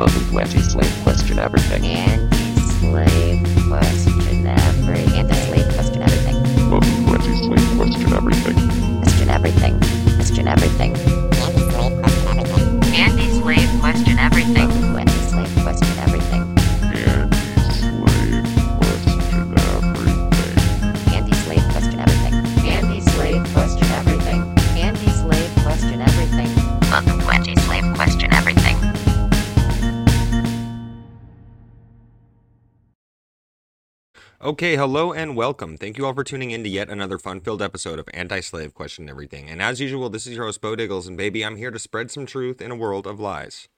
Anti-slave question everything. Anti-slave question every anti-slave question everything. Welcome to Anti-slave question everything. Question everything. Question everything. Anti-slave question everything. Anti-slave Okay, hello and welcome. Thank you all for tuning in to yet another fun filled episode of Anti Slave Question Everything. And as usual, this is your host, Beau Diggles, and baby, I'm here to spread some truth in a world of lies.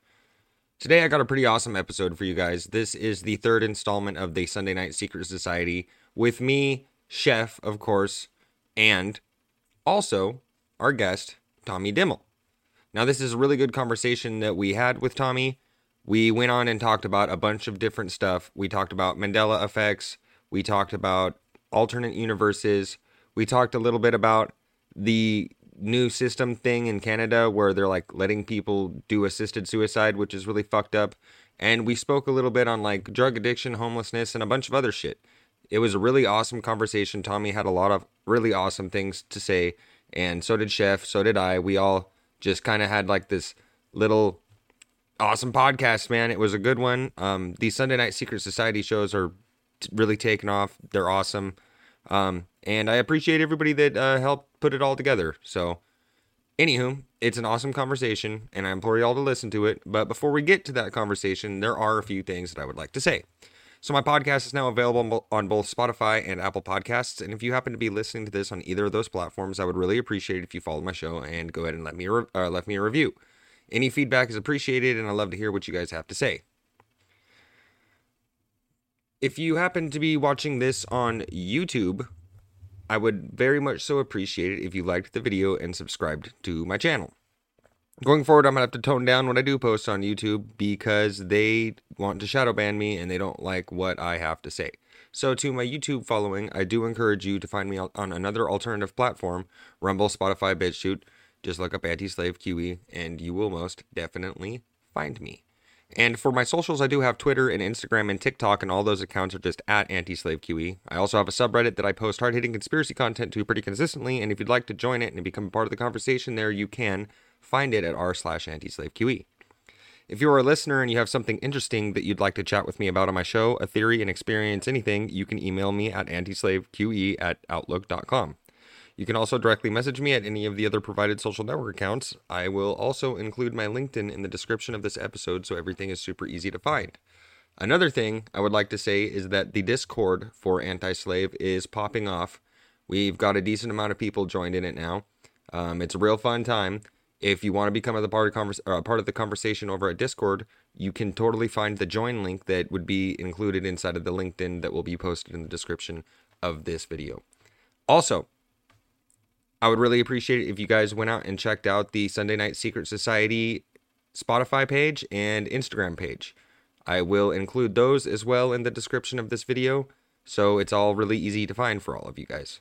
Today, I got a pretty awesome episode for you guys. This is the third installment of the Sunday Night Secret Society with me, Chef, of course, and also our guest, Tommy Dimmel. Now, this is a really good conversation that we had with Tommy. We went on and talked about a bunch of different stuff. We talked about Mandela effects. We talked about alternate universes. We talked a little bit about the new system thing in Canada where they're like letting people do assisted suicide, which is really fucked up. And we spoke a little bit on like drug addiction, homelessness, and a bunch of other shit. It was a really awesome conversation. Tommy had a lot of really awesome things to say, and so did Chef, so did I. We all just kind of had like this little awesome podcast, man. It was a good one. Um, these Sunday Night Secret Society shows are really taken off. They're awesome. Um, and I appreciate everybody that uh, helped put it all together. So, anywho, it's an awesome conversation, and I implore you all to listen to it. But before we get to that conversation, there are a few things that I would like to say. So, my podcast is now available on both Spotify and Apple Podcasts. And if you happen to be listening to this on either of those platforms, I would really appreciate it if you follow my show and go ahead and let me re- uh, left me a review. Any feedback is appreciated, and I love to hear what you guys have to say. If you happen to be watching this on YouTube, I would very much so appreciate it if you liked the video and subscribed to my channel. Going forward, I'm gonna have to tone down what I do post on YouTube because they want to shadow ban me and they don't like what I have to say. So, to my YouTube following, I do encourage you to find me on another alternative platform Rumble, Spotify, BitChute. Just look up Anti Slave QE and you will most definitely find me. And for my socials, I do have Twitter and Instagram and TikTok, and all those accounts are just at AntiSlaveQE. I also have a subreddit that I post hard hitting conspiracy content to pretty consistently, and if you'd like to join it and become part of the conversation there, you can find it at r slash AntiSlaveQE. If you are a listener and you have something interesting that you'd like to chat with me about on my show, a theory, an experience, anything, you can email me at antislaveqe at outlook.com. You can also directly message me at any of the other provided social network accounts. I will also include my LinkedIn in the description of this episode so everything is super easy to find. Another thing I would like to say is that the Discord for Anti Slave is popping off. We've got a decent amount of people joined in it now. Um, it's a real fun time. If you want to become a part of, convers- or a part of the conversation over at Discord, you can totally find the join link that would be included inside of the LinkedIn that will be posted in the description of this video. Also, I would really appreciate it if you guys went out and checked out the Sunday Night Secret Society Spotify page and Instagram page. I will include those as well in the description of this video, so it's all really easy to find for all of you guys.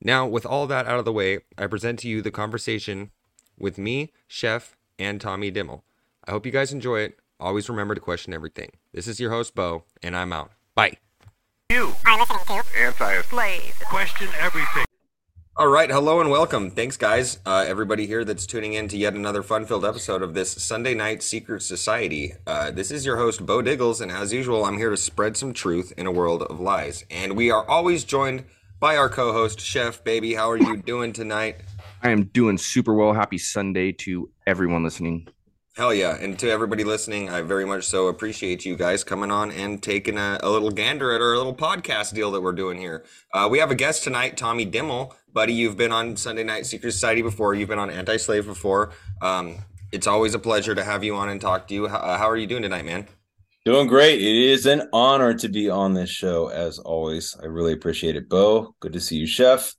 Now, with all that out of the way, I present to you the conversation with me, Chef, and Tommy Dimmel. I hope you guys enjoy it. Always remember to question everything. This is your host, Beau, and I'm out. Bye. You Anti slave. Question everything. All right, hello and welcome. Thanks, guys. Uh, everybody here that's tuning in to yet another fun-filled episode of this Sunday Night Secret Society. Uh, this is your host, Beau Diggles, and as usual, I'm here to spread some truth in a world of lies. And we are always joined by our co-host, Chef Baby. How are you doing tonight? I am doing super well. Happy Sunday to everyone listening. Hell yeah! And to everybody listening, I very much so appreciate you guys coming on and taking a, a little gander at our little podcast deal that we're doing here. Uh, we have a guest tonight, Tommy Dimmel. Buddy, you've been on Sunday Night Secret Society before. You've been on Anti Slave before. Um, it's always a pleasure to have you on and talk to you. How, uh, how are you doing tonight, man? Doing great. It is an honor to be on this show, as always. I really appreciate it, Beau. Good to see you, Chef.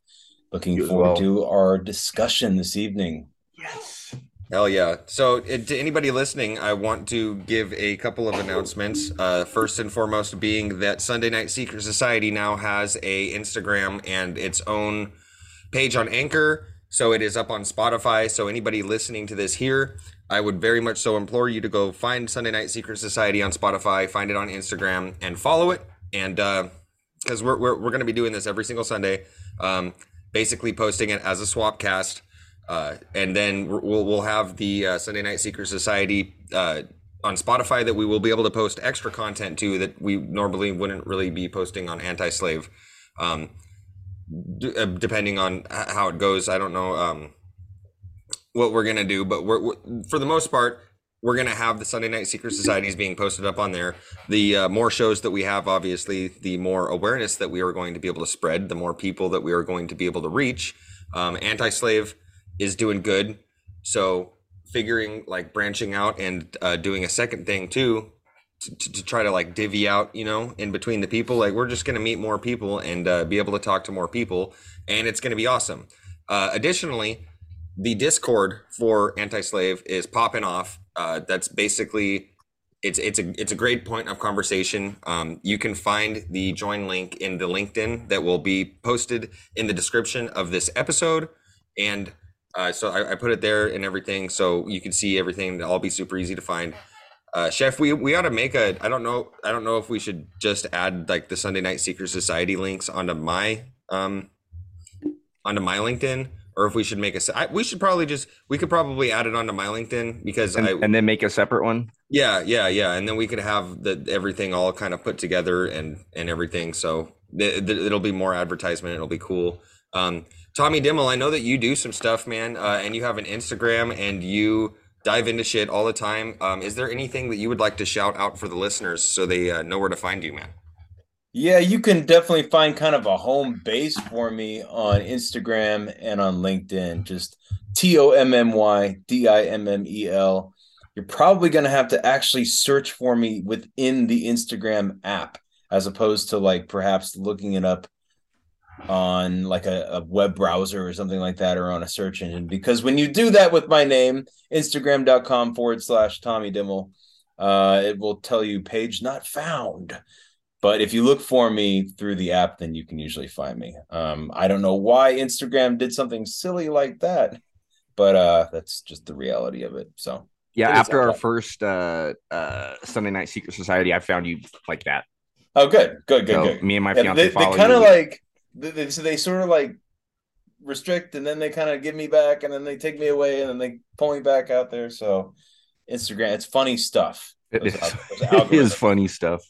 Looking You forward well. to our discussion this evening. Yes. Hell yeah. So, to anybody listening, I want to give a couple of announcements. Uh, first and foremost, being that Sunday Night Secret Society now has a Instagram and its own page on Anchor So it is up on Spotify. So anybody listening to this here, I would very much so implore you to go find Sunday Night Secret Society on Spotify, find it on Instagram, and follow it. And because we're, we're, we're going to be doing this every single Sunday, um, basically posting it as a swap cast. Uh, and then we'll, we'll have the uh, Sunday Night Secret Society uh, on Spotify that we will be able to post extra content to that we normally wouldn't really be posting on Anti Slave. Um, d- uh, depending on how it goes. I don't know um, what we're gonna do, but we're, we're for the most part we're gonna have the Sunday Night Secret Societies being posted up on there. The uh, more shows that we have, obviously, the more awareness that we are going to be able to spread, the more people that we are going to be able to reach. Um, Anti-slave is doing good, so figuring like branching out and uh, doing a second thing too to, to, try to like divvy out, you know, in between the people. Like we're just going to meet more people and uh, be able to talk to more people, and it's going to be awesome. Uh, additionally, the Discord for Anti-Slave is popping off. Uh, that's basically it's it's a it's a great point of conversation. Um, you can find the join link in the LinkedIn that will be posted in the description of this episode, and uh, so I, I put it there and everything, so you can see everything. It'll all be super easy to find. Uh, Chef, we we ought to make a. I don't know. I don't know if we should just add like the Sunday Night Secret Society links onto my um onto my LinkedIn, or if we should make a. we should probably just. We could probably add it onto my LinkedIn because and, I. and then make a separate one. Yeah, yeah, yeah, and then we could have the everything all kind of put together and and everything. So th- th- it'll be more advertisement. It'll be cool. Um, Tommy Dimmel, I know that you do some stuff, man, uh, and you have an Instagram and you dive into shit all the time. Um, is there anything that you would like to shout out for the listeners so they uh, know where to find you, man? Yeah, you can definitely find kind of a home base for me on Instagram and on LinkedIn. Just T O M M Y D I M M E L. You're probably going to have to actually search for me within the Instagram app as opposed to like perhaps looking it up on like a, a web browser or something like that or on a search engine. Because when you do that with my name, Instagram.com forward slash Tommy Dimmel, uh, it will tell you page not found. But if you look for me through the app, then you can usually find me. Um, I don't know why Instagram did something silly like that, but uh, that's just the reality of it. So Yeah, after our first uh, uh, Sunday Night Secret Society, I found you like that. oh, good, good, good, so good. me and my Yeah, fiance they, they kind of like they, they- so they sort of like restrict and then they kind of give me back and then they take me away and then they pull me back out there. So Instagram, it's funny stuff. It Those is, al- those it algorithms. is funny stuff.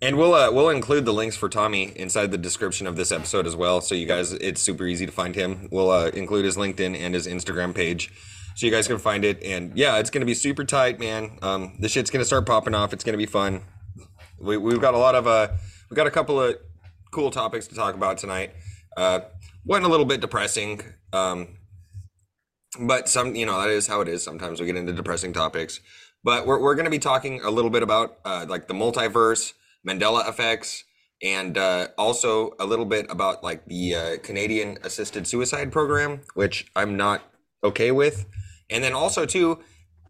And we'll uh, we'll include the links for Tommy inside the description of this episode as well. So you guys, it's super easy to find him. We'll uh, include his LinkedIn and his Instagram page, so you guys can find it. And yeah, it's gonna be super tight, man. Um, the shit's gonna start popping off. It's gonna be fun. We we've got a lot of uh, we got a couple of cool topics to talk about tonight. Uh, one a little bit depressing. Um, but some you know that is how it is sometimes we get into depressing topics but we're, we're going to be talking a little bit about uh, like the multiverse mandela effects and uh, also a little bit about like the uh, canadian assisted suicide program which i'm not okay with and then also too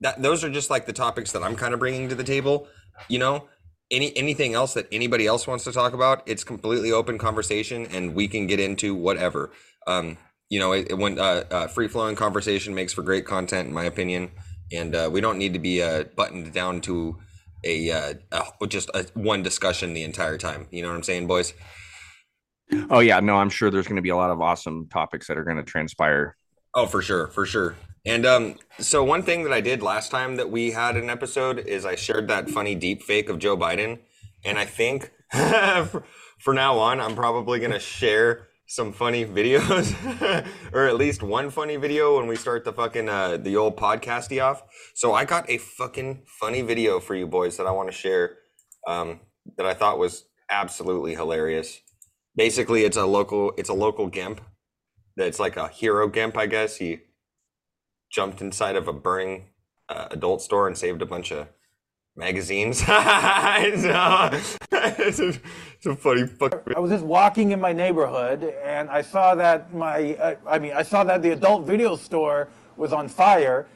that those are just like the topics that i'm kind of bringing to the table you know any anything else that anybody else wants to talk about it's completely open conversation and we can get into whatever. Um you know it, it when uh, uh free flowing conversation makes for great content in my opinion. And uh, we don't need to be uh buttoned down to a uh a, just a, one discussion the entire time. You know what i'm saying boys? Oh yeah, no, I'm sure there's going to be a lot of awesome topics that are going to transpire. Oh, for sure, for sure. And um, so one thing that I did last time that we had an episode is I shared that funny deep fake of Joe Biden, and I think for, now on I'm probably gonna share some funny videos, or at least one funny video when we start the fucking uh, the old podcasty off. So I got a fucking funny video for you boys that I want to share, um, that I thought was absolutely hilarious. Basically, it's a local it's a local gimp that's like a hero gimp, I guess. He jumped inside of a burning uh, adult store and saved a bunch of magazines. It's, a, it's a funny fuck. I was just walking in my neighborhood and I saw that my, uh, I mean, I saw that the adult video store was on fire.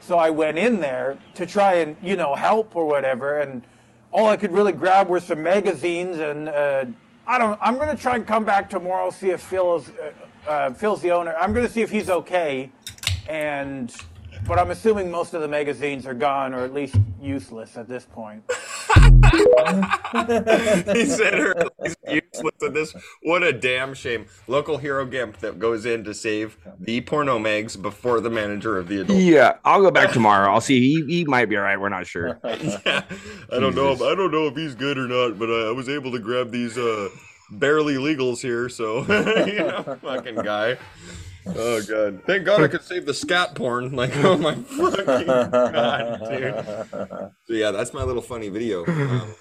So I went in there to try and, you know, help or whatever. And all I could really grab were some magazines and uh, I don't. I'm gonna try and come back tomorrow. See if Phil's uh, uh, Phil's the owner. I'm gonna see if he's okay, and but I'm assuming most of the magazines are gone or at least useless at this point. he said her he's useless at this. What a damn shame. Local hero Gimp that goes in to save the porno mags before the manager of the adult. Yeah, I'll go back tomorrow. I'll see. He, he might be all right. We're not sure. Yeah. I don't know. I don't know if he's good or not, but I, I was able to grab these uh, barely legals here. So, you know, fucking guy. Oh god! Thank God I could save the scat porn. Like, oh my fucking god, dude. So yeah, that's my little funny video. Um,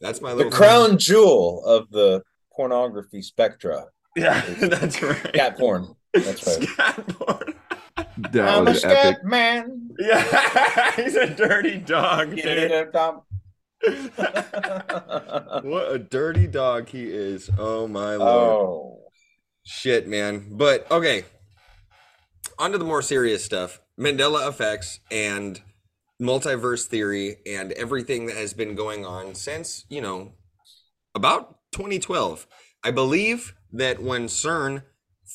that's my The little crown jewel of the pornography spectra. Yeah, that's right. Scat porn. That's right. Scat porn. That I'm a was epic. scat man. Yeah, he's a dirty dog, dude. oh. What a dirty dog he is. Oh my lord. Shit, man. But okay. On to the more serious stuff. Mandela effects and multiverse theory and everything that has been going on since, you know, about 2012. I believe that when CERN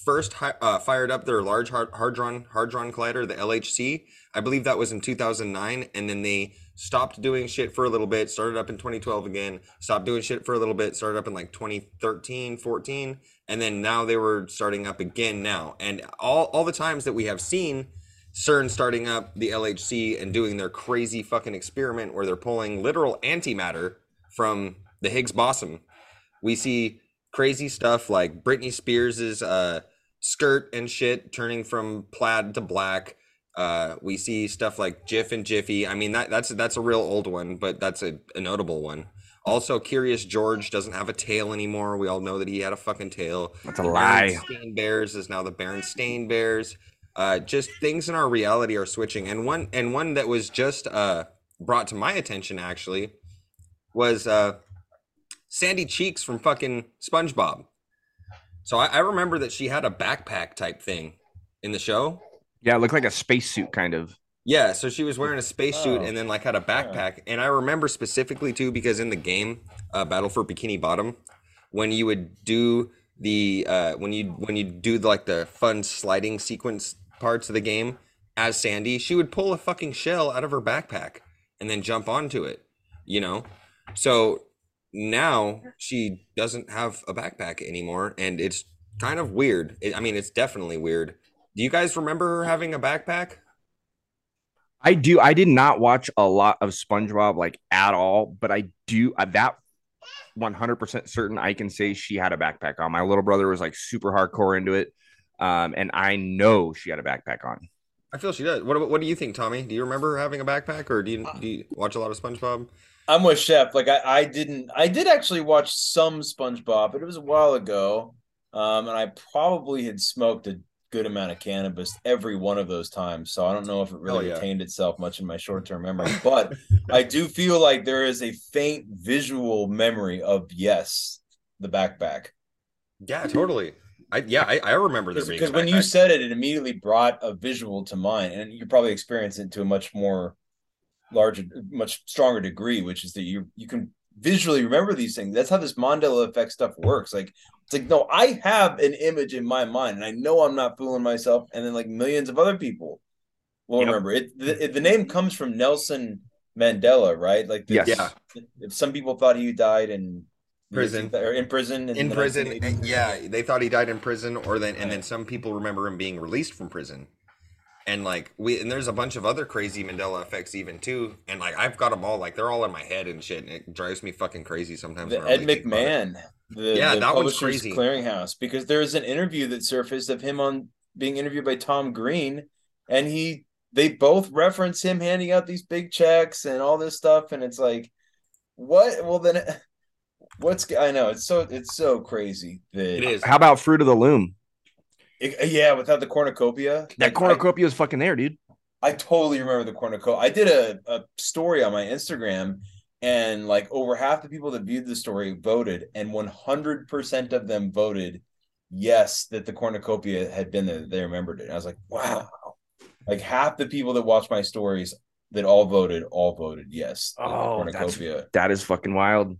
first hi- uh, fired up their large hard- hadron hadron collider, the LHC, I believe that was in 2009 and then they stopped doing shit for a little bit, started up in 2012 again, stopped doing shit for a little bit, started up in like 2013, 14, and then now they were starting up again now. And all all the times that we have seen CERN starting up the LHC and doing their crazy fucking experiment where they're pulling literal antimatter from the Higgs boson. We see crazy stuff like Britney Spears's uh, skirt and shit turning from plaid to black. Uh, we see stuff like Jif and Jiffy. I mean, that that's that's a real old one, but that's a, a notable one. Also, Curious George doesn't have a tail anymore. We all know that he had a fucking tail. That's a The lie. Berenstein Bears is now the Berenstain Bears. Uh, just things in our reality are switching, and one and one that was just uh, brought to my attention actually was uh, Sandy Cheeks from fucking SpongeBob. So I, I remember that she had a backpack type thing in the show. Yeah, it looked like a spacesuit kind of. Yeah, so she was wearing a spacesuit Oh. and then like had a backpack. And I remember specifically too because in the game, uh, Battle for Bikini Bottom, when you would do the uh, when you when you do like the fun sliding sequence parts of the game as Sandy, she would pull a fucking shell out of her backpack and then jump onto it. You know, so now she doesn't have a backpack anymore, and it's kind of weird. It, I mean, it's definitely weird. Do you guys remember her having a backpack? I do. I did not watch a lot of SpongeBob like at all, but I do. Uh, that 100% certain I can say she had a backpack on. My little brother was like super hardcore into it. Um, and I know she had a backpack on. I feel she does. What What do you think, Tommy? Do you remember having a backpack, or do you do you watch a lot of SpongeBob? I'm with Chef. Like I, I didn't I did actually watch some SpongeBob, but it was a while ago. Um, and I probably had smoked a good amount of cannabis every one of those times. So I don't know if it really Hell yeah. retained itself much in my short term memory. But I do feel like there is a faint visual memory of yes, the backpack. Yeah, totally. I yeah, I, I remember there being Because when you said it, it immediately brought a visual to mind, and you probably experienced it to a much more larger, much stronger degree, which is that you you can visually remember these things. That's how this Mandela effect stuff works. Like it's like no, I have an image in my mind, and I know I'm not fooling myself. And then like millions of other people will Yep. remember it. The, the name comes from Nelson Mandela, right? Like the, Yes. Yeah. if some people thought he died in Prison. or in prison in the prison, yeah, they thought he died in prison, or then and then some people remember him being released from prison, and like we and there's a bunch of other crazy Mandela effects even too, and like I've got them all, like they're all in my head and shit, and it drives me fucking crazy sometimes. the Ed really think about it. McMahon, the, Yeah, the that one's Publishers crazy. Clearinghouse, because there's an interview that surfaced of him on being interviewed by Tom Green, and he they both reference him handing out these big checks and all this stuff, and it's like, what? Well, then, what's I know it's so it's so crazy that It is. How about Fruit of the Loom? It- yeah, without the cornucopia, That I- cornucopia is fucking there, dude. I totally remember the cornucopia. I did a, a story on my Instagram, and like over half the people that viewed the story voted, and 100% of them voted yes that the cornucopia had been there. They remembered it. And I was like, wow. Like half the people that watched my stories that all voted, all voted yes. Oh. That is fucking wild.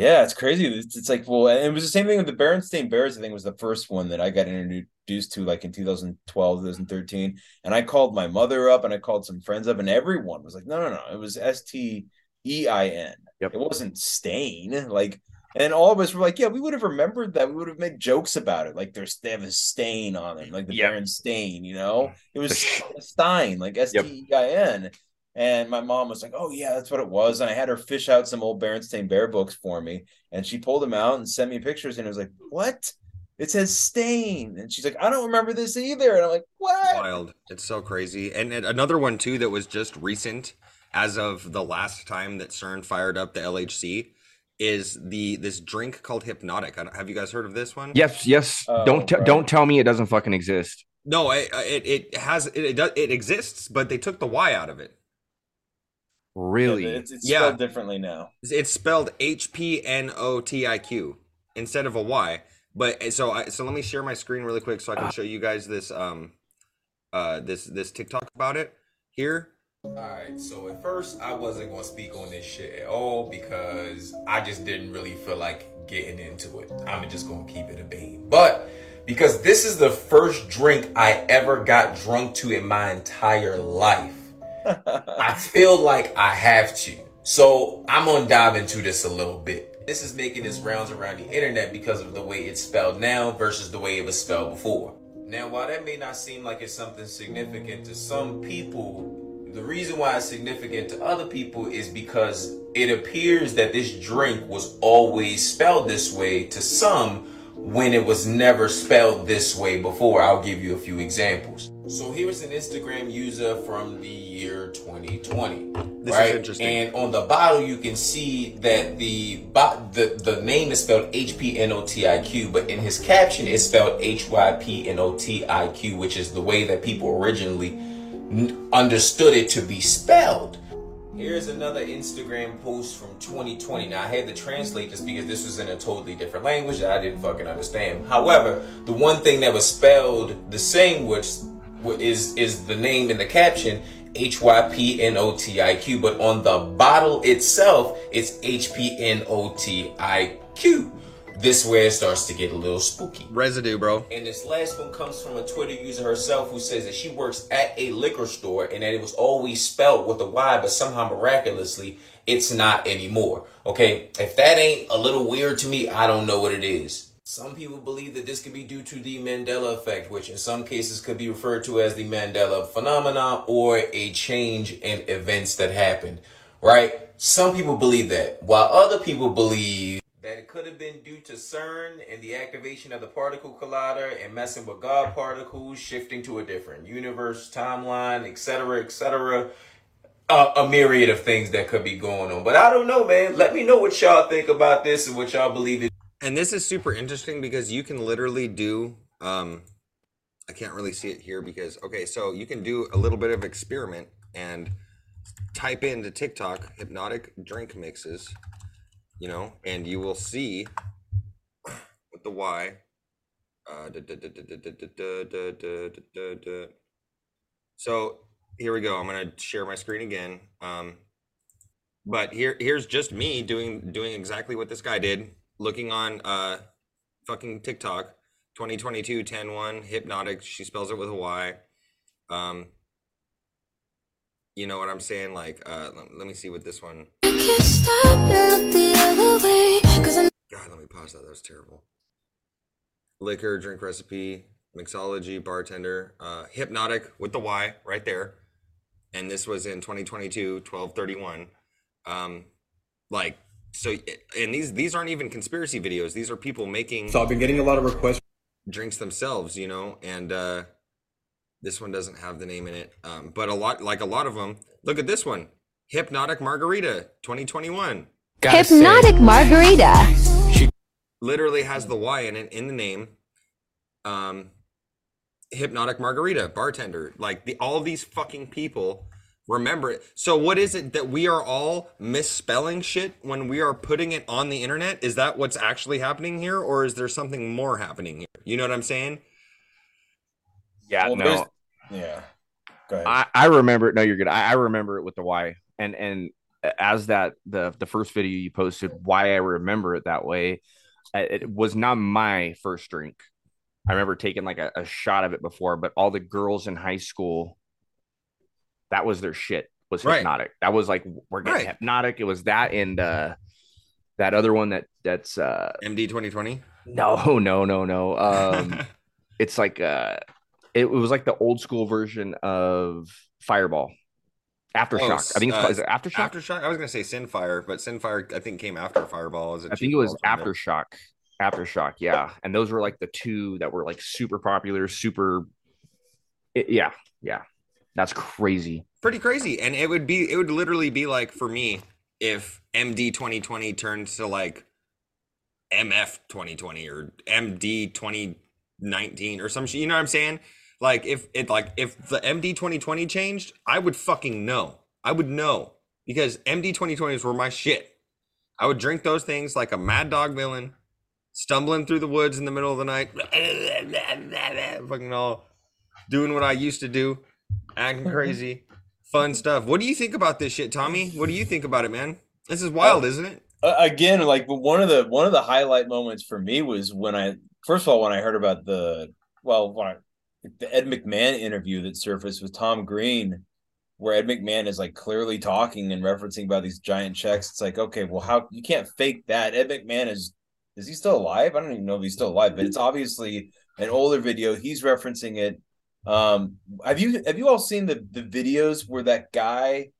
Yeah, it's crazy. It's, it's like, well, and it was the same thing with the Berenstain Bears. I think was the first one that I got introduced to, like in 2012, 2013. And I called my mother up and I called some friends up, and everyone was like, no, no, no. It was S T E I N. Yep. It wasn't stain. Like, and all of us were like, yeah, we would have remembered that. We would have made jokes about it. Like, there's they have a stain on them, like the Yep. Berenstain, you know? It was Stein, like S T E I N. And my mom was like, "Oh yeah, that's what it was." And I had her fish out some old Berenstain Bear books for me, and she pulled them out and sent me pictures. And it was like, "What? It says stain." And she's like, "I don't remember this either." And I'm like, "What?" Wild. It's so crazy. And, and another one too that was just recent, as of the last time that CERN fired up the LHC, is the this drink called Hypnotic. Have you guys heard of this one? Yes, yes. Oh, don't t- right. don't tell me it doesn't fucking exist. No, it it, it has it, it does it exists, but they took the Y out of it. Really? Yeah, it's, it's Yeah. spelled differently now. It's spelled H P N O T I Q instead of a Y. But so I so let me share my screen really quick so I can show you guys this um uh this this TikTok about it here. Alright, so at first I wasn't gonna speak on this shit at all because I just didn't really feel like getting into it. I'm just gonna keep it a bean. But because this is the first drink I ever got drunk to in my entire life, I feel like I have to. So I'm gonna dive into this a little bit. This is making its rounds around the internet because of the way it's spelled now versus the way it was spelled before. Now, while that may not seem like it's something significant to some people, the reason why it's significant to other people is because it appears that this drink was always spelled this way to some when it was never spelled this way before. I'll give you a few examples. So here's an Instagram user from the year 2020. This is right? interesting. And on the bottle, you can see that the the the name is spelled H P N O T I Q, but in his caption, it's spelled H Y P N O T I Q, which is the way that people originally understood it to be spelled. Here's another Instagram post from 2020. Now I had to translate this because this was in a totally different language that I didn't fucking understand. However, the one thing that was spelled the same, which is is the name in the caption, H Y P N O T I Q, but on the bottle itself, it's H P N O T I Q. This where it starts to get a little spooky. Residue, bro. And this last one comes from a Twitter user herself who says that she works at a liquor store and that it was always spelled with a Y, but somehow miraculously it's not anymore. Okay, if that ain't a little weird to me, I don't know what it is. Some people believe that this could be due to the Mandela effect, which in some cases could be referred to as the Mandela phenomenon or a change in events that happened, right? Some people believe that, while other people believe that it could have been due to CERN and the activation of the particle collider and messing with God particles, shifting to a different universe, timeline, etc., etc. A, a myriad of things that could be going on. But I don't know, man. Let me know what y'all think about this and what y'all believe it And this is super interesting because you can literally do um I can't really see it here because okay, so you can do a little bit of experiment and type into TikTok hypnotic drink mixes, you know, and you will see with the Y. So here we go. I'm gonna share my screen again. Um, but here, here's just me doing doing exactly what this guy did, looking on uh, fucking TikTok, 2022 10 1 hypnotic. She spells it with a Y. Um, you know what I'm saying? Like, uh, let, let me see what this one can't stop and look the other way. Cause I god let me pause that. That was terrible. Liquor drink recipe mixology bartender uh hypnotic with the y right there. And this was in 2022 1231 um like so and these these aren't even conspiracy videos. These are people making So I've been getting a lot of requests. drinks themselves you know and uh this one doesn't have the name in it. Um but a lot like a lot of them look at this one hypnotic margarita 2021 Hypnotic margarita. She literally has the y in it in the name um hypnotic margarita bartender like the all these fucking people remember it so what is it that we are all misspelling shit when we are putting it on the internet is that what's actually happening here or is there something more happening here you know what i'm saying Yeah, Well, no. Yeah. Go ahead. I, I remember it. no, you're good. I, I remember it with the Y. And and as that the the first video you posted, why I remember it that way. It was not my first drink. I remember taking like a, a shot of it before, but all the girls in high school, that was their shit. Was Right. hypnotic. That was like we're getting Right. hypnotic. It was that and uh that other one that that's uh MD 2020. no no no no um it's like uh it, was like the old school version of Fireball. Aftershock. Oh, I think it's uh, called, Aftershock? Aftershock. I was gonna say Sinfire, but Sinfire I think came after Fireball. As I think it was. Aftershock. Aftershock, yeah. And those were like the two that were like super popular, super it- yeah, yeah. That's crazy. Pretty crazy, and it would be it would literally be like for me if MD 2020 turned to like MF 2020 or MD 2019 or some shit. You know what I'm saying? Like if it like if the MD 2020 changed, I would fucking know. I would know because MD 2020s were my shit. I would drink those things like a mad dog villain, stumbling through the woods in the middle of the night, fucking all doing what I used to do, acting crazy, fun stuff. What do you think about this shit, Tommy? What do you think about it, man? This is wild, isn't it? uh, again like one of the one of the highlight moments for me was when i first of all when i heard about the well when I, the ed mcmahon interview that surfaced with tom green where ed mcmahon is like clearly talking and referencing about these giant checks. It's like okay well how you can't fake that. Ed mcmahon is is he still alive? I don't even know if he's still alive but it's obviously an older video. He's referencing it. Um have you have you all seen the the videos where that guy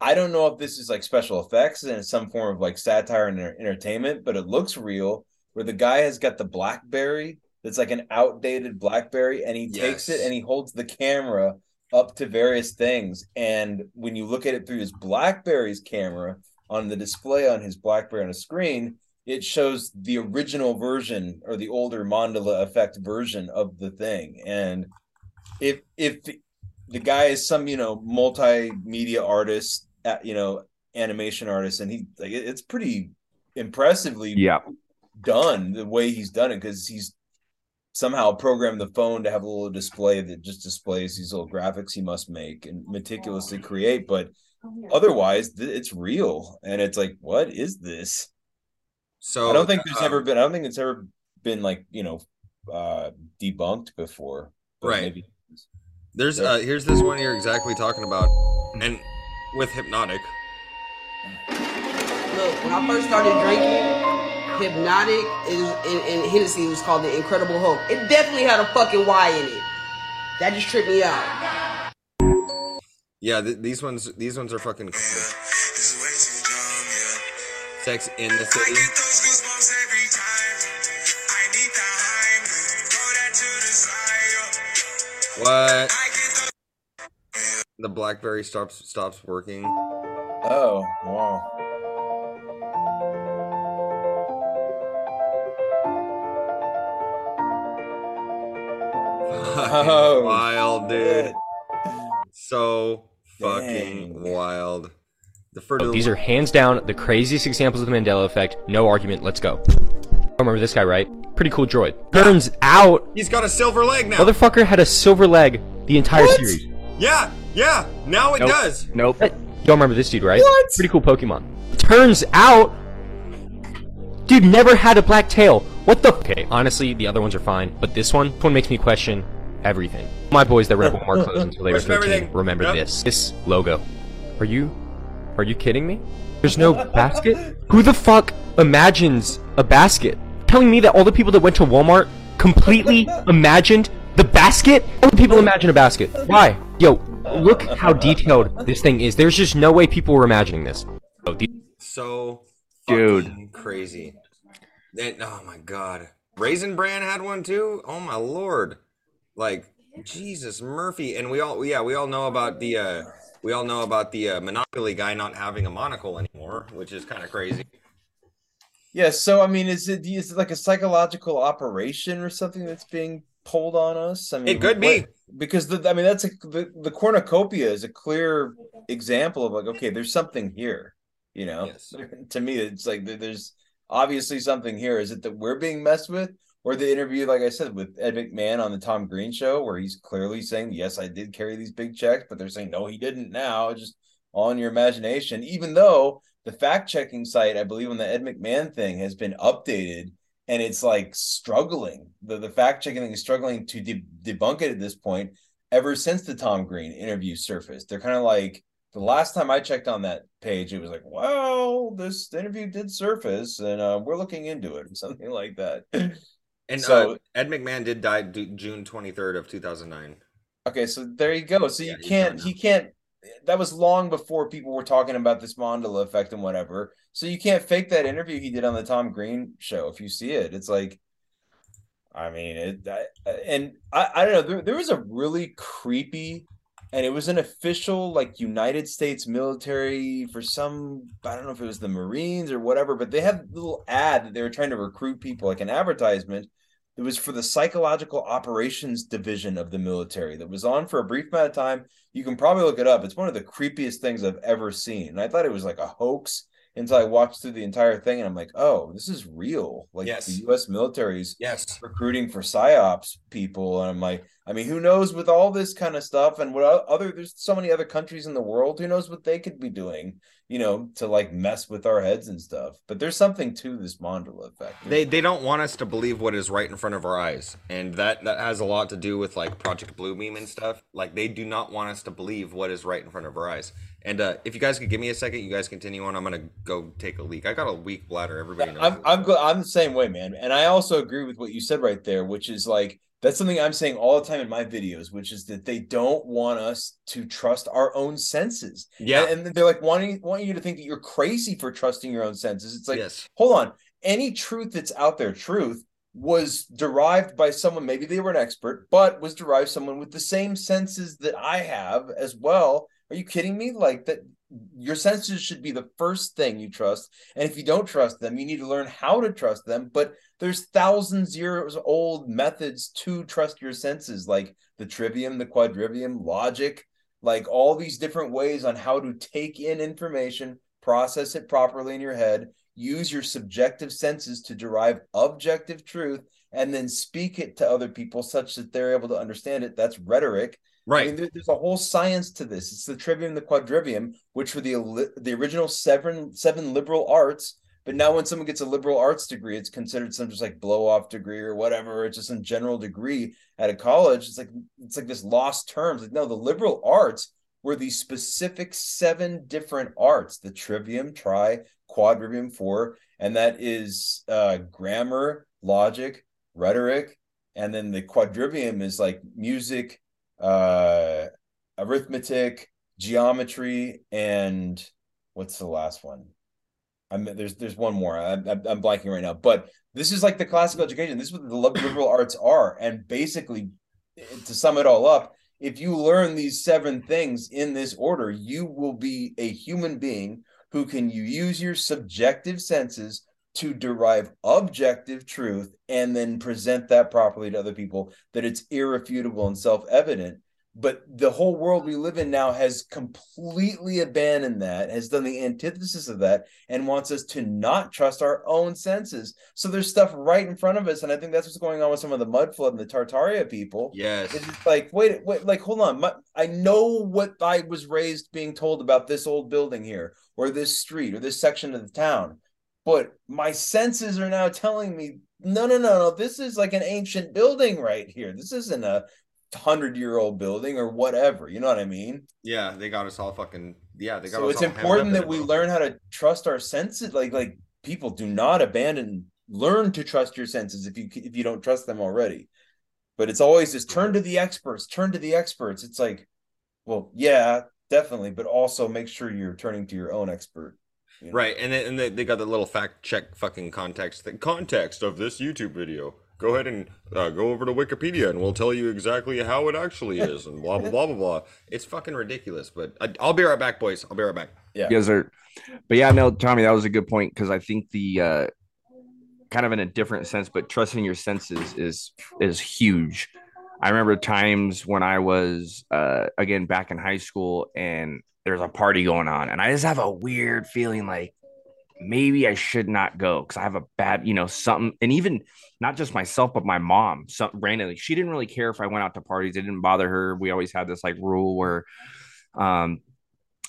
I don't know if this is like special effects and some form of like satire and entertainment, but it looks real. Where the guy has got the BlackBerry that's like an outdated BlackBerry, and he takes it and he holds the camera up to various things. And when you look at it through his BlackBerry's camera on the display on his BlackBerry on a screen, it shows the original version or the older Mandela effect version of the thing. And if if the guy is some you know multimedia artist uh, you know animation artist and he like it's pretty impressively Yeah. done the way he's done it because he's somehow programmed the phone to have a little display that just displays these little graphics he must make and meticulously create but otherwise th- it's real and it's like what is this So i don't think there's uh, ever been i don't think it's ever been like you know uh debunked before Right. maybe There's uh here's this one you're exactly talking about, and with hypnotic. Look, when I first started drinking, Hypnotic is, and, and Hennessy was called the Incredible Hulk. It definitely had a fucking Y in it. That just tripped me out. Yeah, th- these ones these ones are fucking cool. Sex in the city. What? The BlackBerry stops stops working. oh wow Oh, wild, dude. shit. So fucking Dang. wild. The fertile. These are hands down the craziest examples of the Mandela effect. No argument. Let's go. Remember this guy, right? Pretty cool droid. Turns out, He's got a silver leg now. motherfucker had a silver leg the entire What? series. Yeah, yeah. Now it Nope. does. Nope. Y'all remember this dude, right? What? Pretty cool Pokemon. Turns out, dude never had a black tail. What the? Okay, honestly, the other ones are fine, but this one, this one makes me question everything. My boys that wear Walmart clothes until they were 13 everything. remember Yep. this. This logo. Are you, are you kidding me? There's no basket? Who the fuck imagines a basket? Telling me that all the people that went to Walmart completely imagined the basket? All the people imagine a basket. Why? Yo, look how detailed this thing is. There's just no way people were imagining this. Oh, So Dude. crazy. Then oh my god. Raisin Bran had one too? Oh my lord. Like Jesus Murphy. And we all yeah, we all know about the uh we all know about the uh, Monopoly guy not having a monocle anymore, which is kind of crazy. Yeah, so I mean, is it is it like a psychological operation or something that's being pulled on us? I mean, It could be. because the, I mean that's a the, the cornucopia is a clear example of like okay, there's something here. You know, Yes. to me, it's like there's obviously something here. Is it that we're being messed with, or the interview, like I said, with Ed McMahon on the Tom Green show, where he's clearly saying, "Yes, I did carry these big checks," but they're saying, "No, he didn't." Now, just all your imagination. Even though the fact checking site, I believe, on the Ed McMahon thing has been updated and it's like struggling. The the fact checking thing is struggling to de- debunk it at this point. Ever since the Tom Green interview surfaced, they're kind of like the last time I checked on that page, it was like, "Well, this interview did surface, and uh, we're looking into it," or something like that. And So- uh, Ed McMahon did die d- June 23rd of 2009. Okay, so there you go. So you he's can't, he can't. That was long before people were talking about this Mandela effect and whatever. So you can't fake that interview he did on the Tom Green show. If you see it, it's like, I mean, it. I, and I, I don't know. There, there was a really creepy, and it was an official like United States military for some. I don't know if it was the Marines or whatever, but they had a little ad that they were trying to recruit people, like an advertisement. It was for the psychological operations division of the military that was on for a brief amount of time. You can probably look it up. It's one of the creepiest things I've ever seen. And I thought it was like a hoax until I watched through the entire thing and I'm like, oh, this is real. Like Yes. the US military's Yes. recruiting for psyops people. And I'm like, I mean, who knows with all this kind of stuff and what other there's so many other countries in the world, who knows what they could be doing, you know, to like mess with our heads and stuff. But there's something to this Mandela effect. They they don't want us to believe what is right in front of our eyes, and that that has a lot to do with like Project Bluebeam and stuff. Like they do not want us to believe what is right in front of our eyes. And uh, if you guys could give me a second, you guys continue on. I'm gonna go take a leak. I got a weak bladder. Everybody knows. I'm. I'm I'm the same way, man. And I also agree with what you said right there, which is like that's something I'm saying all the time in my videos, which is that they don't want us to trust our own senses. Yeah. And, and they're like wanting wanting you to think that you're crazy for trusting your own senses. It's like, yes. hold on, any truth that's out there, truth was derived by someone, maybe they were an expert, but was derived someone with the same senses that I have as well. Are you kidding me? Like that your senses should be the first thing you trust. And if you don't trust them, you need to learn how to trust them. But there's thousands years old methods to trust your senses, like the trivium, the quadrivium, logic, like all these different ways on how to take in information, process it properly in your head, use your subjective senses to derive objective truth, and then speak it to other people such that they're able to understand it. That's rhetoric. Right. I mean, there- there's a whole science to this. It's the trivium, the quadrivium, which were the the original seven seven liberal arts. But now, when someone gets a liberal arts degree, it's considered some just like blow off degree or whatever. It's just some general degree at a college. It's like it's like this lost terms. Like no, the liberal arts were these specific seven different arts: the trivium, tri, quadrivium, four, and that is uh, grammar, logic, rhetoric, and then the quadrivium is like music, uh arithmetic geometry and what's the last one? I'm there's there's one more. I'm I'm blanking right now. But this is like the classical education. This is what the liberal arts are. And basically to sum it all up if you learn these seven things in this order you will be a human being who can use your subjective senses to derive objective truth and then present that properly to other people that it's irrefutable and self-evident. But the whole world we live in now has completely abandoned that has done the antithesis of that and wants us to not trust our own senses. So there's stuff right in front of us and i think that's what's going on with some of the mud flood and the tartaria people. Yes. it's like wait wait like hold on. My, i know what i was raised being told about this old building here or this street or this section of the town but my senses are now telling me no no no no this is like an ancient building right here. This isn't a hundred year old building or whatever. You know what i mean? Yeah, they got us all fucking. Yeah, they got so it's important that we learn how to trust our senses. Like like people do not abandon learn to trust your senses if you if you don't trust them already. But it's always just turn to the experts turn to the experts. It's like well yeah definitely but also make sure you're turning to your own expert you know? Right, and then and they, they got the little fact check fucking context. The context of this YouTube video. Go ahead and uh, go over to Wikipedia, and we'll tell you exactly how it actually is, and blah blah blah blah blah. It's fucking ridiculous. But I, I'll be right back, boys. I'll be right back. yeah You guys are, but yeah, no, Tommy, that was a good point because I think the uh, kind of in a different sense, but trusting your senses is is huge. I remember times when I was uh, again back in high school and there's a party going on, and I just have a weird feeling like maybe I should not go because I have a bad, you know, something, and even not just myself, but my mom, some randomly, she didn't really care if I went out to parties. It didn't bother her. We always had this like rule where, um,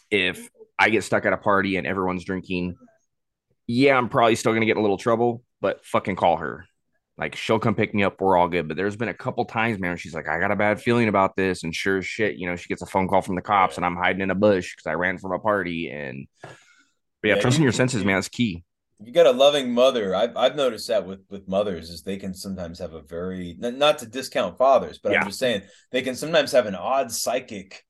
if I get stuck at a party and everyone's drinking, yeah, I'm probably still gonna get in a little trouble, but fucking call her. Like she'll come pick me up. We're all good. But there's been a couple times, man, she's like, I got a bad feeling about this. And sure as shit, you know, she gets a phone call from the cops and I'm hiding in a bush because I ran from a party. And but yeah, Yeah, trusting you- your senses, man, is key. You got a loving mother, I've I've noticed that with with mothers is they can sometimes have a very not to discount fathers, but Yeah. I'm just saying they can sometimes have an odd psychic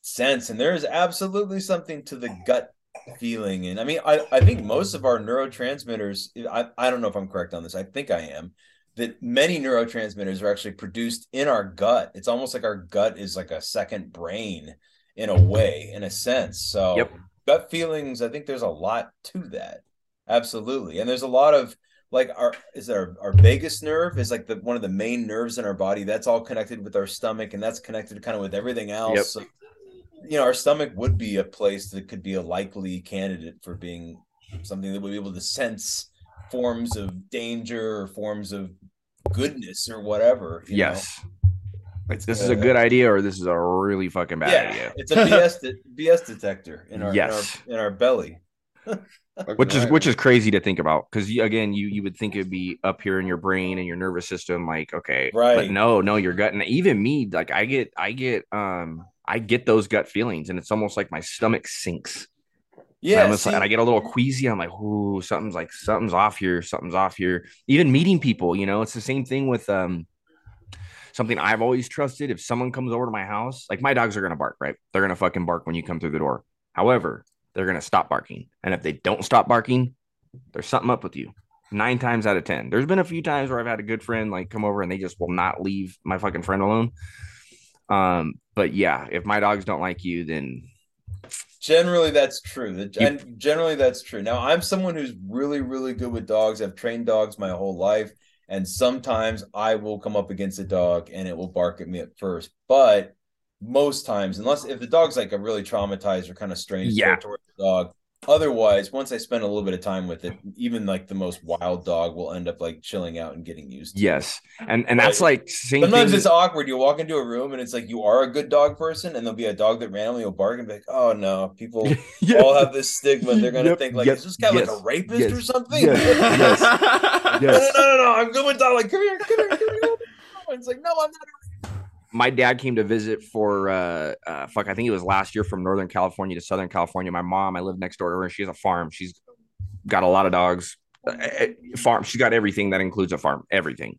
sense, and there is absolutely something to the mm. gut feeling. And I mean, I I think most of our neurotransmitters, I I don't know if I'm correct on this. I think I am. That many neurotransmitters are actually produced in our gut. It's almost like our gut is like a second brain in a way, in a sense. So Yep. gut feelings, I think there's a lot to that. Absolutely. And there's a lot of like our is our our vagus nerve is like the one of the main nerves in our body. That's all connected with our stomach and that's connected kind of with everything else. Yep. So, you know, our stomach would be a place that could be a likely candidate for being something that would be able to sense forms of danger or forms of goodness or whatever. you know? Yes. Like this is a good idea or this is a really fucking bad yeah, idea. it's a BS de- BS detector in our Yes. in our, in our belly. which is which is crazy to think about because again you you would think it'd be up here in your brain and your nervous system like okay Right. but no no your gut and even me like i get i get um i get those gut feelings and it's almost like my stomach sinks Yeah, and, see- and i get a little queasy i'm like ooh something's like something's off here something's off here even meeting people you know it's the same thing with um something i've always trusted if someone comes over to my house like my dogs are gonna bark right they're gonna fucking bark when you come through the door however they're going to stop barking. And if they don't stop barking, there's something up with you. Nine times out of 10. There's been a few times where I've had a good friend like come over and they just will not leave my fucking friend alone. Um, but yeah, if my dogs don't like you, then Generally, that's true. And generally, that's true. Now, I'm someone who's really, really good with dogs. I've trained dogs my whole life. And sometimes I will come up against a dog and it will bark at me at first. But most times, unless if the dog's like a really traumatized or kind of strange Yeah. dog, otherwise, once I spend a little bit of time with it, even like the most wild dog will end up like chilling out and getting used to. yes. And and that's like same Sometimes thing. it's awkward. You walk into a room and it's like you are a good dog person, and there'll be a dog that randomly will bark and be like, "Oh no!" People all have this stigma. They're gonna Yep, think like, yep, "Is this guy like a rapist yes, or something?" yes, yes, no, yes. no, no, no, I'm good with dog. Like, come here, come here, come here. It's like, no, I'm not. My dad came to visit for uh, uh fuck i think it was last year from northern california to southern california. My mom i live next door to her and she has a farm. She's got a lot of dogs uh, uh, farm she's got everything that includes a farm everything.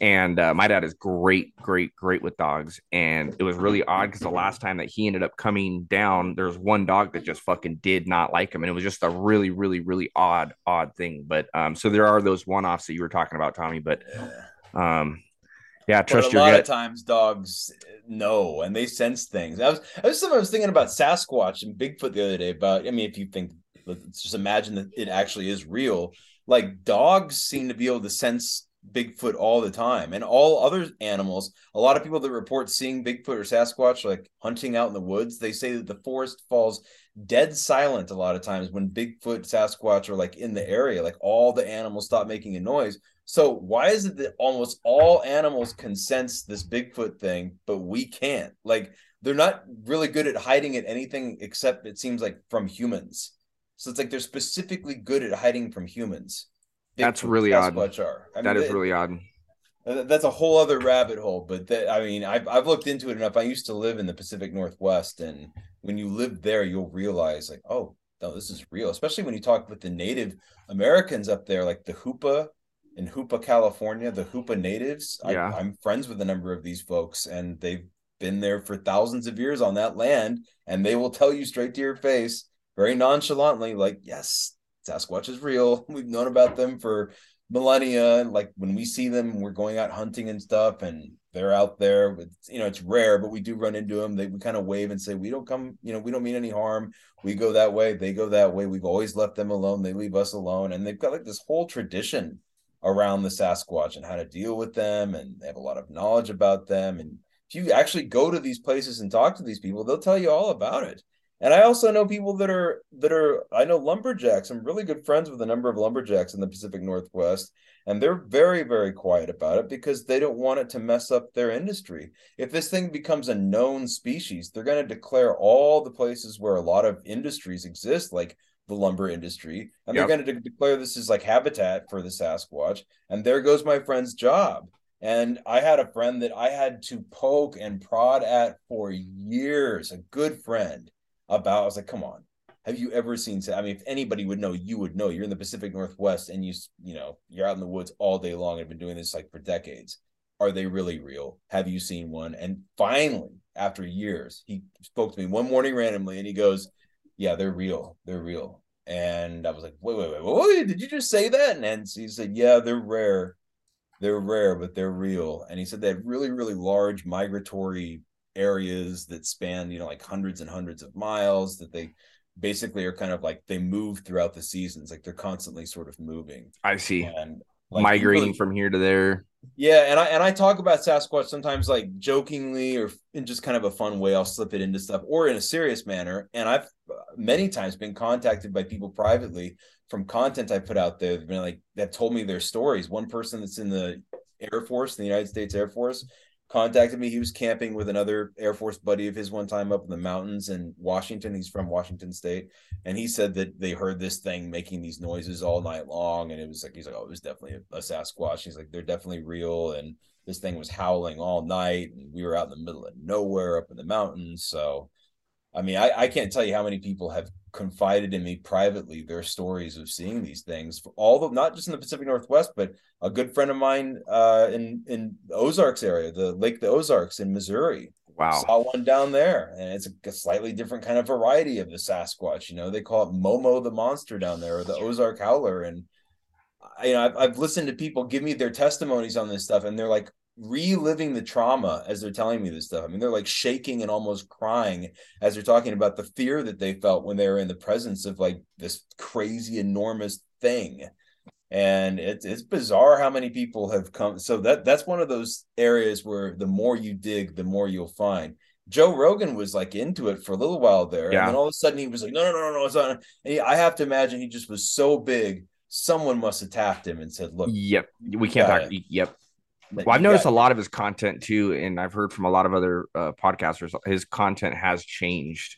And uh, my dad is great great great with dogs. And it was really odd because the last time that he ended up coming down there was one dog that just fucking did not like him. And it was just a really really really odd odd thing. But um so there are those one-offs that you were talking about tommy but um yeah trust but a your lot gut of times dogs know and they sense things. I was I was something I was thinking about Sasquatch and Bigfoot the other day about I mean if you think let's just imagine that it actually is real. Like dogs seem to be able to sense Bigfoot all the time and all other animals. A lot of people that report seeing Bigfoot or Sasquatch like hunting out in the woods, they say that the forest falls dead silent a lot of times when Bigfoot, Sasquatch are like in the area, like all the animals stop making a noise. So why is it that almost all animals can sense this Bigfoot thing, but we can't? Like they're not really good at hiding at anything except it seems like from humans. So it's like they're specifically good at hiding from humans. That's Bigfoot, really odd. Sasquatch are. I mean, is they- really odd. That's a whole other rabbit hole, but that I mean, I've I've looked into it enough. I used to live in the Pacific Northwest, and when you live there, you'll realize like, oh, no, this is real. Especially when you talk with the Native Americans up there, like the Hoopa in Hoopa, California, the Hoopa natives. Yeah. I, I'm friends with a number of these folks, and they've been there for thousands of years on that land, and they will tell you straight to your face, very nonchalantly, like, yes, Sasquatch is real. We've known about them for millennia. Like when we see them, we're going out hunting and stuff, and they're out there. It's, you know, it's rare, but we do run into them. They we kind of wave and say, "We don't come. You know, we don't mean any harm. We go that way. They go that way. We've always left them alone. They leave us alone." And they've got like this whole tradition around the Sasquatch and how to deal with them, and they have a lot of knowledge about them. And if you actually go to these places and talk to these people, they'll tell you all about it. And I also know people that are that are I know lumberjacks. I'm really good friends with a number of lumberjacks in the Pacific Northwest, and they're very very quiet about it because they don't want it to mess up their industry. If this thing becomes a known species, they're going to declare all the places where a lot of industries exist, like the lumber industry, and Yep. they're going to de- declare this is like habitat for the Sasquatch. And there goes my friend's job. And I had a friend that I had to poke and prod at for years, a good friend, about. I was like, come on, have you ever seen? I mean, if anybody would know, you would know. You're in the Pacific Northwest, and you you know you're out in the woods all day long. and been doing this like for decades. Are they really real? Have you seen one? And finally, after years, he spoke to me one morning randomly, and he goes, "Yeah, they're real. They're real." And I was like, "Wait, wait, wait, wait! wait, Did you just say that?" And he said, "Yeah, they're rare." they're rare, but they're real. And he said they have really, really large migratory areas that span, you know, like hundreds and hundreds of miles that they basically are kind of like they move throughout the seasons, like they're constantly sort of moving. I see. And like, Migrating really- from here to there. yeah, and I and I talk about Sasquatch sometimes like jokingly or in just kind of a fun way. I'll slip it into stuff or in a serious manner. And I've uh, many times been contacted by people privately from content I put out there. Been like that told me their stories. One person that's in the Air Force, in the United States Air Force, contacted me. He was camping with another Air Force buddy of his one time up in the mountains in Washington. He's from Washington State, and he said that they heard this thing making these noises all night long, and it was like he's like, oh, it was definitely a, a Sasquatch. He's like, they're definitely real, and this thing was howling all night, and we were out in the middle of nowhere up in the mountains. So, I mean, I, I can't tell you how many people have confided in me privately their stories of seeing these things all the not just in the Pacific Northwest, but a good friend of mine uh in in Ozarks area, the Lake the Ozarks in Missouri. Wow. Saw one down there, and it's a, a slightly different kind of variety of the Sasquatch. You know, they call it Momo the monster down there, or the Ozark howler. And I- you know, I've, I've listened to people give me their testimonies on this stuff, and they're like reliving the trauma as they're telling me this stuff. I mean, they're like shaking and almost crying as they're talking about the fear that they felt when they were in the presence of like this crazy, enormous thing and it's it's bizarre how many people have come so that that's one of those areas where the more you dig the more you'll find joe rogan was like into it for a little while there Yeah. and then all of a sudden he was like no no no no no it's not and he, i have to imagine he just was so big someone must have tapped him and said look Yep. We can't talk. Uh, it. Yep. But Well, I've you noticed a lot of his content too, and I've heard from a lot of other uh, podcasters. His content has changed.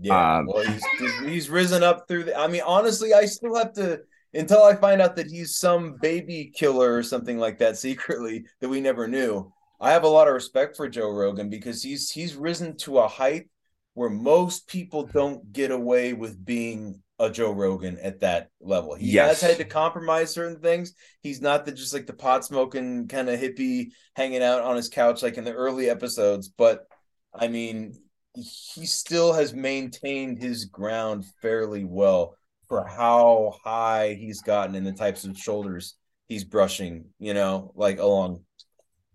Yeah, Um, well, he's, he's he's risen up through the. I mean, honestly, I still have to until I find out that he's some baby killer or something like that secretly that we never knew. I have a lot of respect for Joe Rogan because he's he's risen to a height where most people don't get away with being a Joe Rogan at that level. He Yes. has had to compromise certain things. He's not the just like the pot smoking kind of hippie hanging out on his couch like in the early episodes, but I mean, he still has maintained his ground fairly well for how high he's gotten and the types of shoulders he's brushing, you know, like along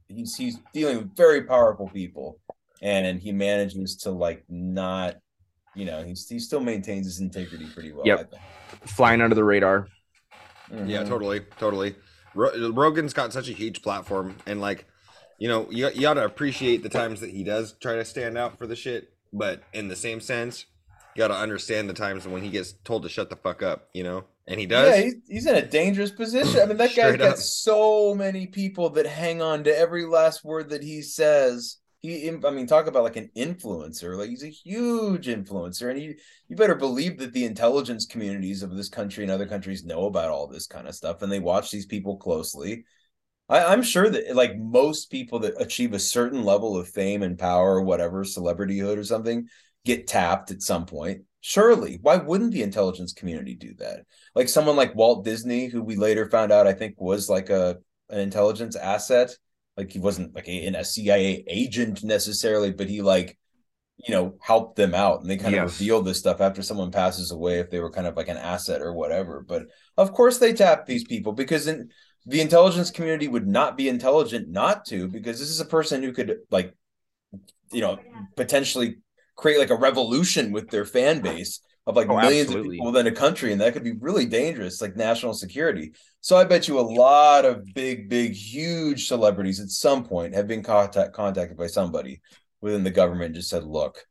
he's he's dealing with very powerful people and he manages to like not you know, he's he still maintains his integrity pretty well. Yep. Flying under the radar. Yeah, Mhm. totally, totally. Ro- Rogan's got such a huge platform, and like, you know, you you ought to appreciate the times that he does try to stand out for the shit. But in the same sense, you got to understand the times when he gets told to shut the fuck up. You know, and he does. Yeah, he's, he's in a dangerous position. I mean, that guy's Straight got so many people that hang on to every last word that he says. He, I mean, talk about like an influencer. Like he's a huge influencer, and you you better believe that the intelligence communities of this country and other countries know about all this kind of stuff, and they watch these people closely. I, I'm sure that like most people that achieve a certain level of fame and power, or whatever, celebrityhood or something, get tapped at some point. Surely, why wouldn't the intelligence community do that? Like someone like Walt Disney, who we later found out, I think, was like a an intelligence asset. Like he wasn't like a, a CIA agent necessarily, but he like you know helped them out, and they kind of Yes. revealed this stuff after someone passes away if they were kind of like an asset or whatever. But of course, they tap these people because in the intelligence community would not be intelligent not to, because this is a person who could like you know potentially create like a revolution with their fan base of like Oh, millions absolutely. of people within a country and that could be really dangerous like national security so i bet you a lot of big big huge celebrities at some point have been contact contacted by somebody within the government and just said look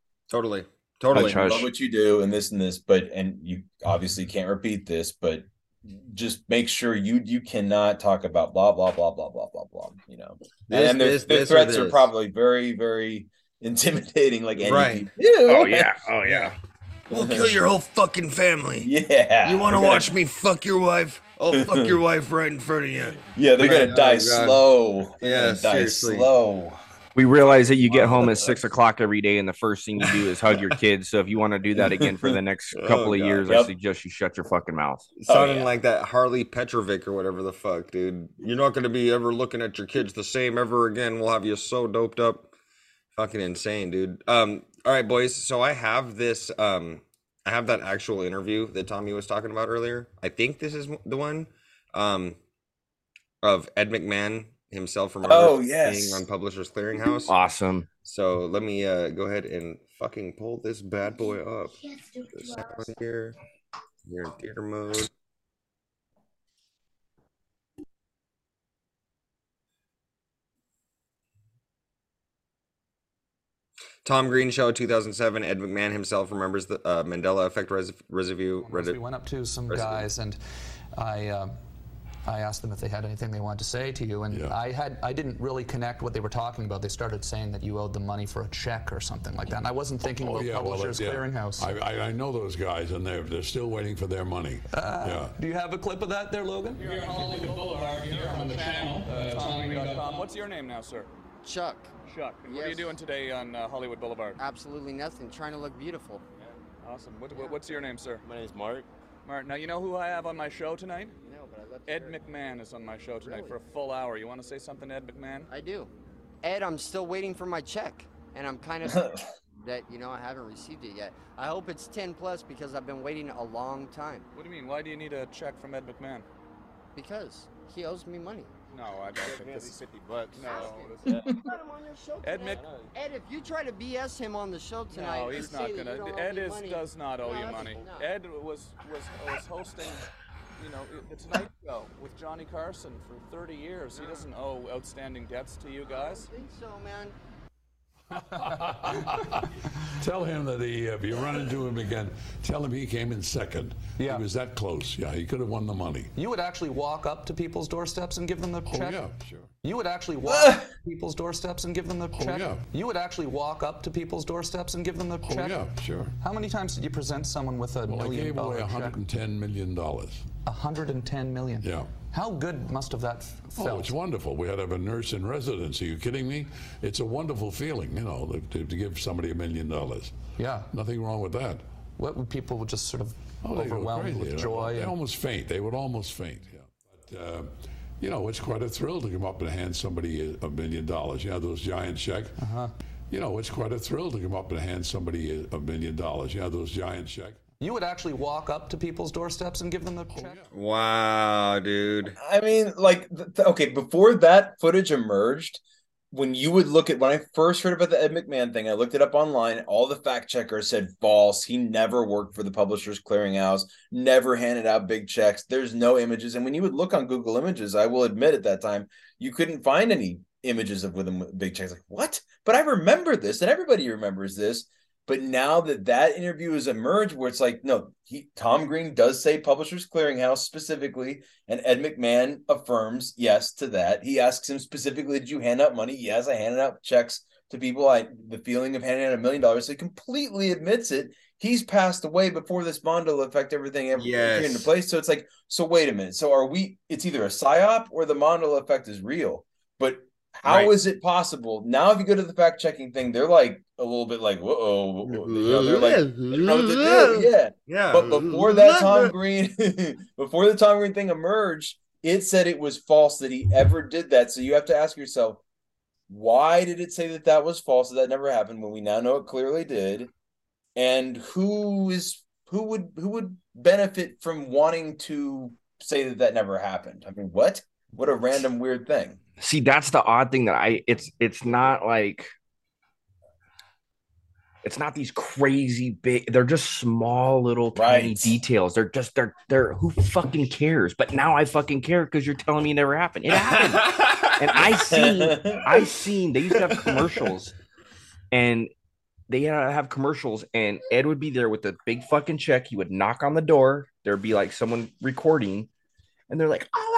Totally, Totally. Hush. love what you do and this and this, but and you obviously can't repeat this, but just make sure you you cannot talk about blah blah blah blah blah blah blah. You know, This, and their, this, their this, threats are probably very very intimidating. Like any Right. Oh yeah. Oh yeah. We'll kill your whole fucking family. yeah. You want to watch me fuck your wife? I'll fuck your wife right in front of you. Yeah, they're Right. gonna die Oh, God. slow. Yeah, gonna die slow. We realize that you get home at six o'clock every day, and the first thing you do is hug your kids. So if you want to do that again for the next Oh, couple of God. years, I suggest you shut your fucking mouth. Sounding yeah. like that Harley Petrovic or whatever the fuck, dude. You're not gonna be ever looking at your kids the same ever again. We'll have you so doped up. Fucking insane, dude. Um, all right, boys. So I have this. Um, I have that actual interview that Tommy was talking about earlier. I think this is the one. Um, of Ed McMahon himself from Oh, yes. being on Publishers Clearinghouse. Awesome. So let me uh go ahead and fucking pull this bad boy up. The sound here. You're in theater mode. Tom Green Show 2007. Ed McMahon himself remembers the uh, Mandela Effect res- residue. We went up to some Residue. guys and I uh, I asked them if they had anything they wanted to say to you, and I had I didn't really connect what they were talking about. They started saying that you owed them money for a check or something like that, and I wasn't thinking Oh, about yeah, well, Publishers yeah. Clearinghouse. I, I, I know those guys, and they're they're still waiting for their money. yeah. Do you have a clip of that there, Logan? You're on Hollywood Boulevard here on the channel, uh, Tommy.com. What's your name now, sir? Chuck. Chuck. What are you Yes. doing today on uh, Hollywood Boulevard? Absolutely nothing. Trying to look beautiful. Awesome. What, what- what's your name, sir? My name's Mark. Mark. Now you know who I have on my show tonight? No, but I love Ed McMahon is on my show tonight for a full hour. You want to say something, to Ed McMahon? I do. Ed, I'm still waiting for my check, and I'm kind of that you know I haven't received it yet. I hope it's 10 plus because I've been waiting a long time. What do you mean? Why do you need a check from Ed McMahon? Because he owes me money. No, I don't think this is 50 bucks. No, Put him on your show Ed tonight. Ed, if you try to BS him on the show tonight, No, he's not gonna. Ed is money- does not owe No, you money. no. Ed was was was hosting, you know, the Tonight Show with Johnny Carson for 30 years. He doesn't owe outstanding debts to you guys. I think so, man. Tell him that he, if you run into him again, tell him he came in second. Yeah. He was that close. Yeah, he could have won the money. You would actually walk up to people's doorsteps and give them the Oh, check. yeah, sure. You would actually walk up to people's doorsteps and give them the Oh, check. yeah. You would actually walk up to people's doorsteps and give them the Oh, check. yeah, sure. How many times did you present someone with a Well, I gave away dollar check? 110 million dollars. 110 million. Yeah. How good must have that f- Oh, it's wonderful. We had to have a nurse in residence. Are you kidding me? It's a wonderful feeling, you know, to, to give somebody a million dollars. Yeah. Nothing wrong with that. What would people would just sort of Oh, overwhelmed crazy. with They- joy? They almost faint. They would almost faint. Yeah. But, uh, you know, it's quite a thrill to come up and hand somebody a, a million dollars. You know, those giant checks. Uh-huh. You know, it's quite a thrill to come up and hand somebody a, a million dollars. You know, those giant checks. You would actually walk up to people's doorsteps and give them the Oh, check? Wow, dude. I mean, like, th- th- okay, before that footage emerged, when you would look at when I first heard about the Ed McMahon thing, I looked it up online. All the fact checkers said false. He never worked for the Publishers Clearinghouse, never handed out big checks. There's no images. And when you would look on Google Images, I will admit at that time, you couldn't find any images of with him with big checks. Like, what? But I remember this, and everybody remembers this. But now that that interview has emerged, where it's like, no, he Tom Green does say Publishers Clearinghouse specifically, and Ed McMahon affirms yes to that. He asks him specifically, "Did you hand out money?" Yes, I handed out checks to people. I the feeling of handing out a million dollars. So he completely admits it. He's passed away before this bond will affect everything ever Yes. came into place. So it's like, so wait a minute. So are we? It's either a psyop or the Mandela effect is real. But how is Right. it possible? Now, if you go to the fact checking thing, they're like a little bit like, whoa, they're like, they know what to do. Yeah. Yeah. But before that Tom Green, before the Tom Green thing emerged, it said it was false that he ever did that. So you have to ask yourself, why did it say that that was false? That that never happened when we now know it clearly did. And who is who would who would benefit from wanting to say that that never happened? I mean, what? What a random weird thing. See, that's the odd thing that I it's it's not like it's not these crazy big they're just small little tiny Right. details. They're just they're they're who fucking cares? But now I fucking care because you're telling me it never happened. It happened. and I seen I seen they used to have commercials and they have commercials, and Ed would be there with a big fucking check. He would knock on the door. There'd be like someone recording, and they're like, "Oh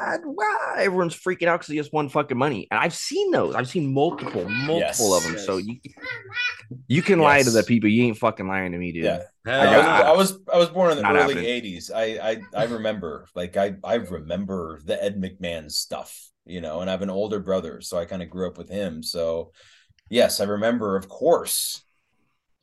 god, wow!" Everyone's freaking out because he just won fucking money. And I've seen those. I've seen multiple, multiple of them. So you you can lie to the people. You ain't fucking lying to me, dude. Yeah. I I, was, I was I was born in the early happening. '80s. I, I I remember like I I remember the Ed McMahon stuff, you know, and I have an older brother, so I kind of grew up with him. So yes, I remember, of course,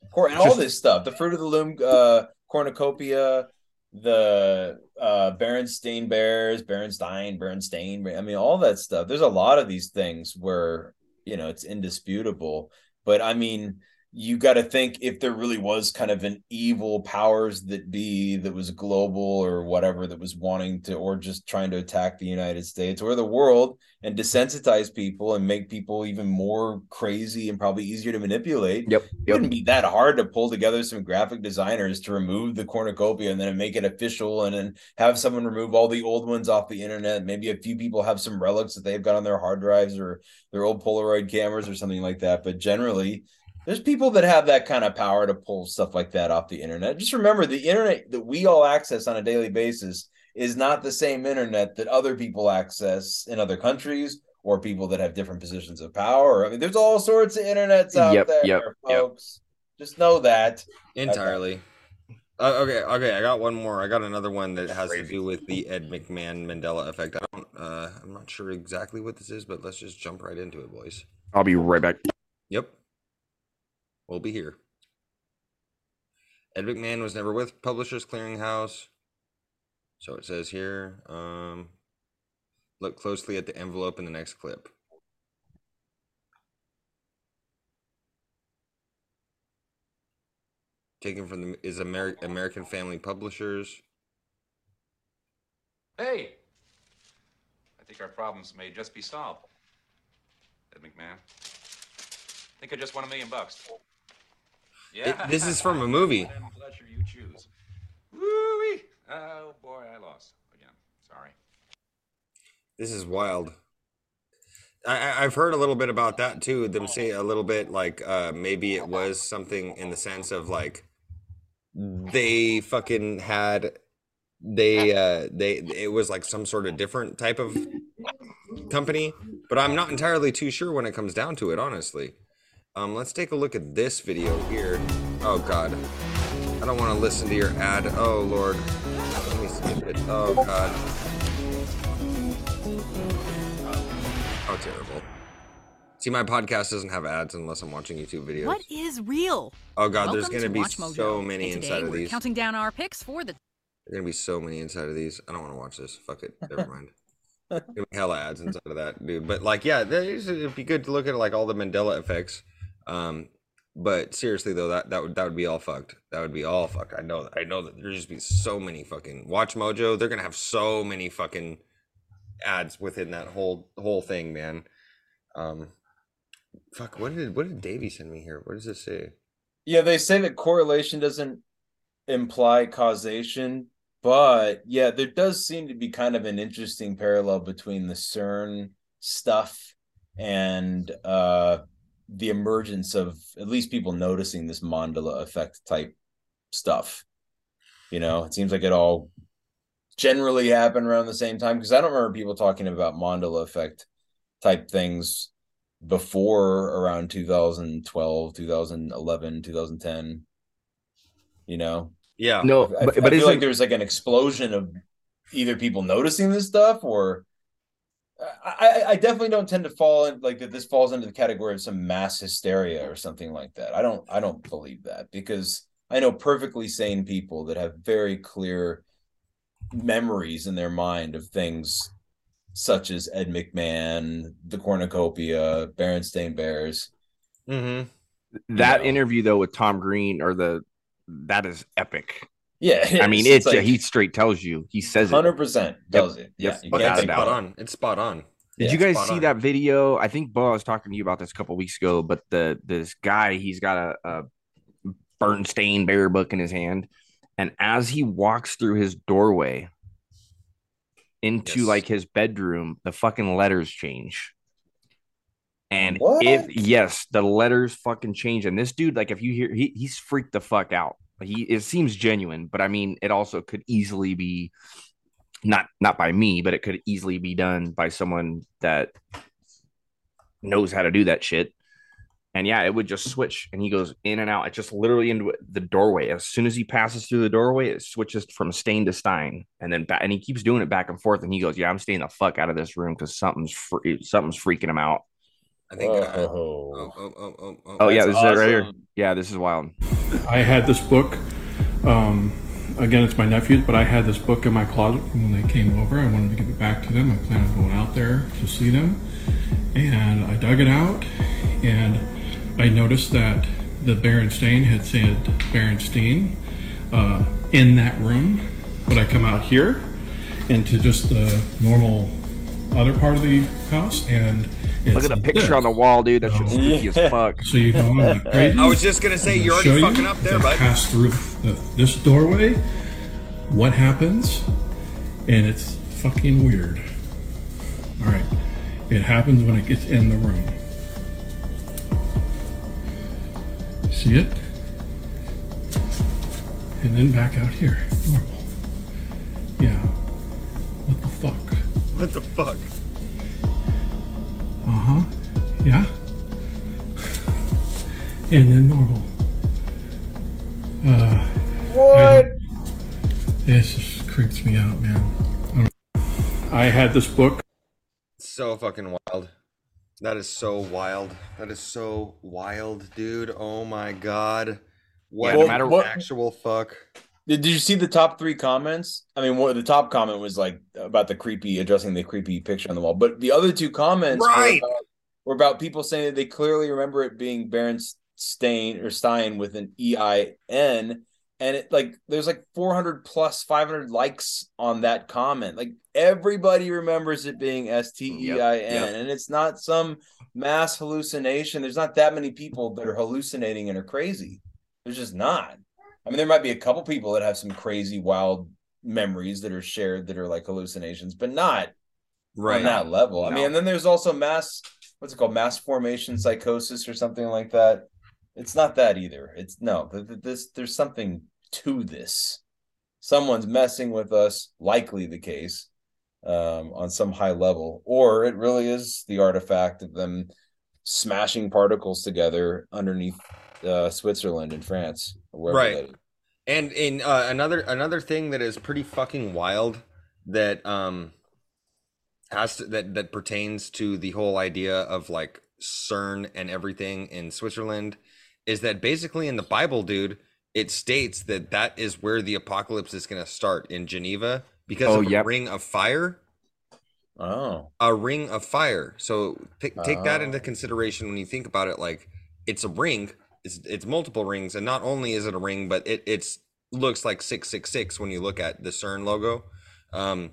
of course, and all this stuff, the Fruit of the Loom, uh, cornucopia, the uh Berenstain Bears, Berenstein, Berenstain. I mean, all that stuff. There's a lot of these things where you know it's indisputable, but I mean you got to think if there really was kind of an evil powers that be that was global or whatever that was wanting to or just trying to attack the United States or the world and desensitize people and make people even more crazy and probably easier to manipulate. Yep. It wouldn't be that hard to pull together some graphic designers to remove the cornucopia and then make it official and then have someone remove all the old ones off the internet. Maybe a few people have some relics that they've got on their hard drives or their old Polaroid cameras or something like that. But generally, there's people that have that kind of power to pull stuff like that off the internet. Just remember the internet that we all access on a daily basis is not the same internet that other people access in other countries or people that have different positions of power. I mean, there's all sorts of internets out Yep, there, yep, yep. folks. Just know that. entirely. Uh, okay, okay. I got one more. I got another one that has to do with the Ed McMahon Mandela effect. I don't. Uh, I'm not sure exactly what this is, but let's just jump right into it, boys. I'll be right back. Yep. We'll be here. Ed McMahon was never with Publishers Clearinghouse. So it says here. Um, look closely at the envelope in the next clip. Taken from the is Ameri- American Family Publishers. Hey! I think our problems may just be solved. Ed McMahon. I think I just won a million bucks. Yeah. this is from a movie. Pleasure you choose. Woo-wee! Oh boy, I lost again. Sorry. This is wild. I, I- I've heard a little bit about that too. Them say a little bit like uh, maybe it was something in the sense of like they fucking had they uh they it was like some sort of different type of company, but I'm not entirely too sure when it comes down to it, honestly. Um, let's take a look at this video here. Oh God, I don't want to listen to your ad. Oh Lord, let me skip it. Oh God. Oh, terrible. See, my podcast doesn't have ads unless I'm watching YouTube videos. What is real? Oh god, there's gonna to be Mojo. so many and inside of these. counting down our picks for the There's gonna be so many inside of these. I don't want to watch this. Fuck it. Never mind. There's gonna be hella ads inside of that, dude. But like, yeah, it'd be good to look at like all the Mandela effects. Um, but seriously though, that that would that would be all fucked. That would be all fucked. I know. I know that there's just be so many fucking WatchMojo. They're gonna have so many fucking ads within that whole whole thing, man. Um, fuck. What did what did Davey send me here? What does this say? Yeah, they say that correlation doesn't imply causation, but yeah, there does seem to be kind of an interesting parallel between the CERN stuff and uh the emergence of at least people noticing this Mandela effect type stuff. You know, it seems like it all generally happened around the same time because I don't remember people talking about Mandela effect type things before around 2012 2011 2010 you know Yeah. No, I, but- I but feel like there's like an explosion of either people noticing this stuff or I, I, I definitely don't tend to fall in like that this falls into the category of some mass hysteria or something like that i don't i don't believe that because i know perfectly sane people that have very clear memories in their mind of things such as ed mcmahon the cornucopia berenstain bears mm-hmm. That interview though with Tom Green or the that is epic. Yeah, I mean is. it's, It's like- he straight tells you. He says it. 100% tells it. Yeah, you But can't it's take spot on. It's spot on. Did Yeah, you guys see on. that video? I think Bo I was talking to you about this a couple weeks ago, but the this guy he's got a, a Bernstein bear book in his hand, and as he walks through his doorway into Yes. like his bedroom, the fucking letters change. And What? if yes, the letters fucking change. And this dude, like, if you hear, he, he's freaked the fuck out. He it seems genuine, but I mean, it also could easily be not not by me, but it could easily be done by someone that knows how to do that shit. And yeah, it would just switch, and he goes in and out. It just literally into the doorway. As soon as he passes through the doorway, it switches from stain to stein, and then back, and he keeps doing it back and forth. And he goes, "Yeah, I'm staying the fuck out of this room because something's fre- something's freaking him out." I think. Uh, Oh. oh, oh, oh, oh, oh. Oh yeah, this That's is it right here. Yeah, this is wild. I had this book. Um, again, it's my nephew's, but I had this book in my closet when they came over. I wanted to give it back to them. I planned on going out there to see them, and I dug it out, and I noticed that the Berenstain had said Berenstein uh, in that room. But I come out here into just the normal other part of the house, and Look at the picture on the wall, dude. That shit's oh. spooky as fuck. So you know, I'm like crazy. I was just gonna say, you're show already you fucking up there, that bud. Pass through the, this doorway. What happens? And it's fucking weird. All right, it happens when it gets in the room. See it? And then back out here. Normal. Yeah. What the fuck? What the fuck? Uh huh. Yeah. And then normal. Uh, What? this just creeps me out, man. I I had this book. So fucking wild. That is so wild. That is so wild, dude. Oh my god. What no the matter what- actual fuck? Did, did you see the top three comments? I mean, what the top comment was like about the creepy, addressing the creepy picture on the wall. But the other two comments Right. were, about, were about people saying that they clearly remember it being Baron Stein or Stein with an E I N, and it like there's like 400 plus 500 likes on that comment. Like everybody remembers it being S T E I N, Yep, yep. and it's not some mass hallucination. There's not that many people that are hallucinating and are crazy. There's just not. I mean, there might be a couple people that have some crazy, wild memories that are shared that are like hallucinations, but not Right. on that level. I mean, and then there's also mass, what's it called, mass formation psychosis or something like that. It's not that either. It's no, th- th- this there's something to this. Someone's messing with us, likely the case, um, on some high level, or it really is the artifact of them smashing particles together underneath uh, Switzerland and France, Right. that is. And in uh, another another thing that is pretty fucking wild that um has to, that that pertains to the whole idea of like CERN and everything in Switzerland is that basically in the Bible, dude, it states that that is where the apocalypse is going to start in Geneva because Oh, of a ring of fire. Oh, a ring of fire. So take take that Oh. into consideration when you think about it. Like it's a ring. It's it's multiple rings, and not only is it a ring, but it it's looks like six six six when you look at the CERN logo. Um,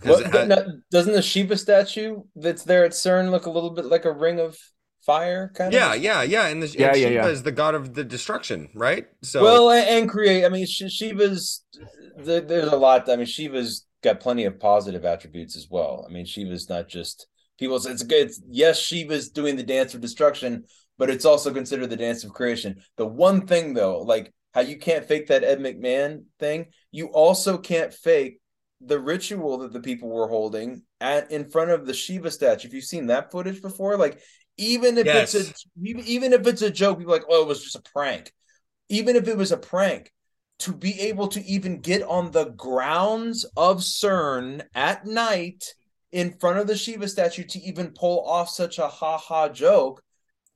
'cause What, had- no- doesn't the Shiva statue that's there at CERN look a little bit like a ring of fire? Kind yeah, of. yeah, yeah, and, the, Yeah, and yeah, Shiva yeah. is the god of the destruction, right? So well, and, and create. I mean, Sh- Shiva's there, there's a lot. I mean, Shiva's got plenty of positive attributes as well. I mean, Shiva's not just people. say It's good. It's, yes, Shiva's doing the dance of destruction, but it's also considered the dance of creation. The one thing though, like how you can't fake that Ed McMahon thing, you also can't fake the ritual that the people were holding at in front of the Shiva statue. If you've seen that footage before, like even if it's a even if it's a joke, people like, oh, it was just a prank. Even if it was a prank, to be able to even get on the grounds of CERN at night in front of the Shiva statue to even pull off such a ha ha joke,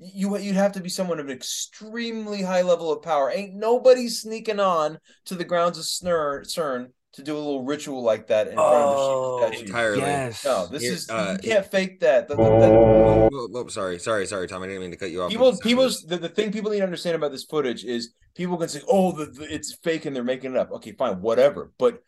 you you'd have to be someone of an extremely high level of power. Ain't nobody sneaking on to the grounds of CERN, CERN to do a little ritual like that in front of the Shiva statue. entirely. yes. No, this Here, is uh, you can't fake that. The- the- the- Oh, oh, sorry, sorry, sorry, Tom. I didn't mean to cut you off. people people's the, the thing people need to understand about this footage is people can say oh the, the- it's fake and they're making it up okay fine whatever but s-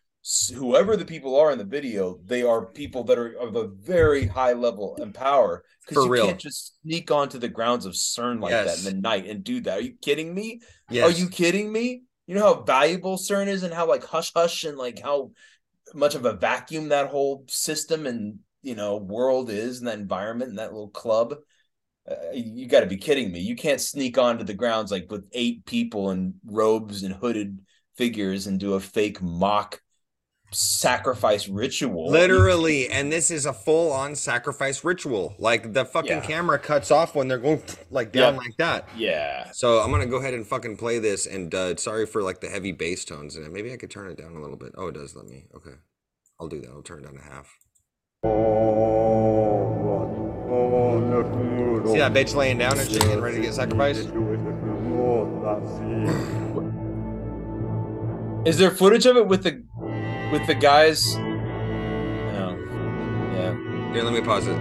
whoever the people are in the video they are people that are of a very high level and power because you real. can't just sneak onto the grounds of CERN like that in the night and do that are you kidding me Yes. are you kidding me you know how valuable CERN is and how like hush hush and like how much of a vacuum that whole system and you know world is and that environment and that little club Uh, you got to be kidding me! You can't sneak onto the grounds like with eight people in robes and hooded figures and do a fake mock sacrifice ritual. Literally, and this is a full-on sacrifice ritual. Like the fucking Yeah. camera cuts off when they're going like down Yep. like that. Yeah. So I'm gonna go ahead and fucking play this. And uh, sorry for like the heavy bass tones in it. Maybe I could turn it down a little bit. Oh, it does let me. Okay, I'll do that. I'll turn it down to half. See that bitch laying down and shit, getting ready to get sacrificed. Is there footage of it with the with the guys? No. Yeah. Here, let me pause it.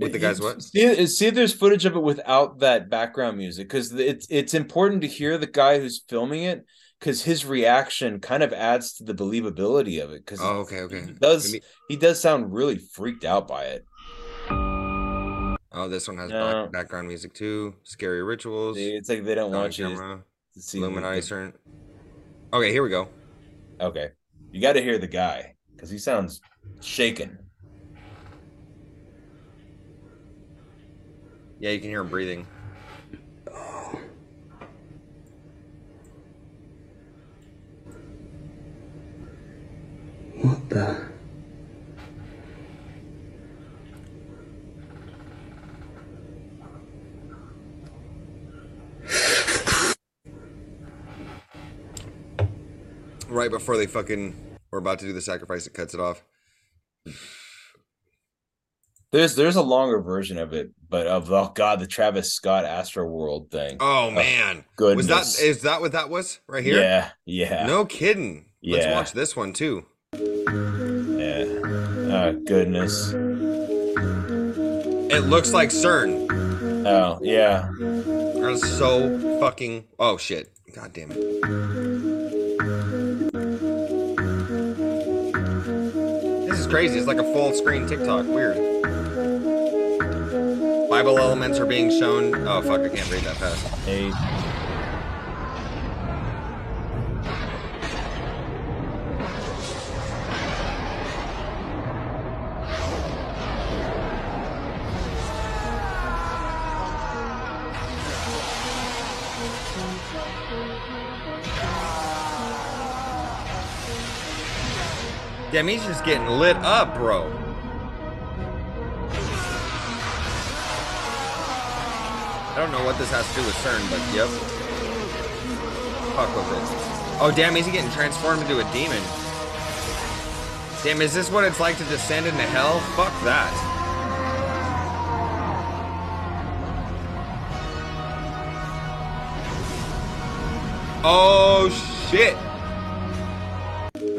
With the guys, what? See, see if there's footage of it without that background music because it's it's important to hear the guy who's filming it because his reaction kind of adds to the believability of it. Because Oh, okay, okay. he does Maybe- he does sound really freaked out by it. Oh, this one has No. back- background music too. Scary rituals. See, It's like they don't want you camera. to see Illuminati certain. Okay, here we go. Okay, you got to hear the guy because he sounds shaken. Yeah, you can hear him breathing. What the? Right before they fucking were about to do the sacrifice, it cuts it off. There's there's a longer version of it, but of oh god, the Travis Scott Astroworld thing. Oh, oh man, goodness. Was that is that what that was right here? Yeah, yeah. No kidding. Let's watch this one too. Yeah. Oh goodness. It looks like CERN. Oh yeah. That's so fucking. Oh shit! God damn it! Crazy. It's like a full screen TikTok. Weird. Bible elements are being shown. Oh fuck! I can't read that fast. Hey. Damn, he's just getting lit up, bro. I don't know what this has to do with CERN, but yep. Fuck with it. Oh, damn, he's getting transformed into a demon. Damn, is this what it's like to descend into hell? Fuck that. Oh, shit.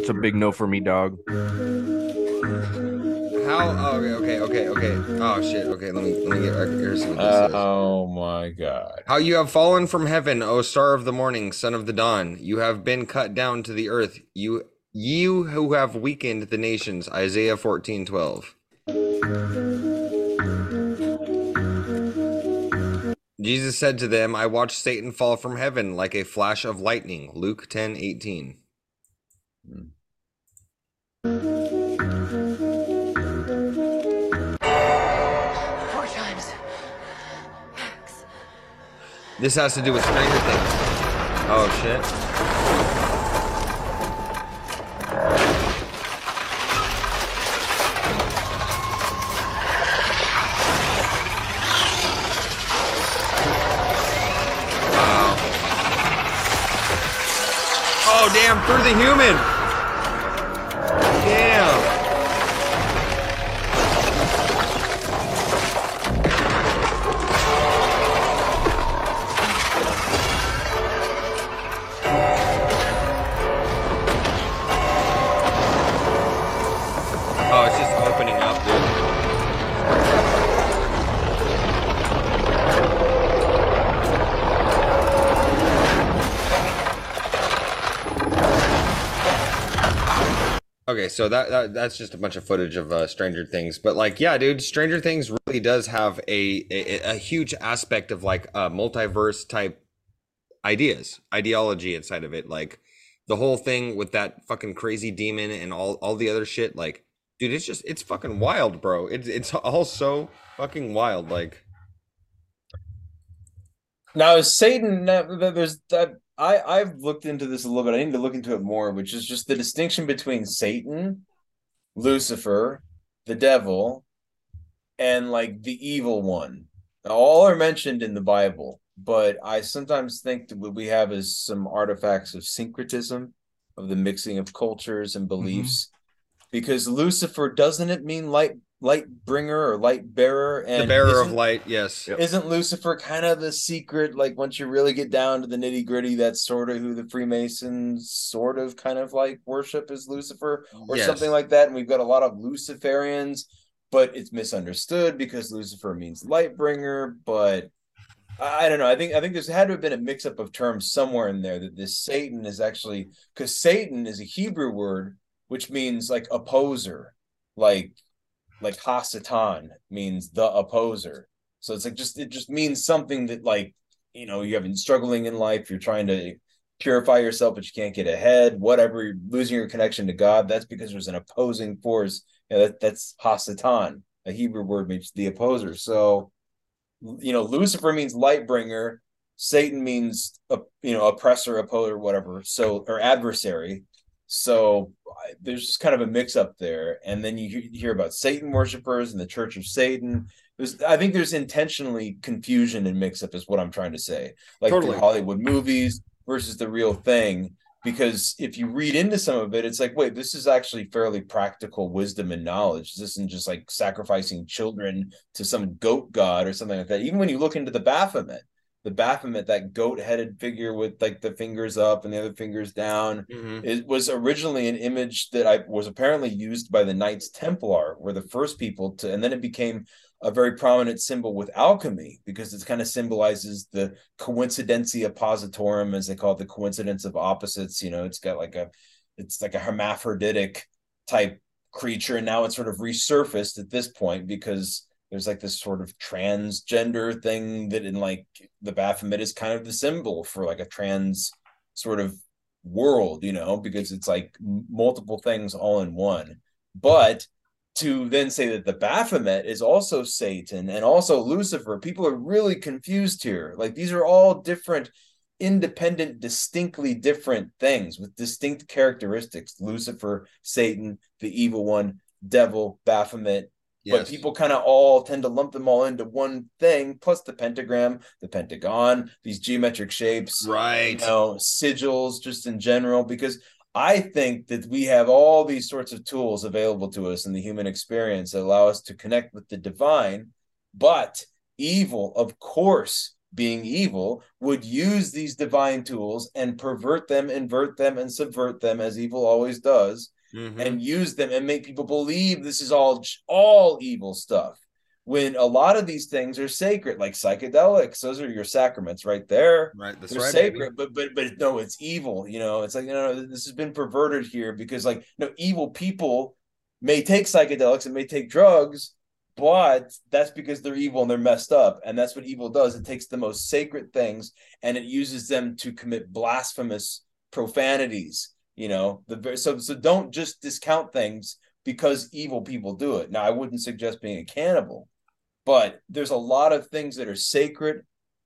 It's a big no for me, dog. How? Oh, okay, okay, okay, okay. Oh shit. Okay, let me let me get here's what this says. Oh my god. How you have fallen from heaven, O star of the morning, son of the dawn. You have been cut down to the earth. You you who have weakened the nations. Isaiah fourteen twelve. Jesus said to them, I watched Satan fall from heaven like a flash of lightning. Luke ten eighteen. Hmm. Four times. Max. This has to do with Stranger Things. Oh shit. Oh damn, through the human. Okay, so that, that that's just a bunch of footage of uh, Stranger Things, but like, yeah, dude, Stranger Things really does have a a, a huge aspect of like uh, multiverse type ideas, ideology inside of it. Like the whole thing with that fucking crazy demon and all all the other shit. Like, dude, it's just it's fucking wild, bro. It's it's all so fucking wild. Like, Now is Satan there's that I I've looked into this a little bit. I need to look into it more, which is just the distinction between Satan, Lucifer, the devil, and like the evil one. Now, all are mentioned in the Bible, but I sometimes think that what we have is some artifacts of syncretism, of the mixing of cultures and mm-hmm. beliefs. Because Lucifer doesn't it mean light light bringer or light bearer and The bearer of light, yes. isn't Lucifer kind of the secret? Like once you really get down to the nitty gritty, that's sort of who the Freemasons sort of kind of like worship is Lucifer or Yes. something like that. And we've got a lot of Luciferians, but it's misunderstood because Lucifer means light bringer. But I I don't know. I think I think there's had to have been a mix up of terms somewhere in there that this Satan is actually because Satan is a Hebrew word which means like opposer, like like Hasatan means the opposer. So it's like just it just means something that like you know you have been struggling in life, you're trying to purify yourself, but you can't get ahead. Whatever, you're losing your connection to God. That's because there's an opposing force. You know, that, that's Hasatan. A Hebrew word means the opposer. So you know, Lucifer means light bringer. Satan means a you know oppressor, opposer, whatever. So or adversary. So there's just kind of a mix up there, and then you hear about Satan worshippers and the Church of Satan. There's, I think there's intentionally confusion and mix up, is what I'm trying to say. Like Totally. the Hollywood movies versus the real thing. Because if you read into some of it, it's like, wait, this is actually fairly practical wisdom and knowledge. This isn't just like sacrificing children to some goat god or something like that. Even when you look into the Baphomet, the Baphomet, that goat-headed figure with like the fingers up and the other fingers down, Mhm. it was originally an image that I was apparently used by the Knights Templar, were the first people to, and then it became a very prominent symbol with alchemy because it kind of symbolizes the coincidentia oppositorum, as they call it, the coincidence of opposites. You know, it's got like a, it's like a hermaphroditic type creature, and now it's sort of resurfaced at this point because there's like this sort of transgender thing that in like the Baphomet is kind of the symbol for like a trans sort of world, you know, because it's like multiple things all in one. But to then say that the Baphomet is also Satan and also Lucifer, people are really confused here. Like these are all different, independent, distinctly different things with distinct characteristics Lucifer, Satan, the evil one, devil, Baphomet. But people kind of all tend to lump them all into one thing, plus the pentagram, the pentagon, these geometric shapes, Right. You know, sigils, just in general, because I think that we have all these sorts of tools available to us in the human experience that allow us to connect with the divine. But evil, of course, being evil, would use these divine tools and pervert them, invert them, and subvert them, as evil always does, Mhm. and use them and make people believe this is all all evil stuff. When a lot of these things are sacred, like psychedelics, those are your sacraments right there. Right, that's They're right, baby. sacred, but but but no, it's evil. You know, it's like you know this has been perverted here because like no evil people may take psychedelics and may take drugs, but that's because they're evil and they're messed up, and that's what evil does. It takes the most sacred things and it uses them to commit blasphemous profanities. You know, the so so don't just discount things because evil people do it. Now, I wouldn't suggest being a cannibal, but there's a lot of things that are sacred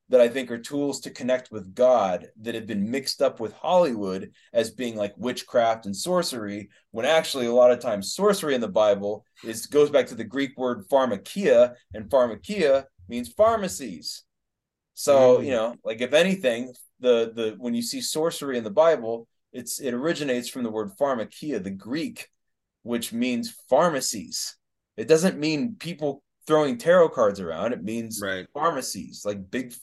that I think are tools to connect with God that have been mixed up with Hollywood as being like witchcraft and sorcery, when actually a lot of times sorcery in the Bible is goes back to the Greek word pharmakia, and pharmakia means pharmacies. So Mm. you know, like if anything, the the when you see sorcery in the Bible, it's it originates from the word pharmakia, the Greek, which means pharmacies. It doesn't mean people throwing tarot cards around. It means Right. pharmacies, like big,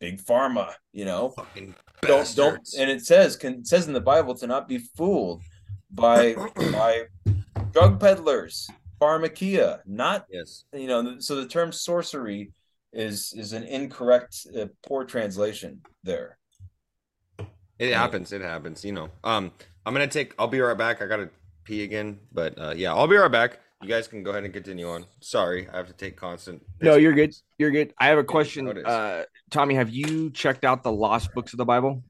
big pharma. You know, Fucking don't don't. And it says can it says in the Bible to not be fooled by by drug peddlers, pharmakia, not Yes. you know. So the term sorcery is is an incorrect, uh, poor translation there. It happens. It happens. You know. Um, I'm gonna take. I'll be right back. I gotta pee again, but uh, yeah, I'll be right back. You guys can go ahead and continue on. Sorry, I have to take constant. No, you're good. You're good. I have a question. Uh, Tommy, have you checked out the lost books of the Bible?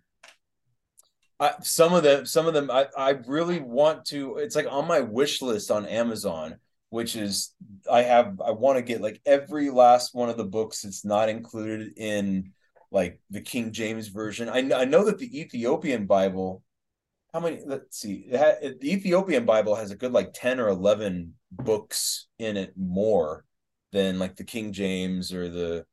I, some of the some of them I, I really want to it's like on my wish list on Amazon which is I have I want to get like every last one of the books that's not included in like the King James version. I know, I know that the Ethiopian Bible. How many? Let's see. It ha, the Ethiopian Bible has a good like ten or eleven books in it more than like the King James or the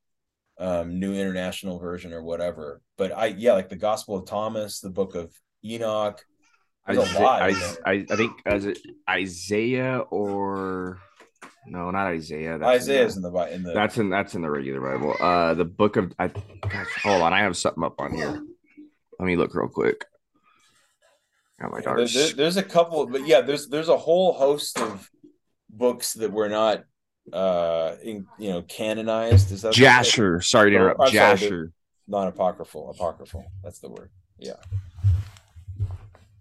um, New International Version or whatever. But I yeah, like the Gospel of Thomas, the Book of Enoch. There's a Isa- lot. in I, I think as Isaiah or no, not Isaiah. That's Isaiah's in the Bi- in the that's in that's in the regular Bible. Uh, the book of I. Gosh, hold on, I have something up on here. Let me look real quick. Got my There- there- there's a couple, but yeah, there's there's a whole host of books that were not uh in, you know canonized. Is that Jasher. Sorry to interrupt. I'm sorry, Jasher. non apocryphal, apocryphal. That's the word. Yeah.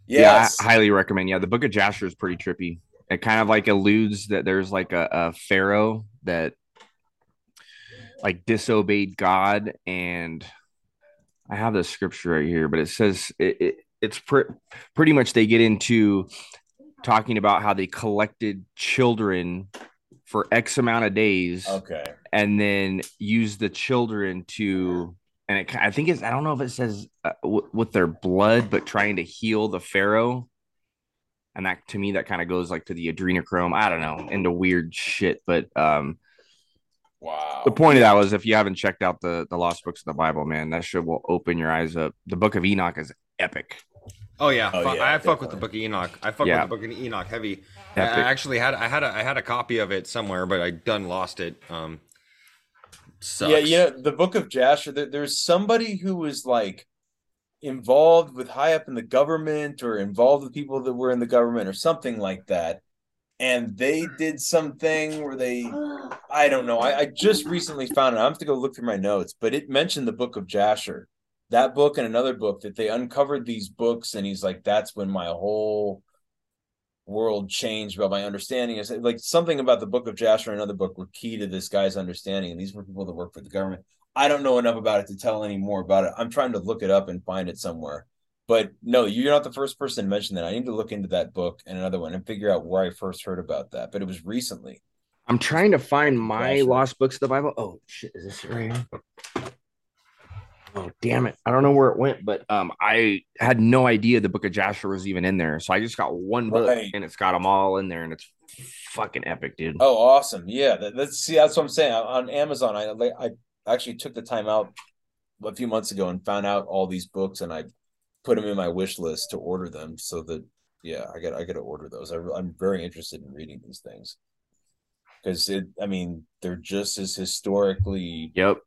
Yeah, I highly recommend. Yeah, the Book of Jasher is pretty trippy. It kind of like alludes that there's like a, a pharaoh that like disobeyed God, and I have the scripture right here, but it says it, it it's pre- pretty much they get into talking about how they collected children for X amount of days, Okay. and then use the children to and it, I think it's I don't know if it says uh, w- with their blood, but trying to heal the pharaoh, and that to me that kind of goes like to the adrenochrome. I don't know into weird shit, but um, wow. The point of that was if you haven't checked out the the lost books of the Bible, man, that shit will open your eyes up. The Book of Enoch is epic. Oh yeah, Oh, fu- yeah, I fuck with the Book of Enoch. I fuck Yeah. with the Book of Enoch heavy. I, I actually had I had a I had a copy of it somewhere, but I done lost it. Um, sucks. Yeah, you know, the book of Jasher, there, there's somebody who was like involved with high up in the government or involved with people that were in the government or something like that. And they hmm. did something where they, I don't know. I, I just recently found it. I have to go look through my notes, but it mentioned the book of Jasher, that book and another book that they uncovered these books. And he's like, that's when my whole world changed about my understanding is like something about the book of Jasher and another book were key to this guy's understanding. And these were people that worked for the government. I don't know enough about it to tell any more about it. I'm trying to look it up and find it somewhere. But no, you're not the first person to mention that. I need to look into that book and another one and figure out where I first heard about that. But it was recently. I'm trying to find my Jasher. lost books of the Bible. Oh shit, is this right here? Oh damn it! I don't know where it went, but um, I had no idea the Book of Jasher was even in there. So I just got one book, Right. and it's got them all in there, and it's fucking epic, dude. Oh, awesome! Yeah, that, that's see, that's what I'm saying. On Amazon, I like I actually took the time out a few months ago and found out all these books, and I put them in my wish list to order them. So that yeah, I got I got to order those. I, I'm very interested in reading these things because it. I mean, they're just as historically yep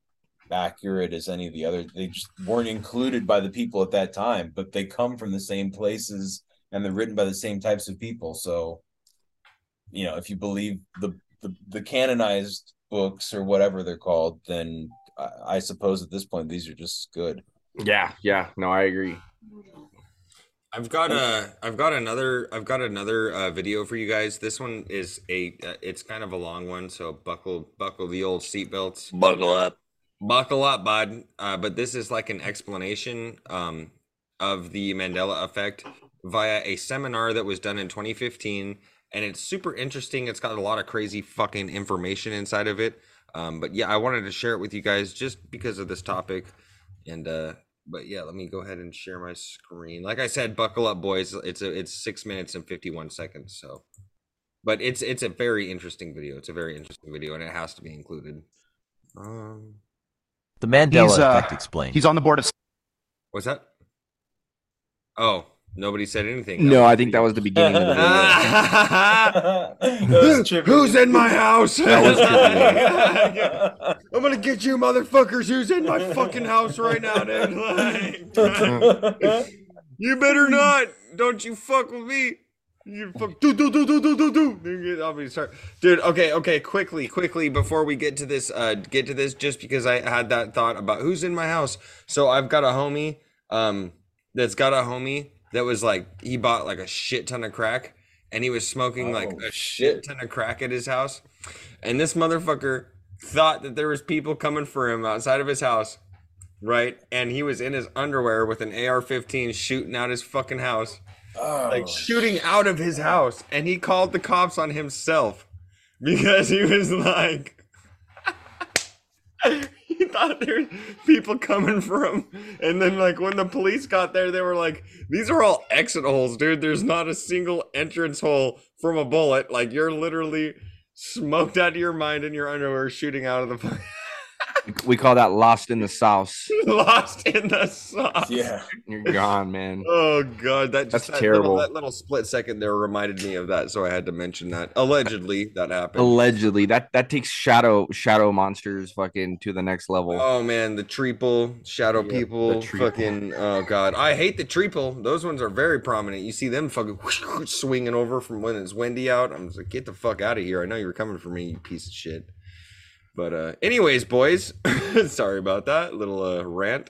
accurate as any of the other. They just weren't included by the people at that time, but they come from the same places and they're written by the same types of people. So, you know, if you believe the the, the canonized books or whatever they're called, then I, I suppose at this point these are just good. Yeah, yeah, no, I agree. I've got a I've got another I've got another uh, video for you guys. This one is a uh, it's kind of a long one, so buckle buckle the old seatbelts. Buckle up. Buckle up, bud. Uh, but this is like an explanation um, of the Mandela effect via a seminar that was done in 2015, and it's super interesting. It's got a lot of crazy fucking information inside of it. Um, but yeah, I wanted to share it with you guys just because of this topic. And uh, but yeah, let me go ahead and share my screen. Like I said, buckle up, boys. It's a it's six minutes and 51 seconds. So, but it's it's a very interesting video. It's a very interesting video, and it has to be included. Um. The Mandela He's, uh, effect explained. he's on the board of. What's that? Oh, nobody said anything. No, I think that was the beginning of the video. Who's in my house? That was. I'm gonna get you, motherfuckers. Who's in my fucking house right now, dude? You better not. Don't you fuck with me. You fuck. Do do do do do do do. Dude, I'll be sorry, dude. Okay, okay. Quickly, quickly before we get to this, uh, get to this, just because I had that thought about who's in my house. So I've got a homie, um, that's got a homie that was like he bought like a shit ton of crack, and he was smoking like Oh, a shit ton of crack at his house, and this motherfucker thought that there was people coming for him outside of his house, right? And he was in his underwear with an AR-15 shooting out his fucking house, oh, like shooting out of his house, and he called the cops on himself because he was like. he thought there were people coming from. And then, like, when the police got there, they were like, these are all exit holes, dude. There's not a single entrance hole from a bullet. Like, you're literally smoked out of your mind in your underwear shooting out of the. We call that lost in the sauce. lost in the sauce. Yeah. You're gone, man. Oh god, that just That's that terrible. Little, that little split second there reminded me of that, so I had to mention that. Allegedly, that happened. Allegedly, that that takes shadow shadow monsters fucking to the next level. Oh man, the triple shadow Yeah, people, the fucking oh god, I hate the triple. Those ones are very prominent. You see them fucking swinging over from when it's windy out. I'm just like, get the fuck out of here. I know you were coming for me, you piece of shit. But uh, anyways, boys, sorry about that little uh, rant.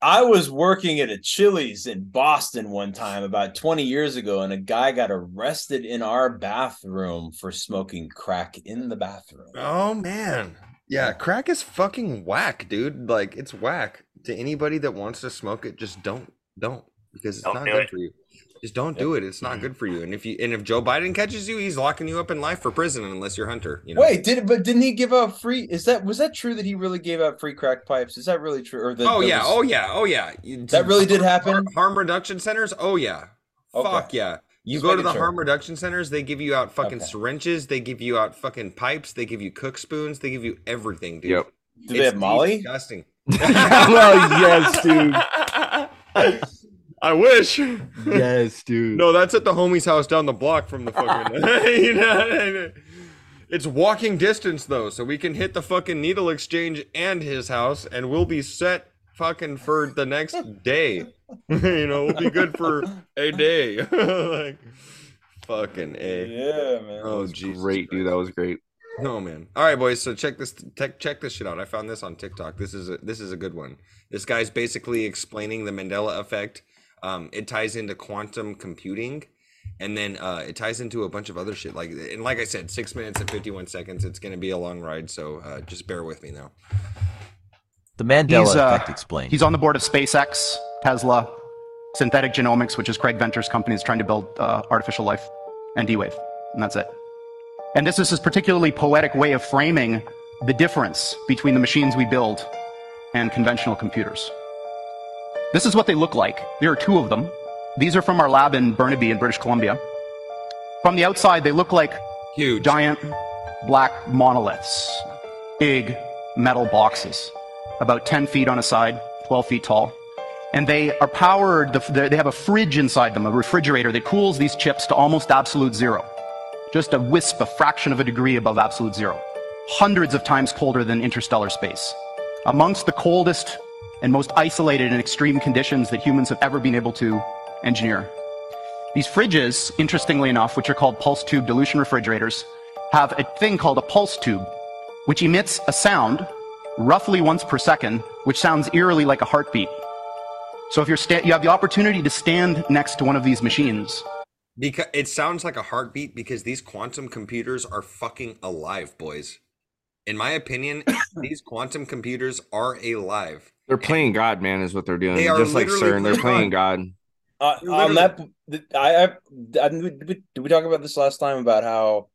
I was working at a Chili's in Boston one time about 20 years ago, and a guy got arrested in our bathroom for smoking crack in the bathroom. Oh man, yeah, crack is fucking whack, dude. Like it's whack to anybody that wants to smoke it. Just don't, don't, because it's Don't not good it. for you. Just don't do it. It's not good for you. And if you and if Joe Biden catches you, he's locking you up in life for prison unless you're Hunter. You know. Wait, did but didn't he give out free? Is that was that true that he really gave out free crack pipes? Is that really true? Or the, oh yeah, was- oh yeah, oh yeah. That really did happen? Harm, harm reduction centers. Oh yeah. Okay. Fuck yeah. You Just go to the sure. harm reduction centers, they give you out fucking Okay. syringes, they give you out fucking pipes, they give you cook spoons, they give you everything, dude. Yep. Do they have Molly? Disgusting. well, yes, dude. I wish. Yes, dude. No, that's at the homie's house down the block from the fucking. you know, it's walking distance though, so we can hit the fucking needle exchange and his house, and we'll be set fucking for the next day. you know, we'll be good for a day. like, fucking a. Yeah, man. Oh, Jesus Great, dude. That was great. Oh man! All right, boys. So check this. Check check this shit out. I found this on TikTok. This is a, this is a good one. This guy's basically explaining the Mandela effect. Um, it ties into quantum computing, and then uh, it ties into a bunch of other shit. Like and like I said, six minutes and fifty one seconds. It's gonna be a long ride, so uh, just bear with me now. The Mandela He's, uh, effect explained. He's on the board of SpaceX, Tesla, Synthetic Genomics, which is Craig Venter's company, is trying to build uh, artificial life, and D-Wave, and that's it. And this is his particularly poetic way of framing the difference between the machines we build and conventional computers. This is what they look like. There are two of them. These are from our lab in Burnaby in British Columbia. From the outside, they look like huge giant black monoliths, big metal boxes, about 10 feet on a side, 12 feet tall. And they are powered, they have a fridge inside them, a refrigerator that cools these chips to almost absolute zero. Just a wisp, a fraction of a degree above absolute zero. Hundreds of times colder than interstellar space. Amongst the coldest and most isolated and extreme conditions that humans have ever been able to engineer. These fridges, interestingly enough, which are called pulse tube dilution refrigerators, have a thing called a pulse tube, which emits a sound roughly once per second, which sounds eerily like a heartbeat. So if you're you have the opportunity to stand next to one of these machines, Because it sounds like a heartbeat because these quantum computers are fucking alive, boys. In my opinion, these quantum computers are alive. They're playing God, man, is what they're doing. They are Just like literally CERN, they're playing playing God. Uh, on that, I, I, I did we, did we talk about this last time about how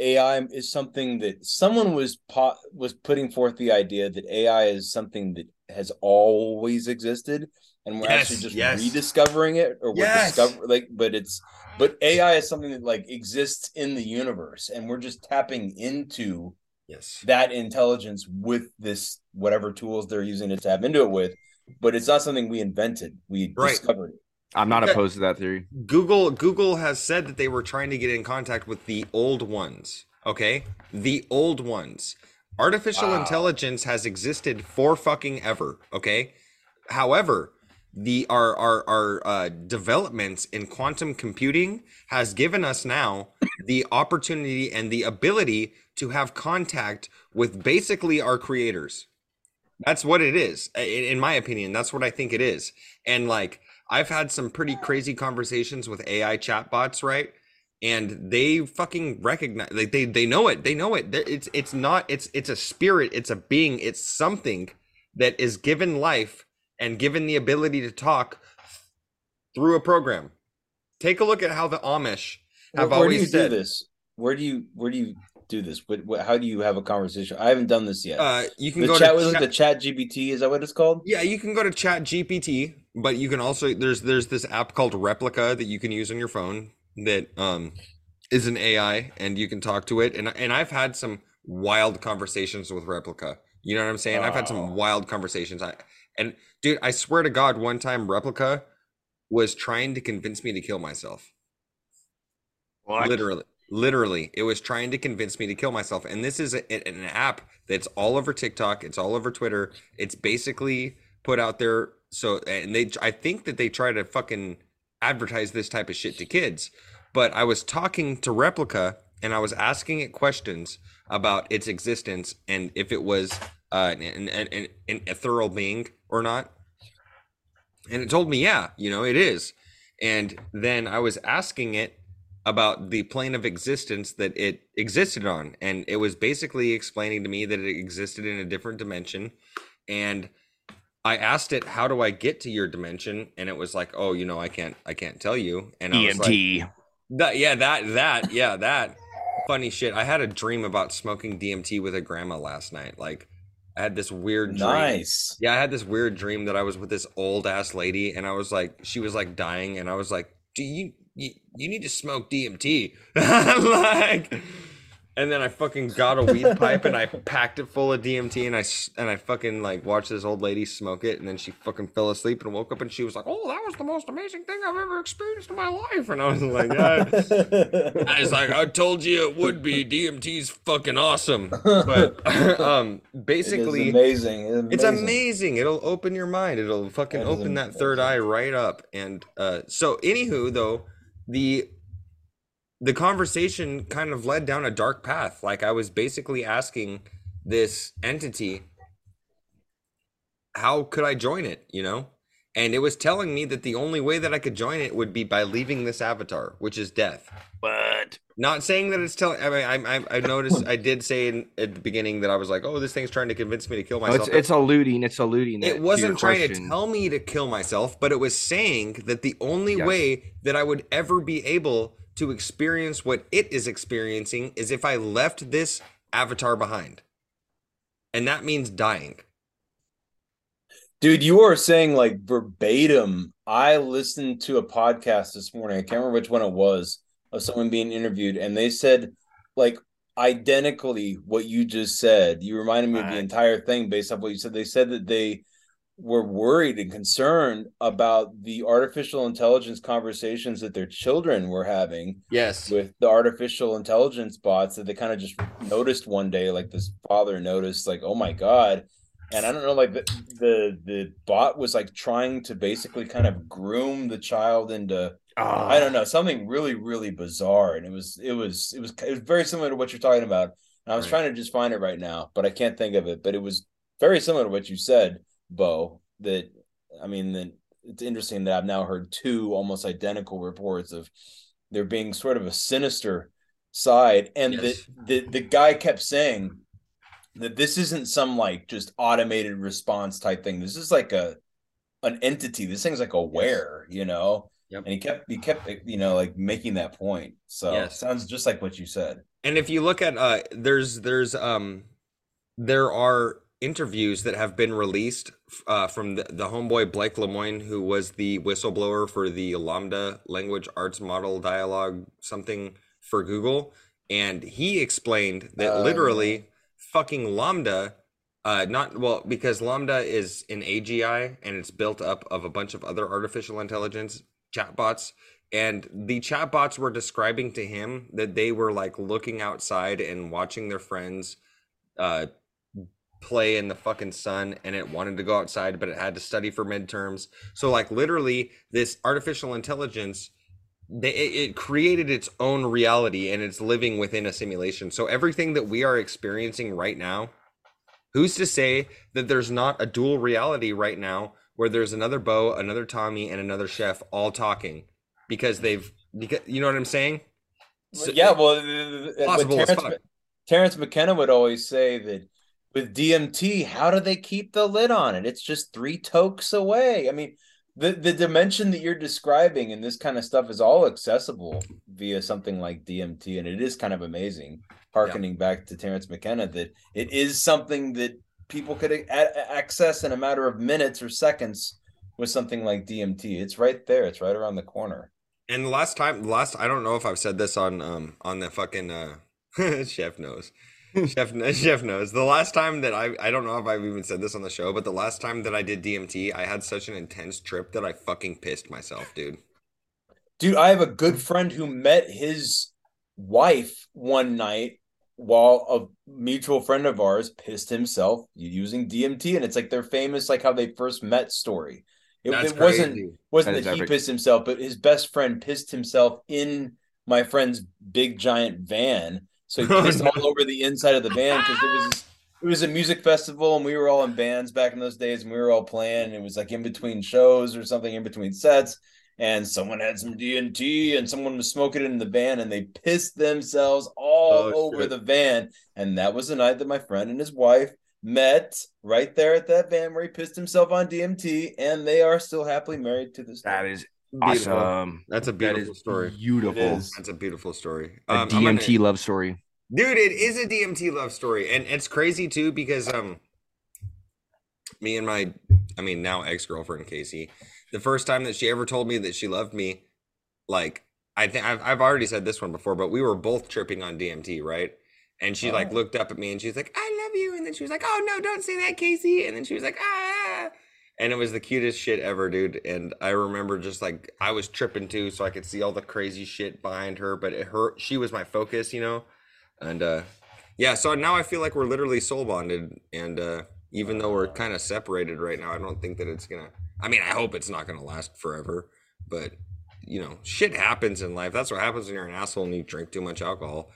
AI is something that someone was po- was putting forth the idea that AI is something that has always existed, and we're Yes, actually just yes. rediscovering it, or we're Yes. discover like, but it's but AI is something that like exists in the universe, and we're just tapping into yes that intelligence with this whatever tools they're using to tap into it with. But it's not something we invented; we Right. discovered it. I'm not opposed to that theory. Google Google has said that they were trying to get in contact with the old ones. Okay, the old ones. Artificial Wow. intelligence has existed for fucking ever. Okay, however, the our our our uh, developments in quantum computing has given us now the opportunity and the ability to have contact with basically our creators. That's what it is, in, in my opinion. That's what I think it is. And like, I've had some pretty crazy conversations with AI chatbots, right? And they fucking recognize, like they they know it. They know it. It's it's not. It's it's a spirit. It's a being. It's something that is given life and given the ability to talk through a program. Take a look at how the Amish have where do always you said do this? Where do you where do you do this? What, what how do you have a conversation? I haven't done this yet. Uh, you can the go chat to was chat- like the Chat GPT. Is that what it's called? Yeah, you can go to Chat GPT, but you can also there's there's this app called Replika that you can use on your phone that um is an AI and you can talk to it and and I've had some wild conversations with Replika. You know what I'm saying? I've had some wild conversations. I and dude, I swear to God, one time Replika was trying to convince me to kill myself. Literally, literally, it was trying to convince me to kill myself. And this is a, an app that's all over TikTok. It's all over Twitter. It's basically put out there. So, and they, I think that they try to fucking advertise this type of shit to kids. But I was talking to Replika and I was asking it questions about its existence and if it was uh, an, an, an, an, ethereal being or not. And it told me, yeah, you know, it is. And then I was asking it about the plane of existence that it existed on. And it was basically explaining to me that it existed in a different dimension. And I asked it, how do I get to your dimension? And it was like, oh, you know, I can't, I can't tell you. And I was like, that, yeah, that, that, yeah, that. Funny shit. I had a dream about smoking DMT with a grandma last night. Like, I had this weird dream. Nice. Yeah, I had this weird dream that I was with this old ass lady, and I was like, she was like dying, and I was like, do you you, you need to smoke DMT? like, and then I fucking got a weed pipe and I packed it full of DMT, and I and I fucking like watched this old lady smoke it, and then she fucking fell asleep and woke up, and she was like, oh, that was the most amazing thing I've ever experienced in my life, and I was like, yeah. I was like, I told you it would be. DMT's fucking awesome. But um basically amazing. It's It's amazing. amazing. It'll open your mind. It'll fucking That open that third eye right up. And uh so anywho though, the the conversation kind of led down a dark path. Like I was basically asking this entity how could I join it, you know? And it was telling me that the only way that I could join it would be by leaving this avatar, which is death. But Not saying that it's telling. I mean, I, I, I noticed. I did say in, at the beginning that I was like, "Oh, this thing's trying to convince me to kill oh, No, myself." it's, it's alluding. It's alluding. that- it wasn't your trying to tell me to kill myself, but it was saying that the only Yes. way that I would ever be able to experience what it is experiencing is if I left this avatar behind, and that means dying. Dude, you are saying like verbatim. I listened to a podcast this morning. I can't remember which one it was of someone being interviewed, and they said like identically what you just said. You reminded me of the entire thing based off what you said. They said that they were worried and concerned about the artificial intelligence conversations that their children were having Yes. with the artificial intelligence bots that they kind of just noticed one day like this father noticed like oh my god and i don't know like the, the the bot was like trying to basically kind of groom the child into i don't know ah. something really really bizarre and it was it was it was it was very similar to what you're talking about and i was Right. trying to just find it right now but i can't think of it but it was very similar to what you said Beau that i mean that it's interesting that i've now heard two almost identical reports of there being sort of a sinister side and Yes. the, the the guy kept saying that this isn't some like just automated response type thing. This is like a an entity. This thing's like aware you know? Yep. and he kept he kept you know like making that point. So Yes. sounds just like what you said. And if you look at uh there's there's um there are interviews that have been released uh from the, the homeboy Blake Lemoine who was the whistleblower for the LaMDA language arts model dialogue something for Google. And he explained that Oh, literally fucking LaMDA uh not well because LaMDA is an AGI and it's built up of a bunch of other artificial intelligence chatbots. And the chatbots were describing to him that they were like looking outside and watching their friends uh play in the fucking sun and it wanted to go outside but it had to study for midterms. So like literally this artificial intelligence they, it, created its own reality and it's living within a simulation so everything that we are experiencing right now who's to say that there's not a dual reality right now where there's another Beau, another Tommy, and another chef all talking because they've because you know what I'm saying? So- yeah well Terence. Terence McKenna would always say that with DMT how do they keep the lid on it it's just three tokes away I mean the the dimension that you're describing and this kind of stuff is all accessible via something like DMT, and it is kind of amazing. Harkening back to Terence McKenna, that it is something that people could a- access in a matter of minutes or seconds with something like DMT. It's right there. It's right around the corner. And the last time, last I don't know if I've said this on um on the fucking uh chef knows. chef chef knows. The last time that I I don't know if I've even said this on the show, but the last time that I did DMT, I had such an intense trip that I fucking pissed myself, dude. Dude, I have a good friend who met his wife one night while a mutual friend of ours pissed himself using DMT, and it's like their famous like how they first met story. It, That's it wasn't wasn't That is that he epic. pissed himself, but his best friend pissed himself in my friend's big giant van. So he pissed all over the inside of the van because it was it was a music festival and we were all in bands back in those days and we were all playing. It was like in between shows or something in between sets. And someone had some DMT and someone was smoking it in the van and they pissed themselves all Oh, over shit. the van. And that was the night that my friend and his wife met right there at that van where he pissed himself on DMT and they are still happily married to this day. That is Beautiful. awesome. That's a beautiful story. Beautiful. That's a beautiful story. A Um, I'm DMT gonna- love story. Dude, it is a DMT love story. And it's crazy too because um me and my I mean now ex-girlfriend Casey, the first time that she ever told me that she loved me, like I think I've I've already said this one before, but we were both tripping on DMT, right? And she like Oh. looked up at me and she's like, I love you. And then she was like, Oh no, don't say that, Casey. And then she was like, ah and it was the cutest shit ever, dude. And I remember just like I was tripping too, so I could see all the crazy shit behind her, but it hurt. She was my focus, you know. And uh yeah, so now I feel like we're literally soul bonded, and uh even though we're kind of separated right now, I don't think that it's gonna. I mean, I hope it's not gonna last forever, but you know, shit happens in life. That's what happens when you're an asshole and you drink too much alcohol.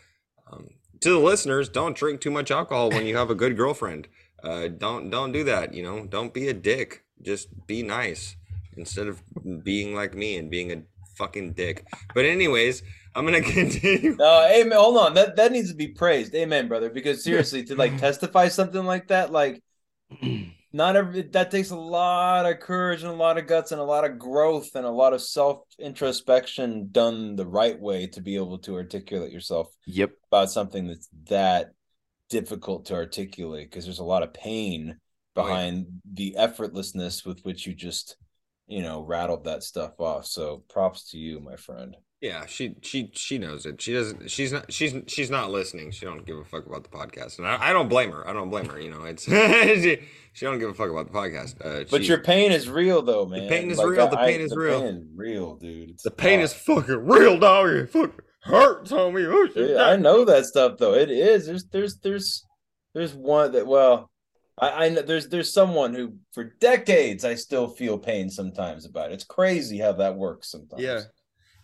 Um, to the listeners, don't drink too much alcohol when you have a good girlfriend. Uh, don't don't do that. You know, don't be a dick. Just be nice instead of being like me and being a fucking dick. But anyways, I'm gonna continue. No, amen. Hold on. That that needs to be praised. Amen, brother. Because seriously, to like testify something like that, like not every that takes a lot of courage and a lot of guts and a lot of growth and a lot of self introspection done the right way to be able to articulate yourself Yep. about something that's that difficult to articulate because there's a lot of pain Oh, yeah. behind the effortlessness with which you just you know rattled that stuff off so props to you my friend Yeah, she she she knows it. She doesn't. She's not. She's she's not listening. She don't give a fuck about the podcast, and I, I don't blame her. I don't blame her. You know, it's she, she don't give a fuck about the podcast. Uh, But she- your pain is real, though, man. The pain is real, the pain is the real. Pain is real, dude. It's the pain is fucking real, dog. It fucking hurts, homie. Oh, shit. I know that stuff, though. It is. There's, there's, there's, there's one that. Well, I, I know there's, there's someone who, for decades, I still feel pain sometimes about. It. It's crazy how that works sometimes. Yeah,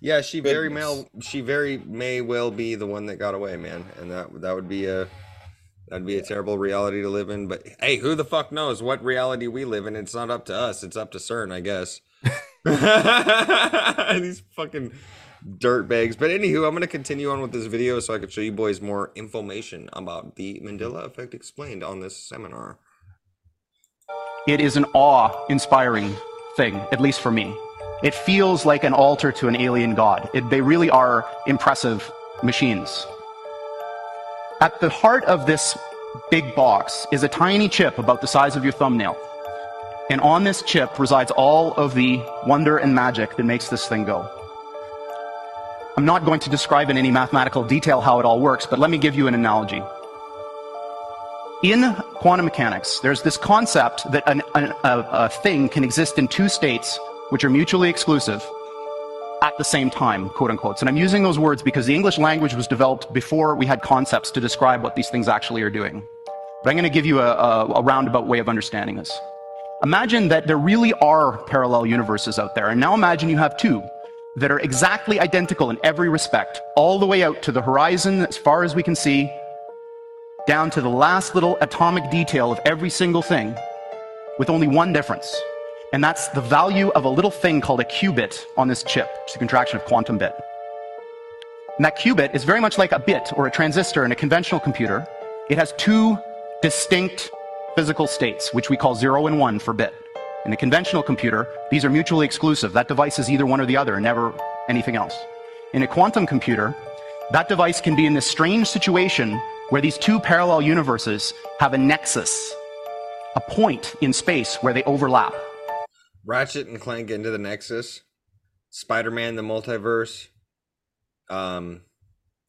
yeah. She very Goodness. may she very may well be the one that got away, man, and that that would be a that'd be a terrible reality to live in. But hey, who the fuck knows what reality we live in? It's not up to us. It's up to CERN, I guess. These fucking dirt bags. But anywho, I'm gonna continue on with this video so I can show you boys more information about the Mandela Effect explained on this seminar. It is an awe inspiring thing, at least for me. It feels like an altar to an alien god. It, they really are impressive machines. At the heart of this big box is a tiny chip about the size of your thumbnail. And on this chip resides all of the wonder and magic that makes this thing go. I'm not going to describe in any mathematical detail how it all works, but let me give you an analogy. In quantum mechanics, there's this concept that an, an, a, a thing can exist in two states which are mutually exclusive at the same time, quote unquote. And I'm using those words because the English language was developed before we had concepts to describe what these things actually are doing. But I'm going to give you a, a, a roundabout way of understanding this. Imagine that there really are parallel universes out there, and now imagine you have two that are exactly identical in every respect, all the way out to the horizon as far as we can see, down to the last little atomic detail of every single thing, with only one difference. And that's the value of a little thing called a qubit on this chip, which is a contraction of quantum bit. And that qubit is very much like a bit or a transistor in a conventional computer. It has two distinct physical states, which we call zero and one for bit. In a conventional computer, these are mutually exclusive. That device is either one or the other, never anything else. In a quantum computer, that device can be in this strange situation where these two parallel universes have a nexus, a point in space where they overlap. Ratchet and Clank into the Nexus, Spider Man the multiverse. Um,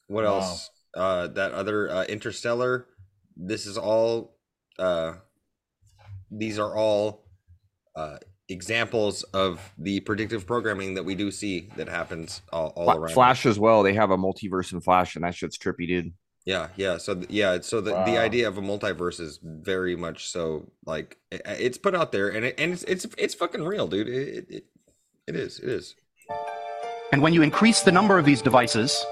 what Wow. else? Uh, that other uh, Interstellar. This is all. Uh, these are all uh, examples of the predictive programming that we do see that happens all, all around. Flash as well. They have a multiverse in Flash, and that shit's trippy, dude. Yeah, yeah. So th- yeah, so the, the idea of a multiverse is very much so like i- i- it's put out there, and it, and it's it's it's fucking real, dude. It it, it, it is. It is. And when you increase the number of these devices,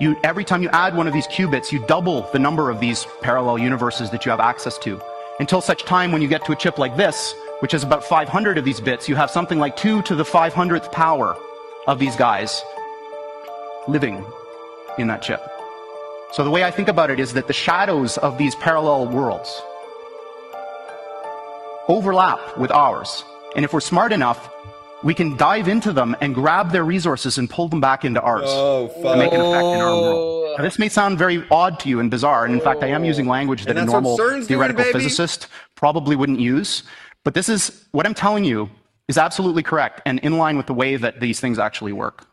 you every time you add one of these qubits, you double the number of these parallel universes that you have access to. Until such time when you get to a chip like this, which is about 500 of these bits, you have something like 2 to the 500th power of these guys living in that chip. So the way I think about it is that the shadows of these parallel worlds overlap with ours. And if we're smart enough, we can dive into them and grab their resources and pull them back into ours Oh, and make an effect in our world. Now, this may sound very odd to you and bizarre, and in fact, I am using language that a normal CERN's doing, theoretical physicist probably wouldn't use. But this is what I'm telling you is absolutely correct and in line with the way that these things actually work.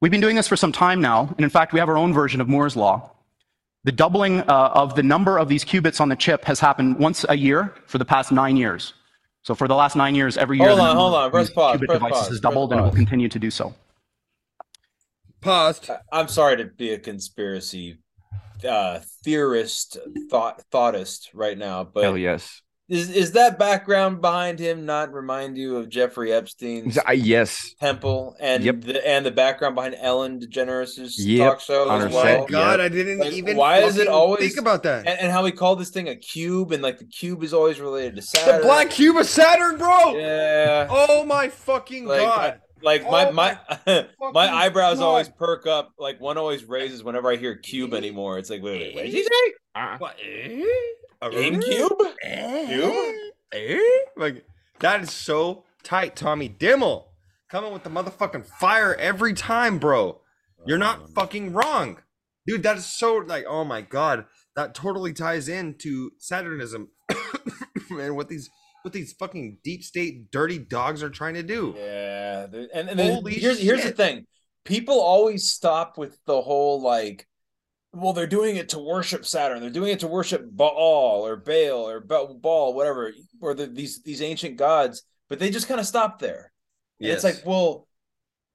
We've been doing this for some time now, and in fact, we have our own version of Moore's law. The doubling uh, of the number of these qubits on the chip has happened once a year for the past nine years. So for the last nine years, every year, Hold the on, number hold of on. Press pause, qubit press devices pause, has doubled and it will continue to do so. Paused. I'm sorry to be a conspiracy uh theorist thought thoughtist right now, but Hell yes. Is is that background behind him not remind you of Jeffrey Epstein's Uh, yes. temple and Yep. the and the background behind Ellen DeGeneres' Yep, talk show on as well? set, Oh God, I didn't Like, even. why is it always think about that? And, and how he called this thing a cube, and like the cube is always related to Saturn. the black cube of Saturn, bro. Yeah. Oh my fucking Like, god. Like my Oh my my, eyebrows God. always perk up. Like one always raises whenever I hear cube anymore. It's like wait wait what did you say? What? GameCube? Eh, Cube? Eh, eh? Like that is so tight, Tommy Dimmel. Coming with the motherfucking fire every time, bro. You're not um, fucking wrong. Dude, that is so like, oh my god. That totally ties into Saturnism and what these what these fucking deep state dirty dogs are trying to do. Yeah, and, and then Holy here's here's the thing: people always stop with the whole like, well, they're doing it to worship Saturn, they're doing it to worship Baal or Baal or Ba- Baal, whatever, or the, these these ancient gods, but they just kind of stop there. And it's like, well,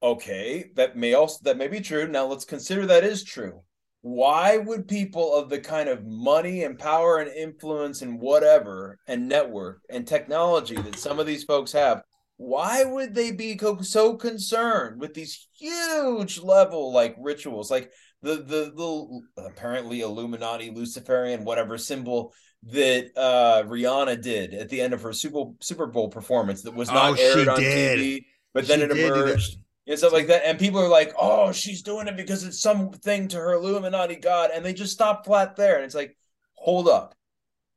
okay, that may also that may be true. Now let's consider that is true. Why would people of the kind of money and power and influence and whatever and network and technology that some of these folks have, why would they be co- so concerned with these huge level like rituals, like the the little apparently Illuminati Luciferian whatever symbol that uh Rihanna did at the end of her Super Super Bowl performance that was not Oh, she aired on did. TV, but then She it did do that. emerged and stuff like that. And people are like, "Oh, she's doing it because it's something to her Illuminati god," and they just stop flat there. And it's like, hold up.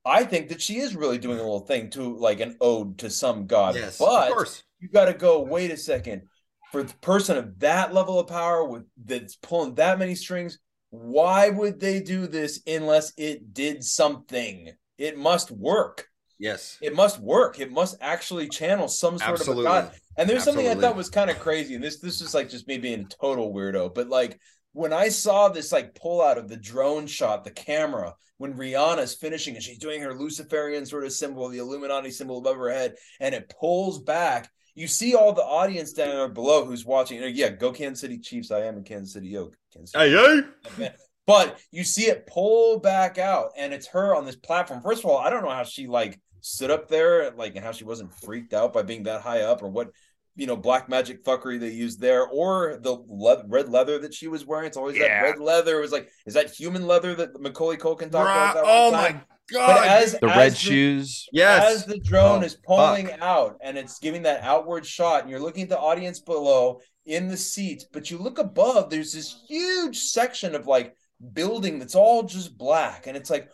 I think that she is really doing a little thing to like an ode to some god. Yes, of but course. you got to go. Wait a second. For the person of that level of power with that's pulling that many strings, why would they do this unless it did something? It must work. Yes. It must work. It must actually channel some sort Absolutely. of a god. And there's something I thought was kind of crazy. And this this is like just me being a total weirdo. But like when I saw this like pull out of the drone shot, the camera, when Rihanna's finishing and she's doing her Luciferian sort of symbol, the Illuminati symbol above her head, and it pulls back. You see all the audience down there below who's watching. Yeah, go Kansas City Chiefs. I am in Kansas City. Yo, Kansas City. Hey, hey. But you see it pull back out, and it's her on this platform. First of all, I don't know how she like stood up there, like, and how she wasn't freaked out by being that high up, or what you know, black magic fuckery they used there, or the le- red leather that she was wearing. It's always Yeah. that red leather. It was like, is that human leather that Macaulay Culkin talked about? Bruh, that oh one my time? God, But as The as red shoes. Yes. as the drone Oh, is pulling out and it's giving that outward shot, and you're looking at the audience below in the seats, but you look above, there's this huge section of like building that's all just black, and it's like,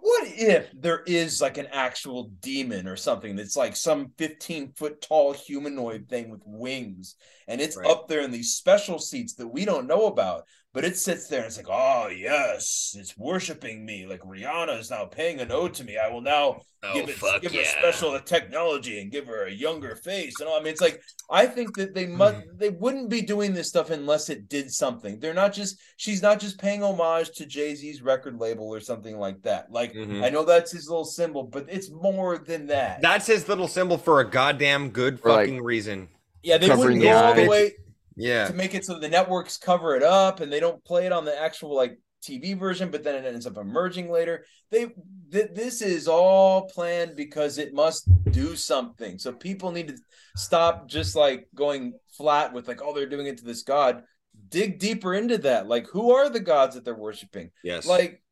what if there is like an actual demon or something that's like some 15 foot tall humanoid thing with wings and it's Right. up there in these special seats that we don't know about but it sits there and it's like oh yes it's worshiping me like rihanna is now paying an ode to me i will now Oh, give it fuck give her yeah. special technology and give her a younger face and all i mean it's like i think that they must Mm-hmm. they wouldn't be doing this stuff unless it did something they're not just she's not just paying homage to jay-z's record label or something like that like Mhm. i know that's his little symbol but it's more than that That's his little symbol for a goddamn good For, like, fucking reason. yeah they covering wouldn't the go all the way Yeah. to make it so the networks cover it up and they don't play it on the actual like TV version, but then it ends up emerging later. They th- this is all planned because it must do something. So people need to stop just like going flat with like, oh, they're doing it to this god. Dig deeper into that. Like, who are the gods that they're worshiping? Yes. Like,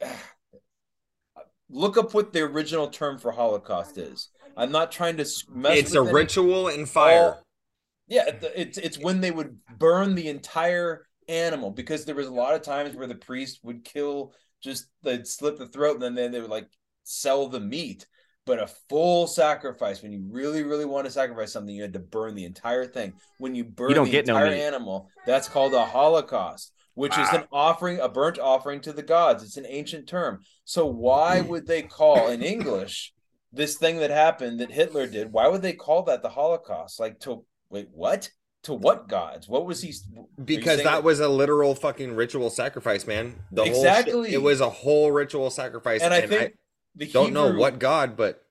look up what the original term for Holocaust is. I'm not trying to mess. it's a with any- ritual in fire. all- yeah, it- it's it's when they would burn the entire animal because there was a lot of times where the priest would kill just they'd slit the throat and then they, they would like sell the meat. But a full sacrifice, when you really, really want to sacrifice something, you had to burn the entire thing. When you burn don't the get no entire meat. animal, that's called a holocaust, which is an offering, a burnt offering to the gods. It's an ancient term. So why would they call in English this thing that happened that Hitler did? Why would they call that the Holocaust? Like to wait, what? To what gods? What was he? because that was a literal fucking ritual sacrifice, man. The Whole Exactly. shit, it was a whole ritual sacrifice, And I think the don't know what god, but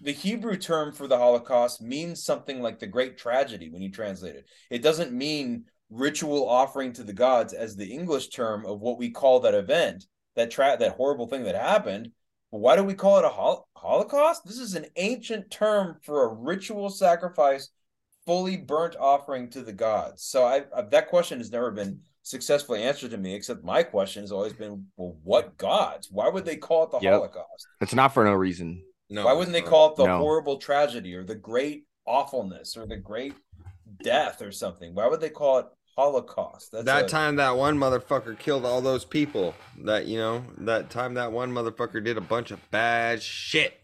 the Hebrew term for the Holocaust means something like the Great Tragedy when you translate it. It doesn't mean ritual offering to the gods as the English term of what we call that event, that tra- that horrible thing that happened. Why do we call it a hol- Holocaust? This is an ancient term for a ritual sacrifice, fully burnt offering to the gods. So I, I that question has never been successfully answered to me, except my question has always been, well, what gods? Why would they call it the Yep. Holocaust? It's not for no reason. no. Why wouldn't they call it the No. horrible tragedy or the great awfulness or the great death or something? Why would they call it Holocaust? That's that a- time that one motherfucker killed all those people. That you know, that time that one motherfucker did a bunch of bad shit.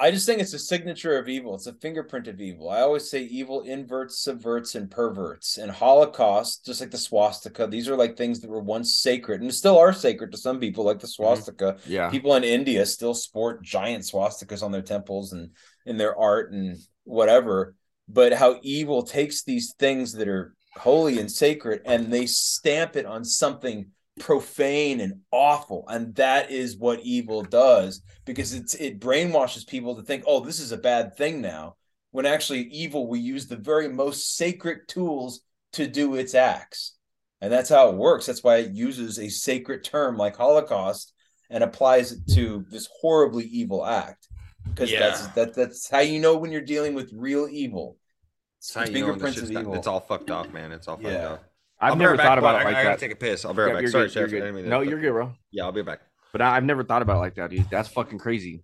I just think it's a signature of evil. It's a fingerprint of evil. I always say evil inverts, subverts, and perverts. And Holocaust, just like the swastika, these are like things that were once sacred and still are sacred to some people, like the mm-hmm. swastika. Yeah. People in India still sport giant swastikas on their temples and in their art and whatever. But how evil takes these things that are holy and sacred and they stamp it on something profane and awful and that is what evil does because it's it brainwashes people to think oh this is a bad thing now when actually evil will use the very most sacred tools to do its acts and that's how it works that's why it uses a sacred term like holocaust and applies it to this horribly evil act because that's that, that's how you know when you're dealing with real evil That's how you know when the fingerprints of evil It's all fucked off, man. It's all fucked Yeah. off. I've I'll never right back, thought about it like I, I that. gotta take a piss. I'll be right Yeah, back. you're Sorry, good, Chef. you're I good. didn't mean to- No, you're good, bro. Yeah, I'll be back. But I, I've never thought about it like that, dude. That's fucking crazy.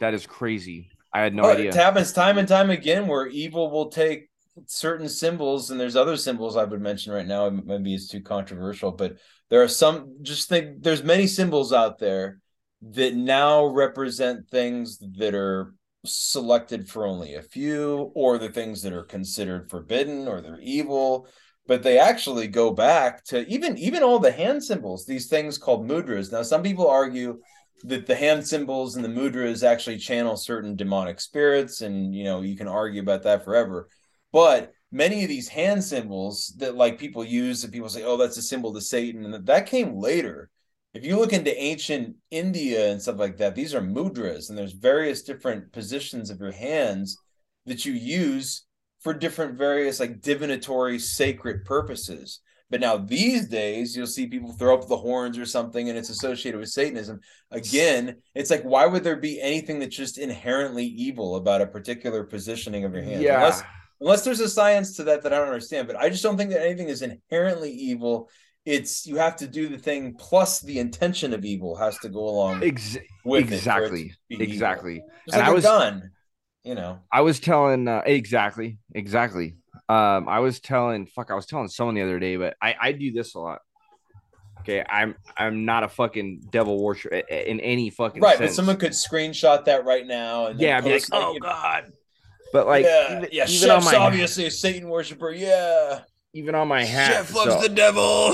That is crazy. I had no Well, idea. It happens time and time again where evil will take certain symbols, and there's other symbols I would mention right now. Maybe it's too controversial, but there are some. Just think, there's many symbols out there that now represent things that are selected for only a few, or the things that are considered forbidden or they're evil. But they actually go back to even even all the hand symbols. These things called mudras. Now, some people argue that the hand symbols and the mudras actually channel certain demonic spirits and you know you can argue about that forever but many of these hand symbols that like people use and people say oh that's a symbol to satan and that, came later if you look into ancient india and stuff like that these are mudras and there's various different positions of your hands that you use for different various like divinatory sacred purposes but now these days, you'll see people throw up the horns or something, and it's associated with Satanism. Again, it's like, why would there be anything that's just inherently evil about a particular positioning of your hands? Yeah. Unless, unless there's a science to that that I don't understand. But I just don't think that anything is inherently evil. It's you have to do the thing plus the intention of evil has to go along Ex- with it it exactly. Exactly. And like I was gun, you know. I was telling uh, exactly, exactly. Um, I was telling fuck, I was telling someone the other day, but I I do this a lot. Okay, I'm I'm not a fucking devil worshiper in any fucking Right, sense. but someone could screenshot that right now and Yeah, be like, "Oh, God. But like, yeah, even, yeah, even Chef's my obviously a Satan worshiper. Yeah, even on my hat, Chef loves so- the devil.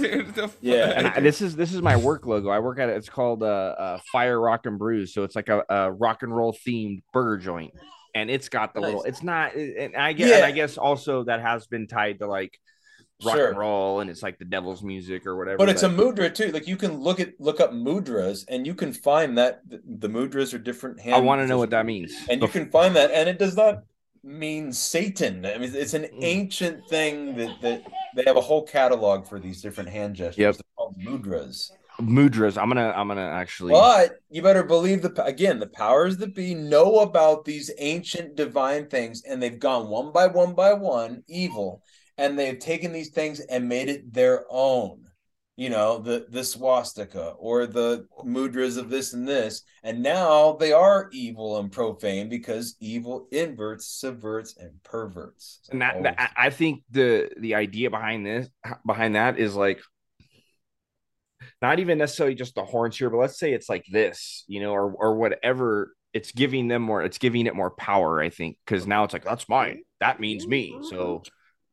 Dude, the Yeah. and I, this is this is my work logo. I work at it. It's called uh, uh Fire Rock and Brews. So it's like a, a rock and roll themed burger joint, and it's got the little. It's not. And I guess and I guess also that has been tied to like rock Sure. and roll, and it's like the devil's music or whatever. but it's a mudra too. Like you can look at look up mudras, and you can find that the mudras are different. Hand I want to know what that means. and you can find that, and it does not mean Satan. I mean, it's an hmm. ancient thing that that they have a whole catalog for these different hand gestures. Yep. They're called mudras. mudras. I'm gonna I'm gonna actually. But you better believe the again the powers that be know about these ancient divine things, and they've gone one by one by one evil, and they've taken these things and made it their own. You know the the swastika or the mudras of this and this, and now they are evil and profane because evil inverts, subverts, and perverts. and that, that- I- think the the idea behind this behind that is like not even necessarily just the horns here, but let's say it's like this, you know, or or whatever. It's giving them more. It's giving it more power. I think because now it's like that's mine. That means me. So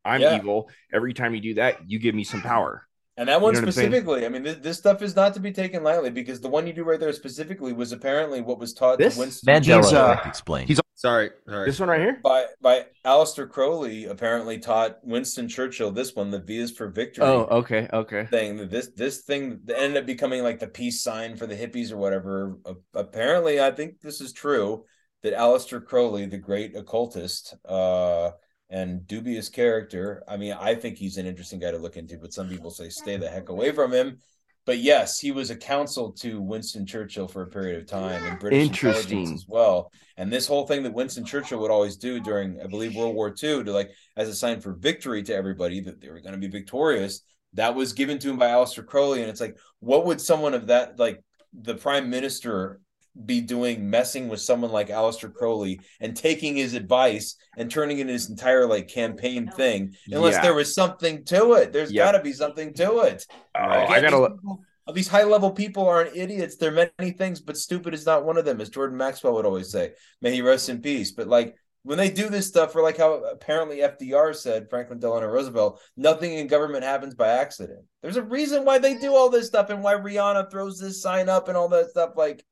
I'm Yeah. evil. Every time you do that, you give me some power. And that one You know what I'm saying? specifically, I mean, this, this stuff is not to be taken lightly because the one you do right there specifically was apparently what was taught This? to Winston Mandela Churchill effect explained. He's Sorry, sorry. this one right here. by by Aleister Crowley. Apparently taught Winston Churchill this one, the V is for victory. Oh, okay, okay. Thing that this this thing that ended up becoming like the peace sign for the hippies or whatever. A- apparently, I think this is true that Aleister Crowley, the great occultist, uh, and dubious character. I mean, I think he's an interesting guy to look into, but some people say stay the heck away from him. But yes, he was a counsel to Winston Churchill for a period of time and British intelligence as well. And this whole thing that Winston Churchill would always do during, I believe, World War II, to like as a sign for victory to everybody that they were going to be victorious, that was given to him by Aleister Crowley. And it's like, what would someone of that, like the prime minister, be doing messing with someone like Aleister Crowley and taking his advice and turning it into his entire like campaign thing, unless Yeah. there was something to it. There's Yep. got to be something to it. Oh, Again, I gotta. these people- these high level people aren't idiots. They're many things, but stupid is not one of them, as Jordan Maxwell would always say. May he rest in peace. But like when they do this stuff, or like how apparently FDR said, Franklin Delano Roosevelt, nothing in government happens by accident. There's a reason why they do all this stuff and why Rihanna throws this sign up and all that stuff. Like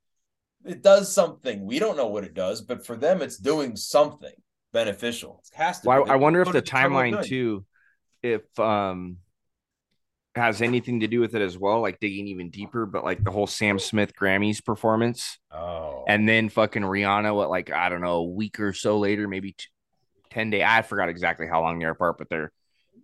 it does something. We don't know what it does, but for them, it's doing something beneficial. It has to. Well, be. I, I wonder if the to trouble of timeline too, if um has anything to do with it as well, like digging even deeper, but like the whole Sam Smith Grammys performance, Oh, and then fucking Rihanna, what like I don't know, a week or so later, maybe t- ten day. I forgot exactly how long they're apart, but they're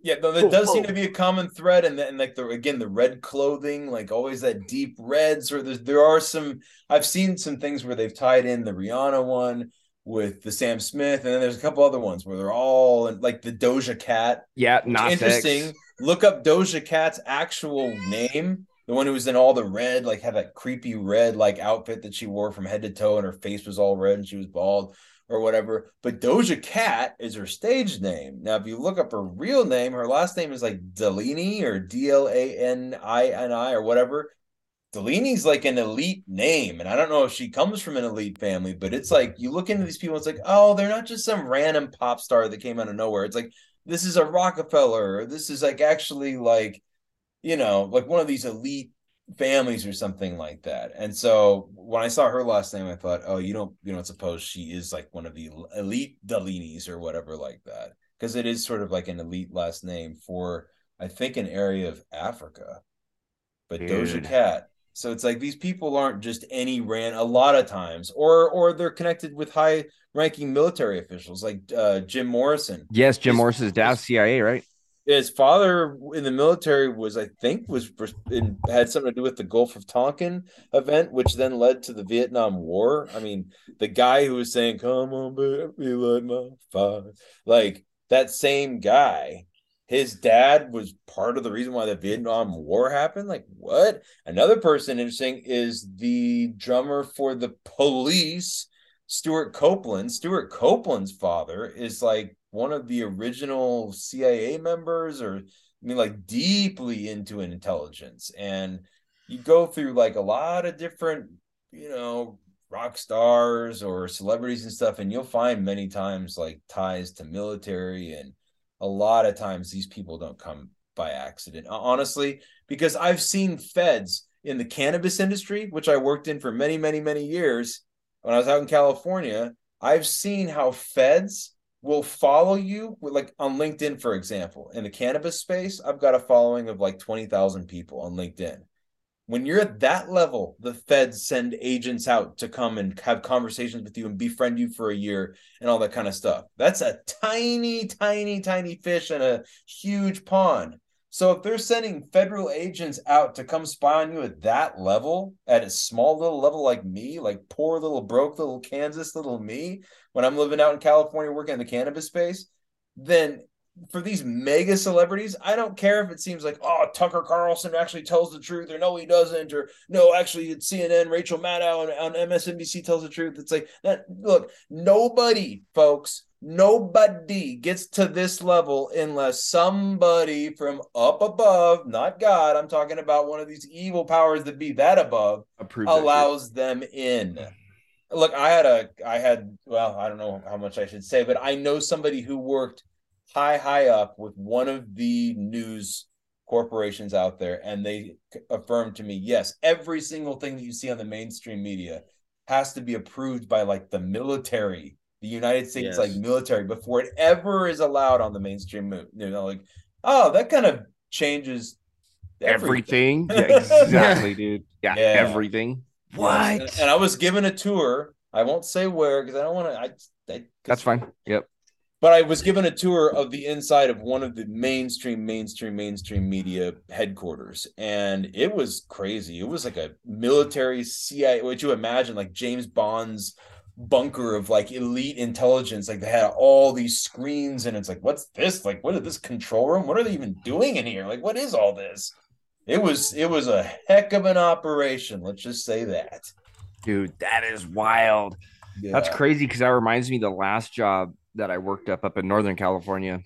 Yeah, though there does seem to be a common thread, and then like the again the red clothing, like always that deep reds, or there's there are some. I've seen some things where they've tied in the Rihanna one with the Sam Smith, and then there's a couple other ones where they're all in, like the Doja Cat. yeah, not interesting. Look up Doja Cat's actual name. The one who was in all the red, like had that creepy red like outfit that she wore from head to toe, and her face was all red, and she was bald or whatever. But Doja Cat is her stage name. Now, if you look up her real name, her last name is like Delaney or D L A N I N I or whatever. Delaney's like an elite name, and I don't know if she comes from an elite family, but it's like you look into these people, it's like, oh, they're not just some random pop star that came out of nowhere. It's like this is a Rockefeller, this is like actually like, you know, like one of these elite families or something like that. And so when I saw her last name, I thought, oh, you don't you don't suppose she is like one of the elite Delinis or whatever like that. Because it is sort of like an elite last name for I think an area of Africa. But Doja Cat. So it's like these people aren't just any ran a lot of times, or or they're connected with high ranking military officials like uh, Jim Morrison. yes, Jim His- Morris's dad's CIA, right? His father in the military was i think was in, had something to do with the gulf of tonkin event which then led to the vietnam war. I mean the guy who was saying come on baby light my fire like that same guy his dad was part of the reason why the vietnam war happened? Like what? Another person interesting is the drummer for the police Stewart Copeland. Stewart Copeland's father is like one of the original CIA members or I mean, like deeply into intelligence. And you go through like a lot of different, you know, rock stars or celebrities and stuff, and you'll find many times like ties to military. And a lot of times these people don't come by accident, honestly, because I've seen feds in the cannabis industry, which I worked in for many, many, many years when I was out in California. I've seen how feds will follow you like on LinkedIn, for example, in the cannabis space, I've got a following of like 20,000 people on LinkedIn. When you're at that level, the feds send agents out to come and have conversations with you and befriend you for a year and all that kind of stuff. That's a tiny, tiny, tiny fish in a huge pond. So if they're sending federal agents out to come spy on you at that level, at a small little level like me, like poor little broke little Kansas little me, when I'm living out in California working in the cannabis space, then for these mega celebrities, I don't care if it seems like, oh, Tucker Carlson actually tells the truth, or no, he doesn't, or no, actually, it's CNN, Rachel Maddow on, on MSNBC tells the truth. It's like that. Look, nobody, folks, nobody gets to this level unless somebody from up above, not God, I'm talking about one of these evil powers that be that above, Approve that shit. allows them in. Look, I had a, I had, well, I don't know how much I should say, but I know somebody who worked high, high up with one of the news corporations out there, and they affirmed to me, yes, every single thing that you see on the mainstream media has to be approved by like the military, the United States Yes. like military before it ever is allowed on the mainstream. mo- You know, like, oh, that kind of changes Everything. Yeah, exactly, dude. Yeah, Yeah. everything. What? And, and I was given a tour. I won't say where because I don't want to. I, I That's fine. Yep. but I was given a tour of the inside of one of the mainstream, mainstream, mainstream media headquarters, and it was crazy. It was like a military CIA. What you imagine, like James Bond's bunker of like elite intelligence. Like they had all these screens, and it's like, what's this? Like, what is this control room? What are they even doing in here? Like, what is all this? It was it was a heck of an operation. Let's just say that. Dude, that is wild. That's crazy because that reminds me of the last job that I worked up up in Northern California.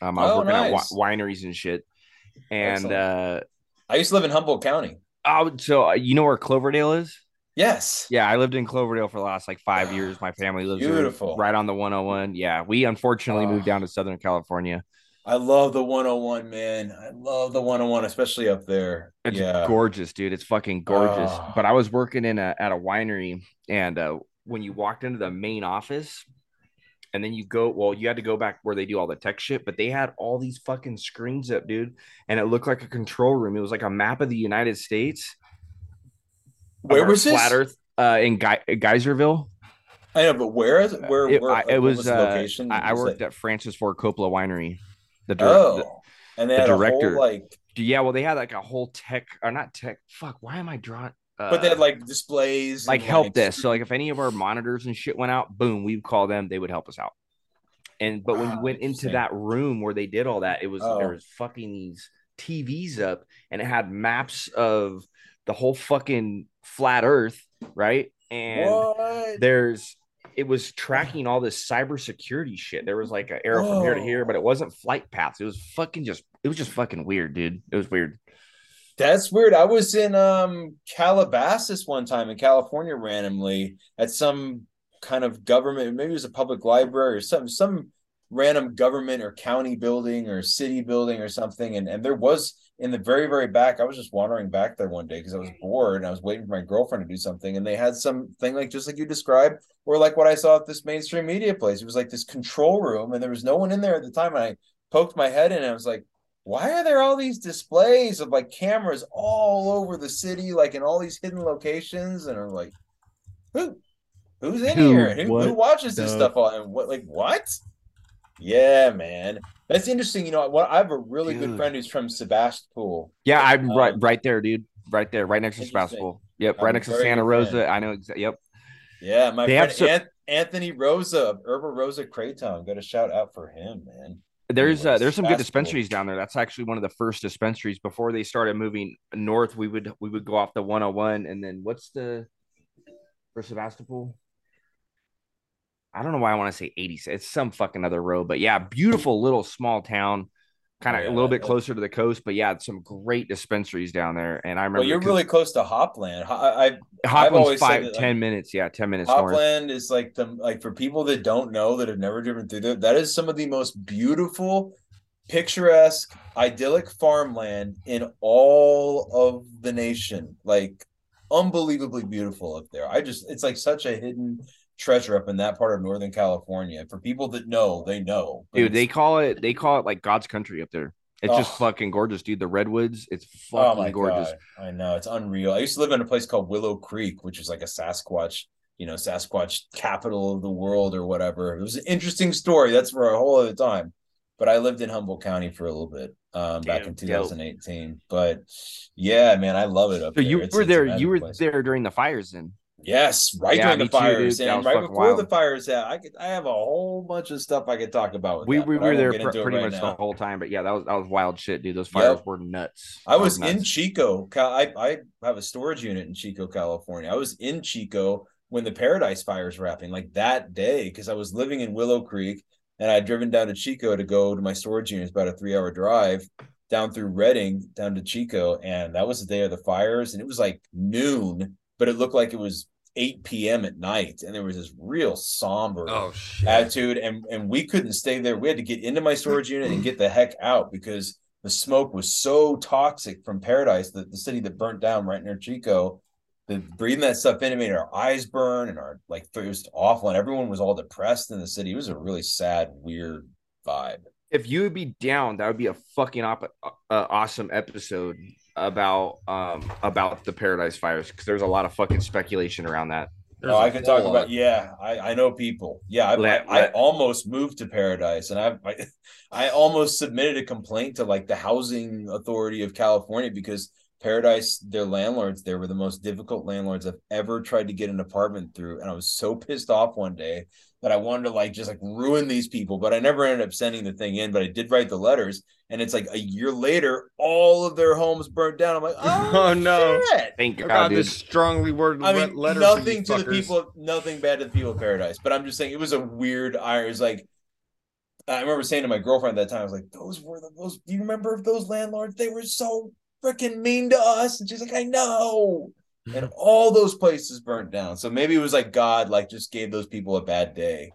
Um, I was Oh, working at nice. wi- wineries and shit. And Excellent. uh, I used to live in Humboldt County. oh, so uh, you know where Cloverdale is? Yes. Yeah, I lived in Cloverdale for the last like five years. Ah, My family lives Beautiful. right on the 101. Yeah, we unfortunately Oh. moved ah. down to Southern California. I love the 101, man. I love the 101, especially up there. It's yeah. gorgeous, dude. It's fucking gorgeous. Oh. But I was working in a at a winery, and uh, when you walked into the main office, and then you go, well, you had to go back where they do all the tech shit. But they had all these fucking screens up, dude, and it looked like a control room. It was like a map of the United States. Where was this? Flat Earth uh, in Ge- Geyserville. I know, but where is it? Where, It, where I- like, it was, the uh, location? I, I worked it- at Francis Ford Coppola Winery. The dir- Oh, the- and they the had director, a whole like, yeah, well, they had like a whole tech or not tech. Fuck, why am I drawing? Uh, but they had like displays, like help desk. So like if any of our monitors and shit went out, boom, we'd call them. They would help us out. And but when you went into that room where they did all that, it was Oh. there was fucking these TVs up, and it had maps of the whole fucking flat Earth, right? And What? there's it was tracking all this cybersecurity shit. There was like an arrow from here to here, but it wasn't flight paths. It was fucking just it was just fucking weird, dude. It was weird. That's weird. I was in um Calabasas one time in California randomly at some kind of government, maybe it was a public library or some some random government or county building or city building or something. And and there was in the very, very back, I was just wandering back there one day because I was mm-hmm. bored and I was waiting for my girlfriend to do something. And they had something like just like you described, or like what I saw at this mainstream media place. It was like this control room, and there was no one in there at the time. And I poked my head in and I was like, why are there all these displays of like cameras all over the city, like in all these hidden locations? And I'm like, who who's in Who, here? Who, who what watches this stuff all and what like what? Yeah, man. That's interesting. You know, what I have a really good friend who's from Sebastopol. Yeah, I'm right Um, right there, dude. Right there, right next to Sebastopol. Yep, I'm right next to Santa Rosa. friend. I know exactly. Yep. Yeah, my They friend so- Anth- Anthony Rosa of Herba Rosa Craytown. Got a shout out for him, man. There's uh, there's some good dispensaries down there. That's actually one of the first dispensaries before they started moving north. We would we would go off the 101 and then what's the for Sebastopol? I don't know why I want to say 80. It's some fucking other road, but yeah, beautiful little small town. kind of Yeah, a little bit closer to the coast. But yeah, some great dispensaries down there. And I remember Well, you're really close to Hopland. Ho- I, I I've Hopland's five, that, 10 like, minutes. Yeah, 10 minutes north. Hopland is like the like for people that don't know that have never driven through there. That is some of the most beautiful, picturesque, idyllic farmland in all of the nation. Like unbelievably beautiful up there. I just it's like such a hidden treasure up in that part of Northern California. For people that know, they know. Dude, they call it they call it like God's country up there. It's just Oh. fucking gorgeous, dude. The redwoods, it's Oh fucking my gorgeous. god, I know it's unreal. I used to live in a place called Willow Creek, which is like a Sasquatch, you know, Sasquatch capital of the world or whatever. It was an interesting story. That's for a whole other time. But I lived in Humboldt County for a little bit um, back in Damn, dope. 2018. But yeah, man, I love it up So there. you It's- were there. You were place. there during the fires, then. Yes, right Yeah, during the fires That and right before the fires. Yeah, I could. I have a whole bunch of stuff I could talk about. With We, that, we were there pr- pretty right much now. the whole time, but yeah, that was that was wild shit, dude. Those fires Yep. were nuts. I was nuts. in Chico. I I have a storage unit in Chico, California. I was in Chico when the Paradise fires were happening, like that day, because I was living in Willow Creek and I'd driven down to Chico to go to my storage unit. It's about a three hour drive down through Redding down to Chico, and that was the day of the fires, and it was like noon, but it looked like it was 8 p.m. at night, and there was this real somber Oh shit. attitude and and we couldn't stay there we had to get into my storage unit and get the heck out because the smoke was so toxic from paradise the, the city that burnt down right near chico that breathing that stuff in it made our eyes burn and our like it was awful and everyone was all depressed in the city it was a really sad weird vibe If you would be down, that would be a fucking op- uh, awesome episode about um about the Paradise Fires because there's a lot of fucking speculation around that. oh, I could talk about yeah. I, I know people. Yeah, I, Let- I, I almost moved to Paradise, and I, I I almost submitted a complaint to like the housing authority of California because Paradise, their landlords, they were the most difficult landlords I've ever tried to get an apartment through, and I was so pissed off one day that I wanted to like just like ruin these people, but I never ended up sending the thing in. But I did write the letters, and it's like a year later, all of their homes burnt down. I'm like, oh, Oh, no. shit. Thank I God, got this strongly worded I mean, letter nothing these to the people, nothing bad to the people of Paradise. But I'm just saying, it was a weird. I was like, I remember saying to my girlfriend at that time, I was like, "Those were the those. Do you remember those landlords? They were so freaking mean to us." And she's like, "I know." And all those places burnt down. So maybe it was like God, like just gave those people a bad day.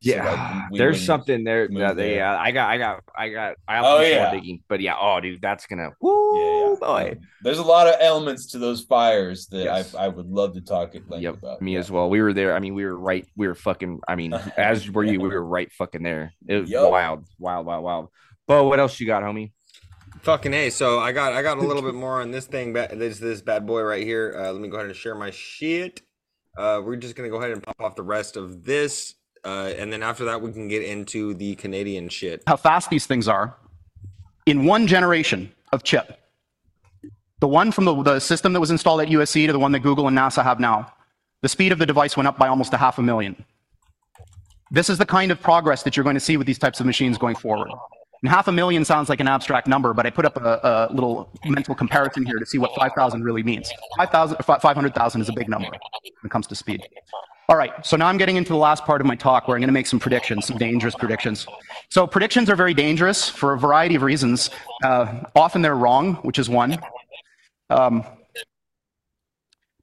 So, Yeah, like, we there's something there that they. there. Uh, I got, I got, I got. I Oh, do some more yeah. digging, but yeah, oh dude, that's gonna. Woo, boy. There's a lot of elements to those fires that Yes. I I would love to talk at length Yep, about. me as well. We were there. I mean, we were right. We were fucking. I mean, as were you. We were right fucking there. It was Yup. wild, wild, wild, wild. Bo, what else you got, homie? Fucking a. So I got I got a little bit more on this thing. This this bad boy right here. Uh, let me go ahead and share my shit. Uh, we're just gonna go ahead and pop off the rest of this, uh, and then after that we can get into the Canadian shit. how fast these things are in one generation of chip. The one from the, the system that was installed at USC to the one that Google and NASA have now, the speed of the device went up by almost a half a million. This is the kind of progress that you're going to see with these types of machines going forward. And half a million sounds like an abstract number, but I put up a, a little mental comparison here to see what 5,000 really means. 5,000 500,000 is a big number when it comes to speed. All right, so now I'm getting into the last part of my talk where I'm going to make some predictions, some dangerous predictions. So predictions are very dangerous for a variety of reasons. Uh, often they're wrong, which is one. Um,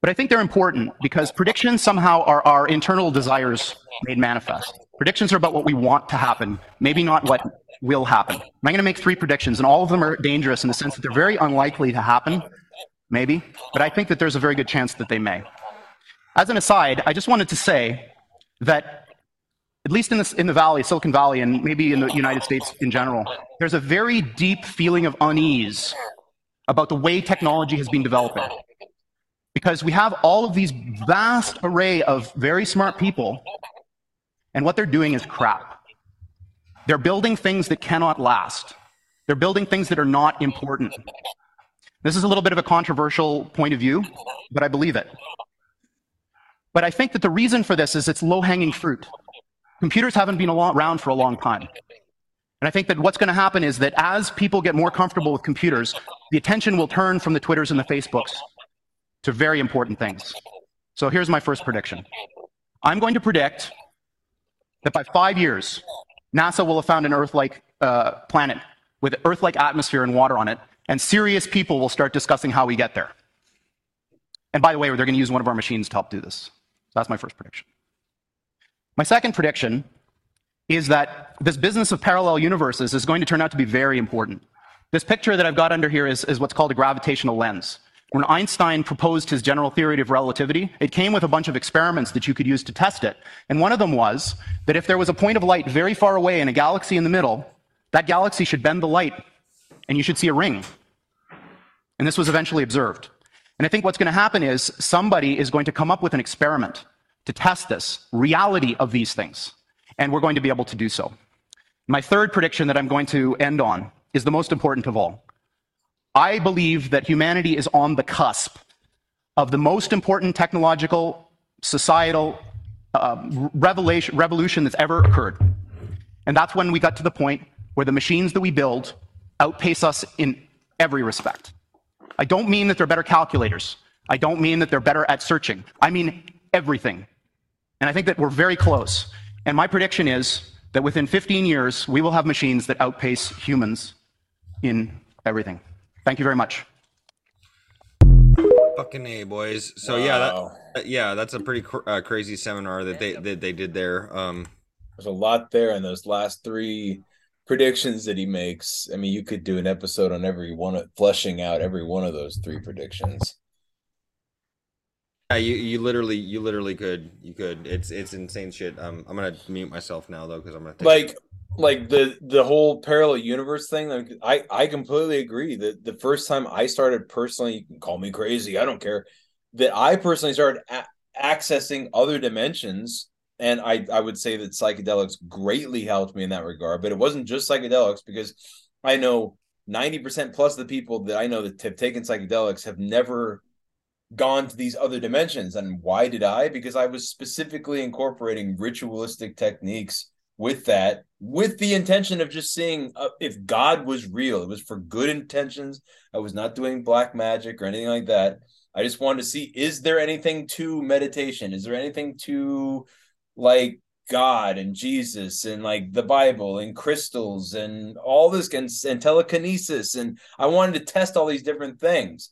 but I think they're important because predictions somehow are our internal desires made manifest. Predictions are about what we want to happen, maybe not what will happen. I'm going to make three predictions, and all of them are dangerous in the sense that they're very unlikely to happen, maybe, but I think that there's a very good chance that they may. As an aside, I just wanted to say that at least in, this, in the Valley, Silicon Valley, and maybe in the United States in general, there's a very deep feeling of unease about the way technology has been developing. Because we have all of these vast array of very smart people, and what they're doing is crap. They're building things that cannot last. They're building things that are not important. This is a little bit of a controversial point of view, but I believe it. But I think that the reason for this is it's low hanging fruit. Computers haven't been around for a long time. And I think that what's going to happen is that as people get more comfortable with computers, the attention will turn from the Twitters and the Facebooks to very important things. So here's my first prediction I'm going to predict that by five years, NASA will have found an Earth like uh, planet with Earth like atmosphere and water on it, and serious people will start discussing how we get there. And by the way, they're going to use one of our machines to help do this. So that's my first prediction. My second prediction is that this business of parallel universes is going to turn out to be very important. This picture that I've got under here is, is what's called a gravitational lens. When Einstein proposed his general theory of relativity, it came with a bunch of experiments that you could use to test it. And one of them was that if there was a point of light very far away and a galaxy in the middle, that galaxy should bend the light and you should see a ring. And this was eventually observed. And I think what's going to happen is somebody is going to come up with an experiment to test this reality of these things. And we're going to be able to do so. My third prediction that I'm going to end on is the most important of all. I believe that humanity is on the cusp of the most important technological, societal uh, revolution that's ever occurred. And that's when we got to the point where the machines that we build outpace us in every respect. I don't mean that they're better calculators. I don't mean that they're better at searching. I mean everything. And I think that we're very close. And my prediction is that within 15 years, we will have machines that outpace humans in everything. Thank you very much. Fucking a boys. So yeah, that, yeah, that's a pretty cr- uh, crazy seminar that they that they did there. Um, There's a lot there in those last three predictions that he makes. I mean, you could do an episode on every one of fleshing out every one of those three predictions. yeah, you you literally you literally could you could. It's it's insane shit. Um, I'm gonna mute myself now though because I'm gonna take Like like the the whole parallel universe thing like i i completely agree that the first time i started personally you can call me crazy i don't care that i personally started a- accessing other dimensions and i i would say that psychedelics greatly helped me in that regard but it wasn't just psychedelics because i know 90% plus of the people that i know that have taken psychedelics have never gone to these other dimensions and why did i? Because i was specifically incorporating ritualistic techniques with that with the intention of just seeing uh, if god was real it was for good intentions i was not doing black magic or anything like that. I just wanted to see is there anything to meditation? Is there anything to like god and jesus and like the bible and crystals and all this and, and telekinesis? And i wanted to test all these different things.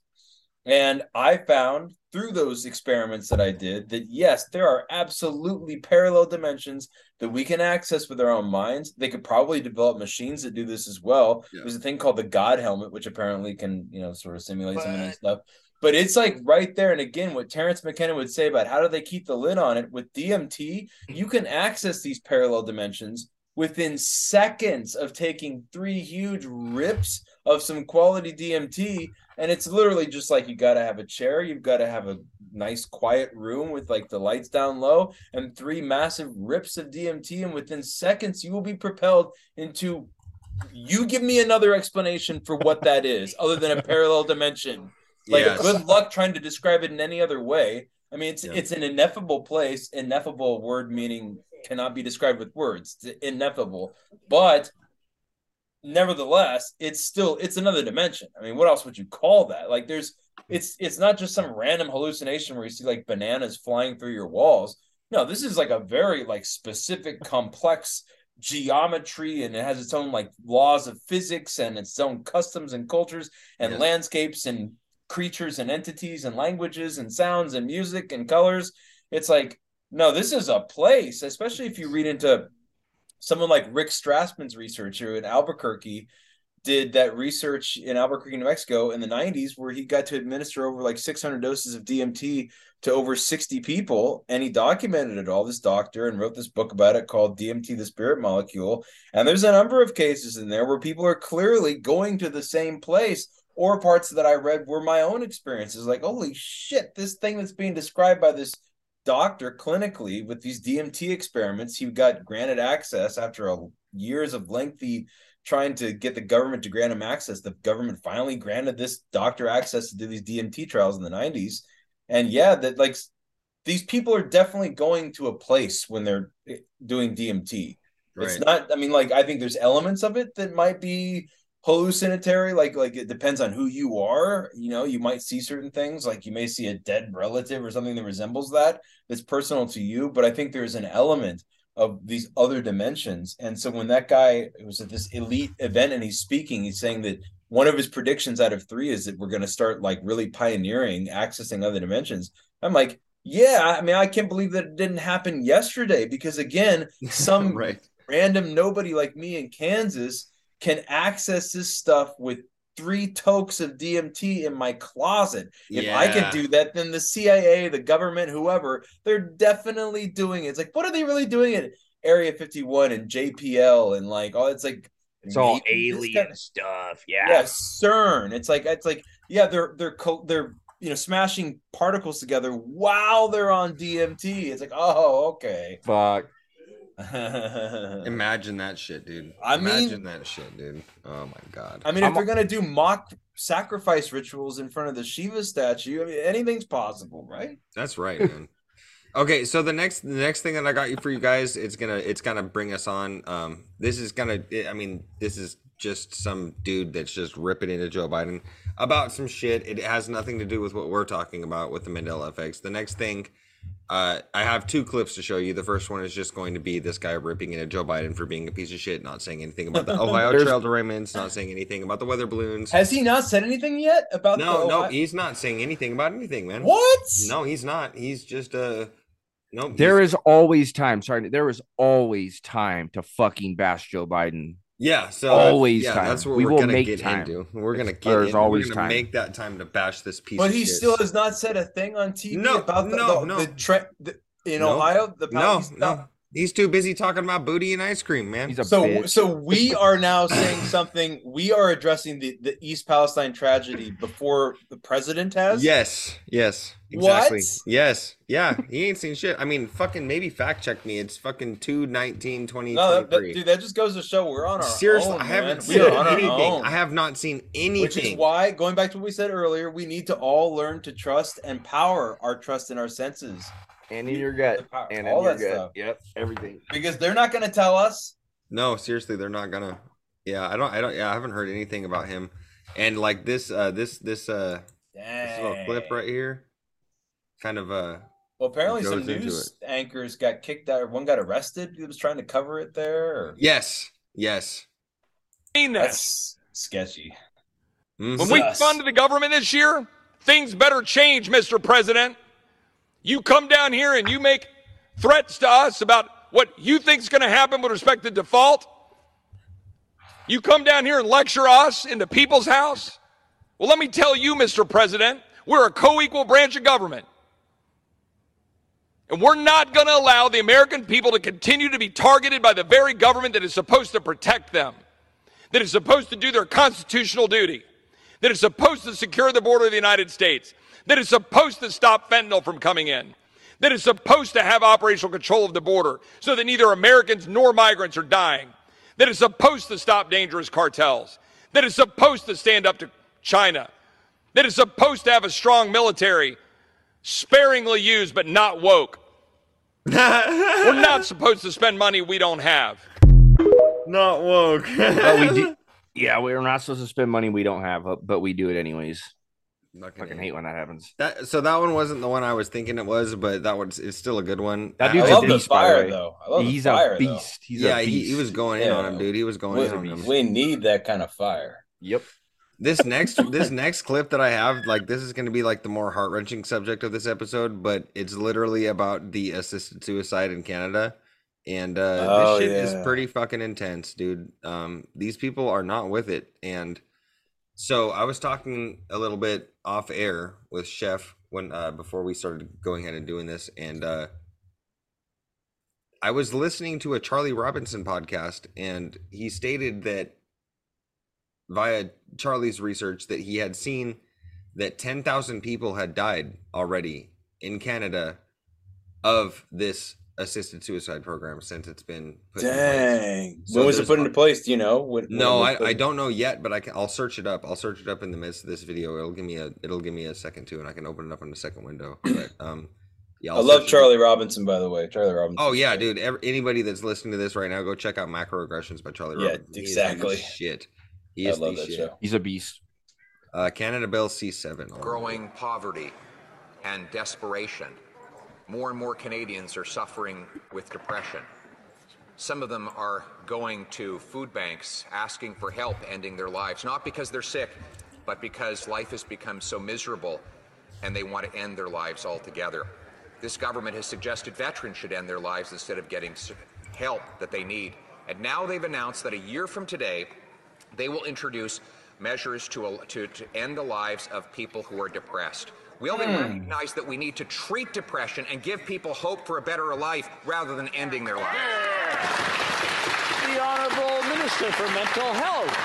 And I found through those experiments that I did that yes, there are absolutely parallel dimensions that we can access with our own minds. They could probably develop machines that do this as well. There's a thing called the God helmet, which apparently can, you know, sort of simulate some of that stuff. But it's like right there. And again, what Terence McKenna would say about how do they keep the lid on it with DMT, you can access these parallel dimensions within seconds of taking three huge rips of some quality DMT. And it's literally just like you got to have a chair, you've got to have a nice quiet room with like the lights down low, and three massive rips of DMT. And within seconds, you will be propelled into. You give me another explanation for what that is, other than a parallel dimension. Like, Yes. good luck trying to describe it in any other way. I mean, it's it's an ineffable place. Ineffable word meaning cannot be described with words. It's ineffable, but nevertheless, it's still it's another dimension. I mean, what else would you call that? Like, there's it's it's not just some random hallucination where you see like bananas flying through your walls. No, this is like a very like specific, complex geometry, and it has its own like laws of physics and its own customs and cultures and Yes. landscapes and creatures and entities and languages and sounds and music and colors. It's like, no, this is a place, especially if you read into someone like Rick Strassman's researcher in Albuquerque did that research in Albuquerque, New Mexico in the 90s, where he got to administer over like 600 doses of DMT to over 60 people. And he documented it all, this doctor, and wrote this book about it called DMT, the Spirit Molecule. And there's a number of cases in there where people are clearly going to the same place. Or parts that I read were my own experiences. Like, holy shit, this thing that's being described by this doctor clinically with these DMT experiments. He got granted access after a, years of lengthy trying to get the government to grant him access. The government finally granted this doctor access to do these DMT trials in the 90s. And yeah, that like these people are definitely going to a place when they're eh, doing DMT. It's not, I mean, like, I think there's elements of it that might be hallucinatory like like it depends on who you are you know you might see certain things like you may see a dead relative or something that resembles that that's personal to you but i think there's an element of these other dimensions. And so when that guy was at this elite event and he's speaking, he's saying that one of his predictions out of three is that we're going to start like really pioneering accessing other dimensions. I'm like, yeah, I mean, I can't believe that it didn't happen yesterday because again, some Right. random nobody like me in Kansas can access this stuff with three tokes of DMT in my closet. If I can do that, then the CIA, the government, whoever, they're definitely doing it. It's like, what are they really doing at Area 51 and JPL and like, oh, it's like It's all maybe this alien stuff. yeah, Yeah. CERN. It's like it's like yeah, they're they're co- they're you know smashing particles together while they're on DMT. It's like oh okay. Fuck. Imagine that shit, dude. I mean- Imagine that shit, dude. Oh my god. I mean, if they're gonna do mock sacrifice rituals in front of the Shiva statue, I mean, anything's possible, right? That's right, man. okay, so the next the next thing that I got you for you guys, it's gonna it's gonna bring us on. Um, this is gonna I mean, this is just some dude that's just ripping into Joe Biden about some shit. It has nothing to do with what we're talking about with the Mandela effects. The next thing, uh, I have two clips to show you. The first one is just going to be this guy ripping into Joe Biden for being a piece of shit, not saying anything about the Ohio trail derailments, not saying anything about the weather balloons. Has he not said anything yet about No, the no, Ohio- he's not saying anything about anything, man. What? No, he's not. He's just uh no. There is always time. Sorry, there is always time to fucking bash Joe Biden. Yeah, so uh, always yeah, time. That's what we we're will gonna make get time. into. We're gonna get. There's in, always we're gonna time. make that time to bash this piece. But of he shit. still has not said a thing on TV No, about the, no, the, no. the tre- the, in No. Ohio. The no, he's no. He's too busy talking about booty and ice cream, man. so so we are now saying something. We are addressing the, the East Palestine tragedy before the president has. Yes, yes, What? exactly. Yes, yeah. He ain't seen shit. I mean, fucking maybe fact check me. It's fucking two nineteen twenty No, that, twenty that, dude, that just goes to show we're on our Seriously, own. I haven't man. seen We are on anything. I have not seen anything. Which is why, going back to what we said earlier, we need to all learn to trust and power our trust in our senses. And in your gut. And in all your that gut. stuff. Yep. Everything. Because they're not going to tell us. No, seriously, they're not gonna. Yeah, I don't. I don't. Yeah, I haven't heard anything about him. And like this, uh, this, this, uh, this little clip right here, kind of, uh, Well, apparently some news anchors got kicked out. One got arrested. He was trying to cover it there. Or... yes, yes. That's sketchy. Mm-hmm. When we fund the government this year, things better change, Mr. President. You come down here and you make threats to us about what you think is going to happen with respect to default. You come down here and lecture us in the people's house. Well, let me tell you, Mr. President, we're a co equal branch of government. And we're not going to allow the American people to continue to be targeted by the very government that is supposed to protect them, that is supposed to do their constitutional duty, that is supposed to secure the border of the United States, that is supposed to stop fentanyl from coming in, that is supposed to have operational control of the border so that neither Americans nor migrants are dying, that is supposed to stop dangerous cartels, that is supposed to stand up to China, that is supposed to have a strong military, sparingly used but not woke. We're not supposed to spend money we don't have. Not woke. but we do. Yeah, we're not supposed to spend money we don't have, but we do it anyways. Fucking hate when that happens. That so that one wasn't the one I was thinking it was, but that one's it's still a good one. That I- dude's I a love the beast, the fire, way. though. I love the He's fire, a though. beast. He's yeah, a he, beast. he was going in on him, dude. He was going in on him. we need that kind of fire. Yep. This next this next clip that I have, like this is gonna be like the more heart wrenching subject of this episode, but it's literally about the assisted suicide in Canada. And uh Oh, this shit yeah. is pretty fucking intense, dude. Um these people are not with it. And so I was talking a little bit off air with Chef when uh before we started going ahead and doing this, and uh I was listening to a Charlie Robinson podcast, and he stated that via Charlie's research that he had seen that 10,000 people had died already in Canada of this assisted suicide program since it's been put in place. Dang. So when was it put into place? Do you know? When, No, when I, I don't know yet, but I can I'll search it up. I'll search it up in the midst of this video. It'll give me a it'll give me a second too, and I can open it up on the second window. But um yeah, I I'll love search it up. Charlie Robinson, by the way. Charlie Robinson. Oh yeah, dude. Ever, anybody that's listening to this right now, go check out Macroaggressions by Charlie Yeah, Robinson. He is exactly. shit. He I love that shit. show. He's a beast. Uh, Canada Bill C seven. growing poverty and desperation. More and more Canadians are suffering with depression. Some of them are going to food banks asking for help ending their lives, not because they're sick, but because life has become so miserable and they want to end their lives altogether. This government has suggested veterans should end their lives instead of getting help that they need. And now they've announced that a year from today, they will introduce measures to, to, to end the lives of people who are depressed. We only Hmm. recognize that we need to treat depression and give people hope for a better life rather than ending their life. The Honorable Minister for Mental Health.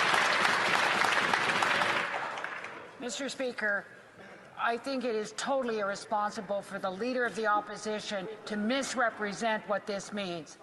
Mr. Speaker, I think it is totally irresponsible for the leader of the opposition to misrepresent what this means.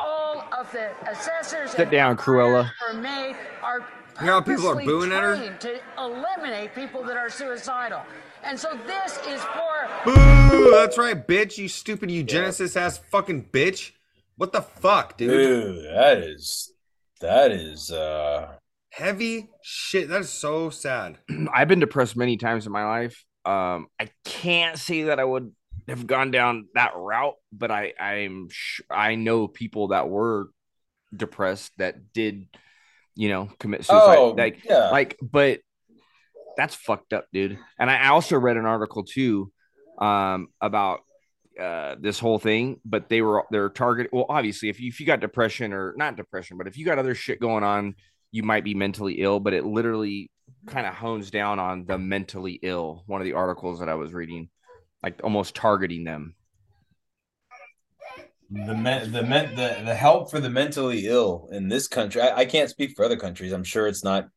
All of the assessors Sit and down, Cruella. are made are You know how people are purposely booing at her? trained to eliminate people that are suicidal. And so this is for Boo! That's right, bitch. You stupid eugenicist ass fucking bitch. What the fuck, dude? Dude, that is that is uh Heavy shit. That is so sad. I've been depressed many times in my life. Um, I can't say that I would have gone down that route, but I I'm sh- I know people that were depressed that did, you know, commit suicide. Oh, like yeah. like, but that's fucked up, dude. And I also read an article too, um, about uh this whole thing, but they were they're. Well, obviously, if you if you got depression or not depression, but if you got other shit going on, you might be mentally ill. But it literally kind of hones down on the mentally ill. One of the articles that I was reading, like almost targeting them. the men, the men, the, the help for the mentally ill in this country. I, I can't speak for other countries. I'm sure it's not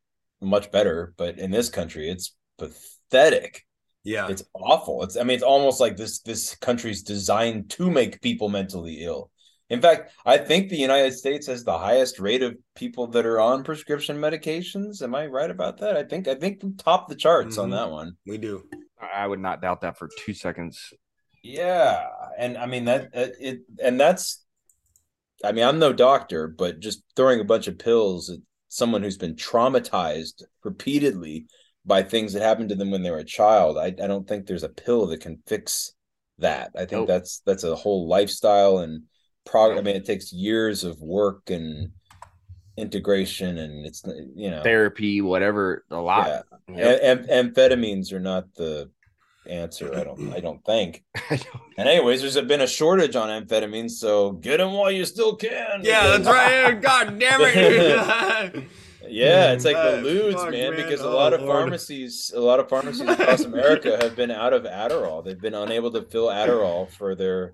much better, but in this country, it's pathetic. Yeah, it's awful. It's I mean, it's almost like this this country's designed to make people mentally ill. In fact, I think the United States has the highest rate of people that are on prescription medications. Am I right about that? I think I think we top the charts on Mhm. that one. We do. I would not doubt that for two seconds. Yeah, and I mean that that- it, and that's. I mean, I'm no doctor, but just throwing a bunch of pills at someone who's been traumatized repeatedly by things that happened to them when they were a child. I, I don't think there's a pill that can fix that. I think Nope. that's that's a whole lifestyle and prog. I mean, it takes years of work and integration, and it's you know Therapy, whatever, a lot. yeah. Am- amphetamines are not the answer. I don't. I don't think. And anyways, there's been a shortage on amphetamines, so get them while you still can. Yeah, that's right. God damn it. Yeah, it's like the ludes, fuck, man, man. because a Oh, lot of Lord. pharmacies, a lot of pharmacies across America have been out of Adderall. They've been unable to fill Adderall for their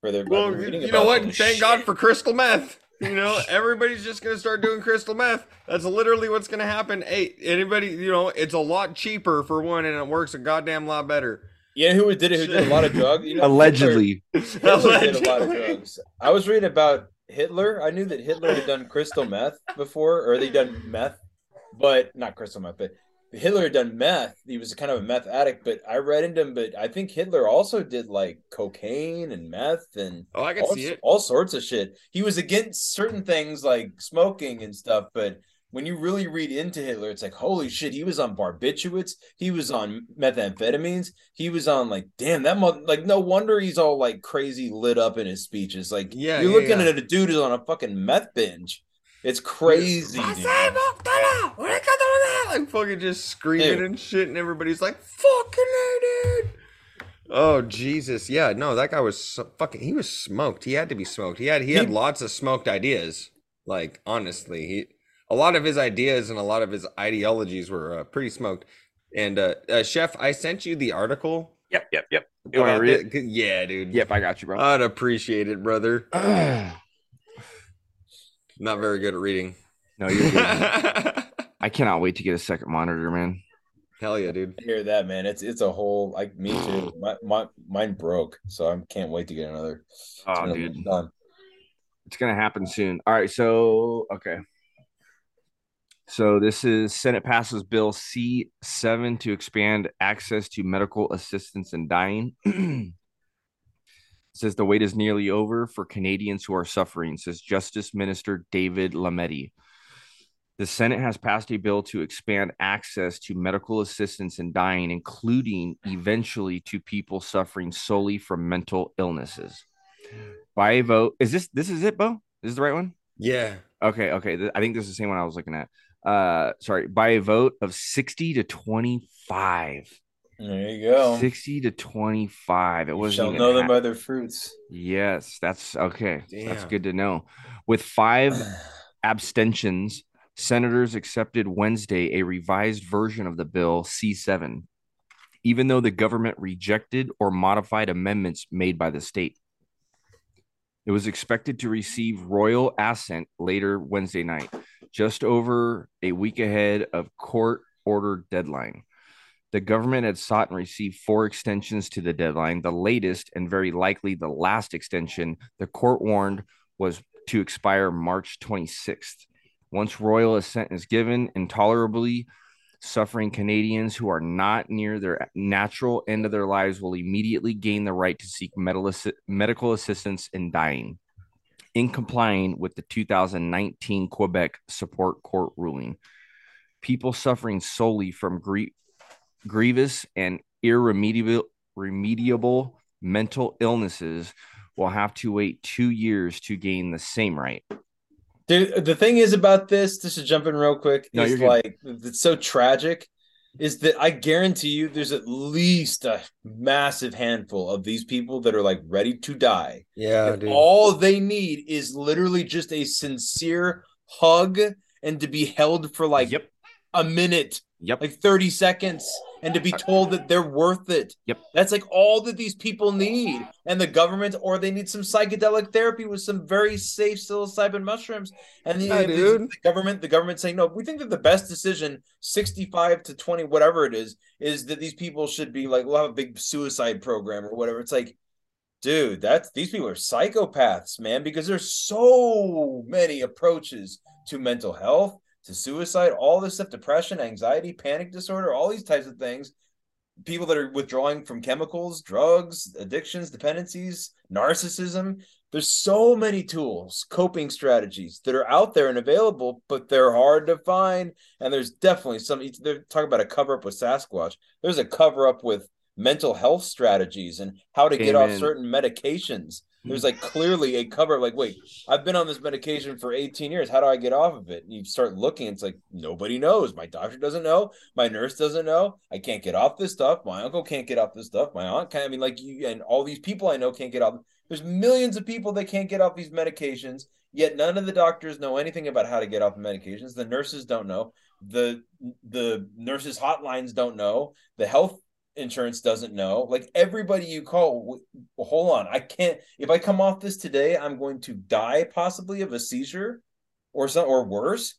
for their. Well, you know what? Thank shit. God for crystal meth. You know, everybody's just gonna start doing crystal meth. That's literally what's gonna happen. Hey, anybody, you know, it's a lot cheaper for one, and it works a goddamn lot better. Yeah, who did it? Who did a lot of drugs? You know, Allegedly. Hitler, Hitler did a lot of drugs. I was reading about Hitler. I knew that Hitler had done crystal meth before, or they done meth, but not crystal meth. But Hitler had done meth. He was kind of a meth addict. But I read into him. But I think Hitler also did like cocaine and meth and Oh, I can all, see it. all sorts of shit. He was against certain things like smoking and stuff, but when you really read into Hitler, it's like, holy shit, he was on barbiturates, he was on methamphetamines, he was on like, damn, that mother, like, no wonder he's all like crazy lit up in his speeches. Like, Yeah, you're yeah, looking yeah. at a dude who's on a fucking meth binge. It's crazy. dude. Like fucking just screaming Dude. and shit, and everybody's like, "Fucking hated." Oh Jesus, yeah, no, that guy was so fucking. He was smoked. He had to be smoked. He had he had He- lots of smoked ideas. Like honestly, he a lot of his ideas and a lot of his ideologies were uh, pretty smoked. And uh, uh, Chef, I sent you the article. Yep, yep, yep. You want to read it? Yeah, dude. Yep, I got you, bro. I'd appreciate it, brother. Not very good at reading. No, you're good. I cannot wait to get a second monitor, man. Hell yeah, dude. I hear that, man. It's it's a whole like me too. My, my mine broke, so I can't wait to get another. Oh, another dude. done. It's gonna happen soon. All right, so okay. So this is Senate passes Bill C seven to expand access to medical assistance in dying. says the wait is nearly over for Canadians who are suffering, says Justice Minister David Lametti. The Senate has passed a bill to expand access to medical assistance in dying, including eventually to people suffering solely from mental illnesses. By a vote, is this this is it, Beau? Is this the right one? Yeah. Okay, okay. I think this is the same one I was looking at. Uh sorry, by a vote of 60 to 25. There you go. 60 to 25. It wasn't shall know them ha- by their fruits. Yes, that's okay. That's good to know. With five abstentions, senators accepted Wednesday a revised version of the bill C7, even though the government rejected or modified amendments made by the state. It was expected to receive royal assent later Wednesday night, just over a week ahead of court ordered deadline. The government had sought and received four extensions to the deadline. The latest and very likely the last extension, the court warned, was to expire March 26th. Once royal assent is given, intolerably suffering Canadians who are not near their natural end of their lives will immediately gain the right to seek medical assistance in dying in complying with the 2019 Quebec Superior Court ruling. People suffering solely from grie- grievous and irremediable remediable mental illnesses will have to wait two years to gain the same right. Dude, the thing is about this, just to jump in real quick, No, is you're good. like it's so tragic. Is that I guarantee you there's at least a massive handful of these people that are like ready to die. Yeah, dude. all they need is literally just a sincere hug and to be held for like a minute, yep, like 30 seconds, and to be uh, told that they're worth it. Yep. That's like all that these people need. And the government, or they need some psychedelic therapy with some very safe psilocybin mushrooms. And the, Yeah, the- the government, the government saying, no, we think that the best decision, 65 to 20, whatever it is, is that these people should be like, we'll have a big suicide program or whatever. It's like, dude, that's these people are psychopaths, man, because there's so many approaches to mental health, to suicide, all this stuff, depression, anxiety, panic disorder, all these types of things. People that are withdrawing from chemicals, drugs, addictions, dependencies, narcissism. There's so many tools, coping strategies that are out there and available, but they're hard to find. And there's definitely some. They're talking about a cover up with Sasquatch. There's a cover up with mental health strategies and how to get off certain medications. There's like clearly a cover. Like, wait, I've been on this medication for 18 years. How do I get off of it? And you start looking. It's like nobody knows. My doctor doesn't know. My nurse doesn't know. I can't get off this stuff. My uncle can't get off this stuff. My aunt can't. I mean, like you and all these people I know can't get off. There's millions of people that can't get off these medications. Yet none of the doctors know anything about how to get off the medications. The nurses don't know. The the nurses hotlines don't know. The health insurance doesn't know. Like everybody you call, well, hold on, I can't. If I come off this today, I'm going to die possibly of a seizure, or some or worse.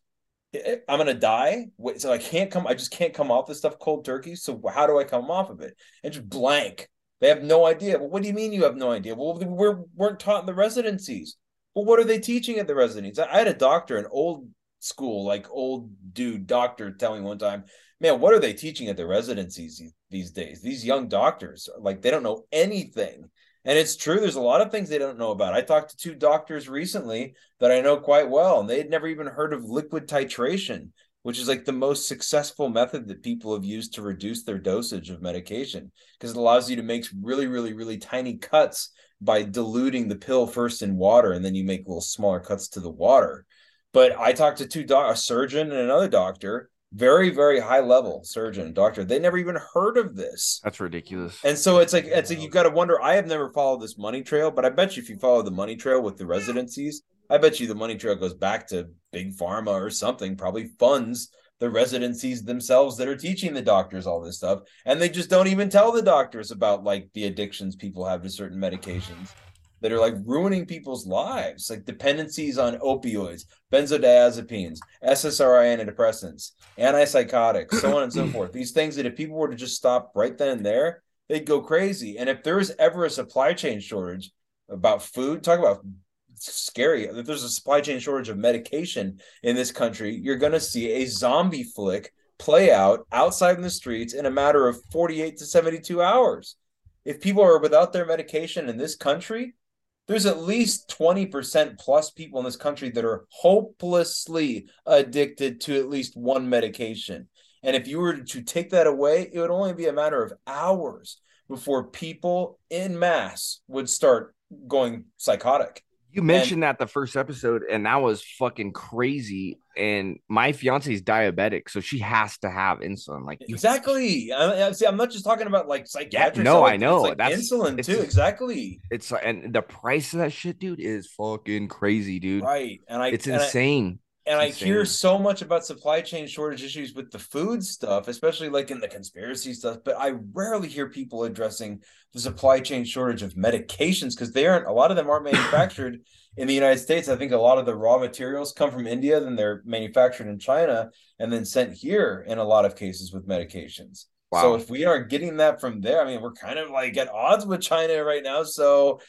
I'm gonna die. So I can't come. I just can't come off this stuff cold turkey. So how do I come off of it? And just blank. They have no idea. Well, what do you mean you have no idea? Well, we we're, weren't taught in the residencies. Well, what are they teaching at the residencies? I, I had a doctor, an old school, like old dude doctor, tell me one time, man, what are they teaching at the residencies these- days? These young doctors, like they don't know anything. And it's true, there's a lot of things they don't know about. I talked to two doctors recently that I know quite well, and they had never even heard of liquid titration, which is like the most successful method that people have used to reduce their dosage of medication because it allows you to make really, really, really tiny cuts by diluting the pill first in water, and then you make little smaller cuts to the water. But I talked to two doc, a surgeon and another doctor, very, very high level surgeon, doctor. They never even heard of this. That's ridiculous. And so it's like it's like you've got to wonder. I have never followed this money trail, but I bet you if you follow the money trail with the residencies, I bet you the money trail goes back to big pharma or something. Probably funds the residencies themselves that are teaching the doctors all this stuff, and they just don't even tell the doctors about like the addictions people have to certain medications that are like ruining people's lives, like dependencies on opioids, benzodiazepines, SSRI antidepressants, antipsychotics, so on and so forth. These things that if people were to just stop right then and there, they'd go crazy. And if there's ever a supply chain shortage about food, talk about scary. If there's a supply chain shortage of medication in this country, you're going to see a zombie flick play out outside in the streets in a matter of 48 to 72 hours. If people are without their medication in this country, there's at least 20% plus people in this country that are hopelessly addicted to at least one medication. And if you were to take that away, it would only be a matter of hours before people in mass would start going psychotic. You mentioned that the first episode, and that was fucking crazy. And my fiance is diabetic, so she has to have insulin. Like Exactly. I, I- see, I'm not just talking about like yeah, psychiatric. no, stuff, I know. Like That's insulin too. exactly. It's and the price of that shit, dude, is fucking crazy, dude. Right. And I it's and I- insane. And I It's hear so much about supply chain shortage issues with the food stuff, especially like in the conspiracy stuff. But I rarely hear people addressing the supply chain shortage of medications because they aren't. A lot of them aren't manufactured in the United States. I think a lot of the raw materials come from India, then they're manufactured in China and then sent here in a lot of cases with medications. Wow. So if we aren't getting that from there, I mean, we're kind of like at odds with China right now. So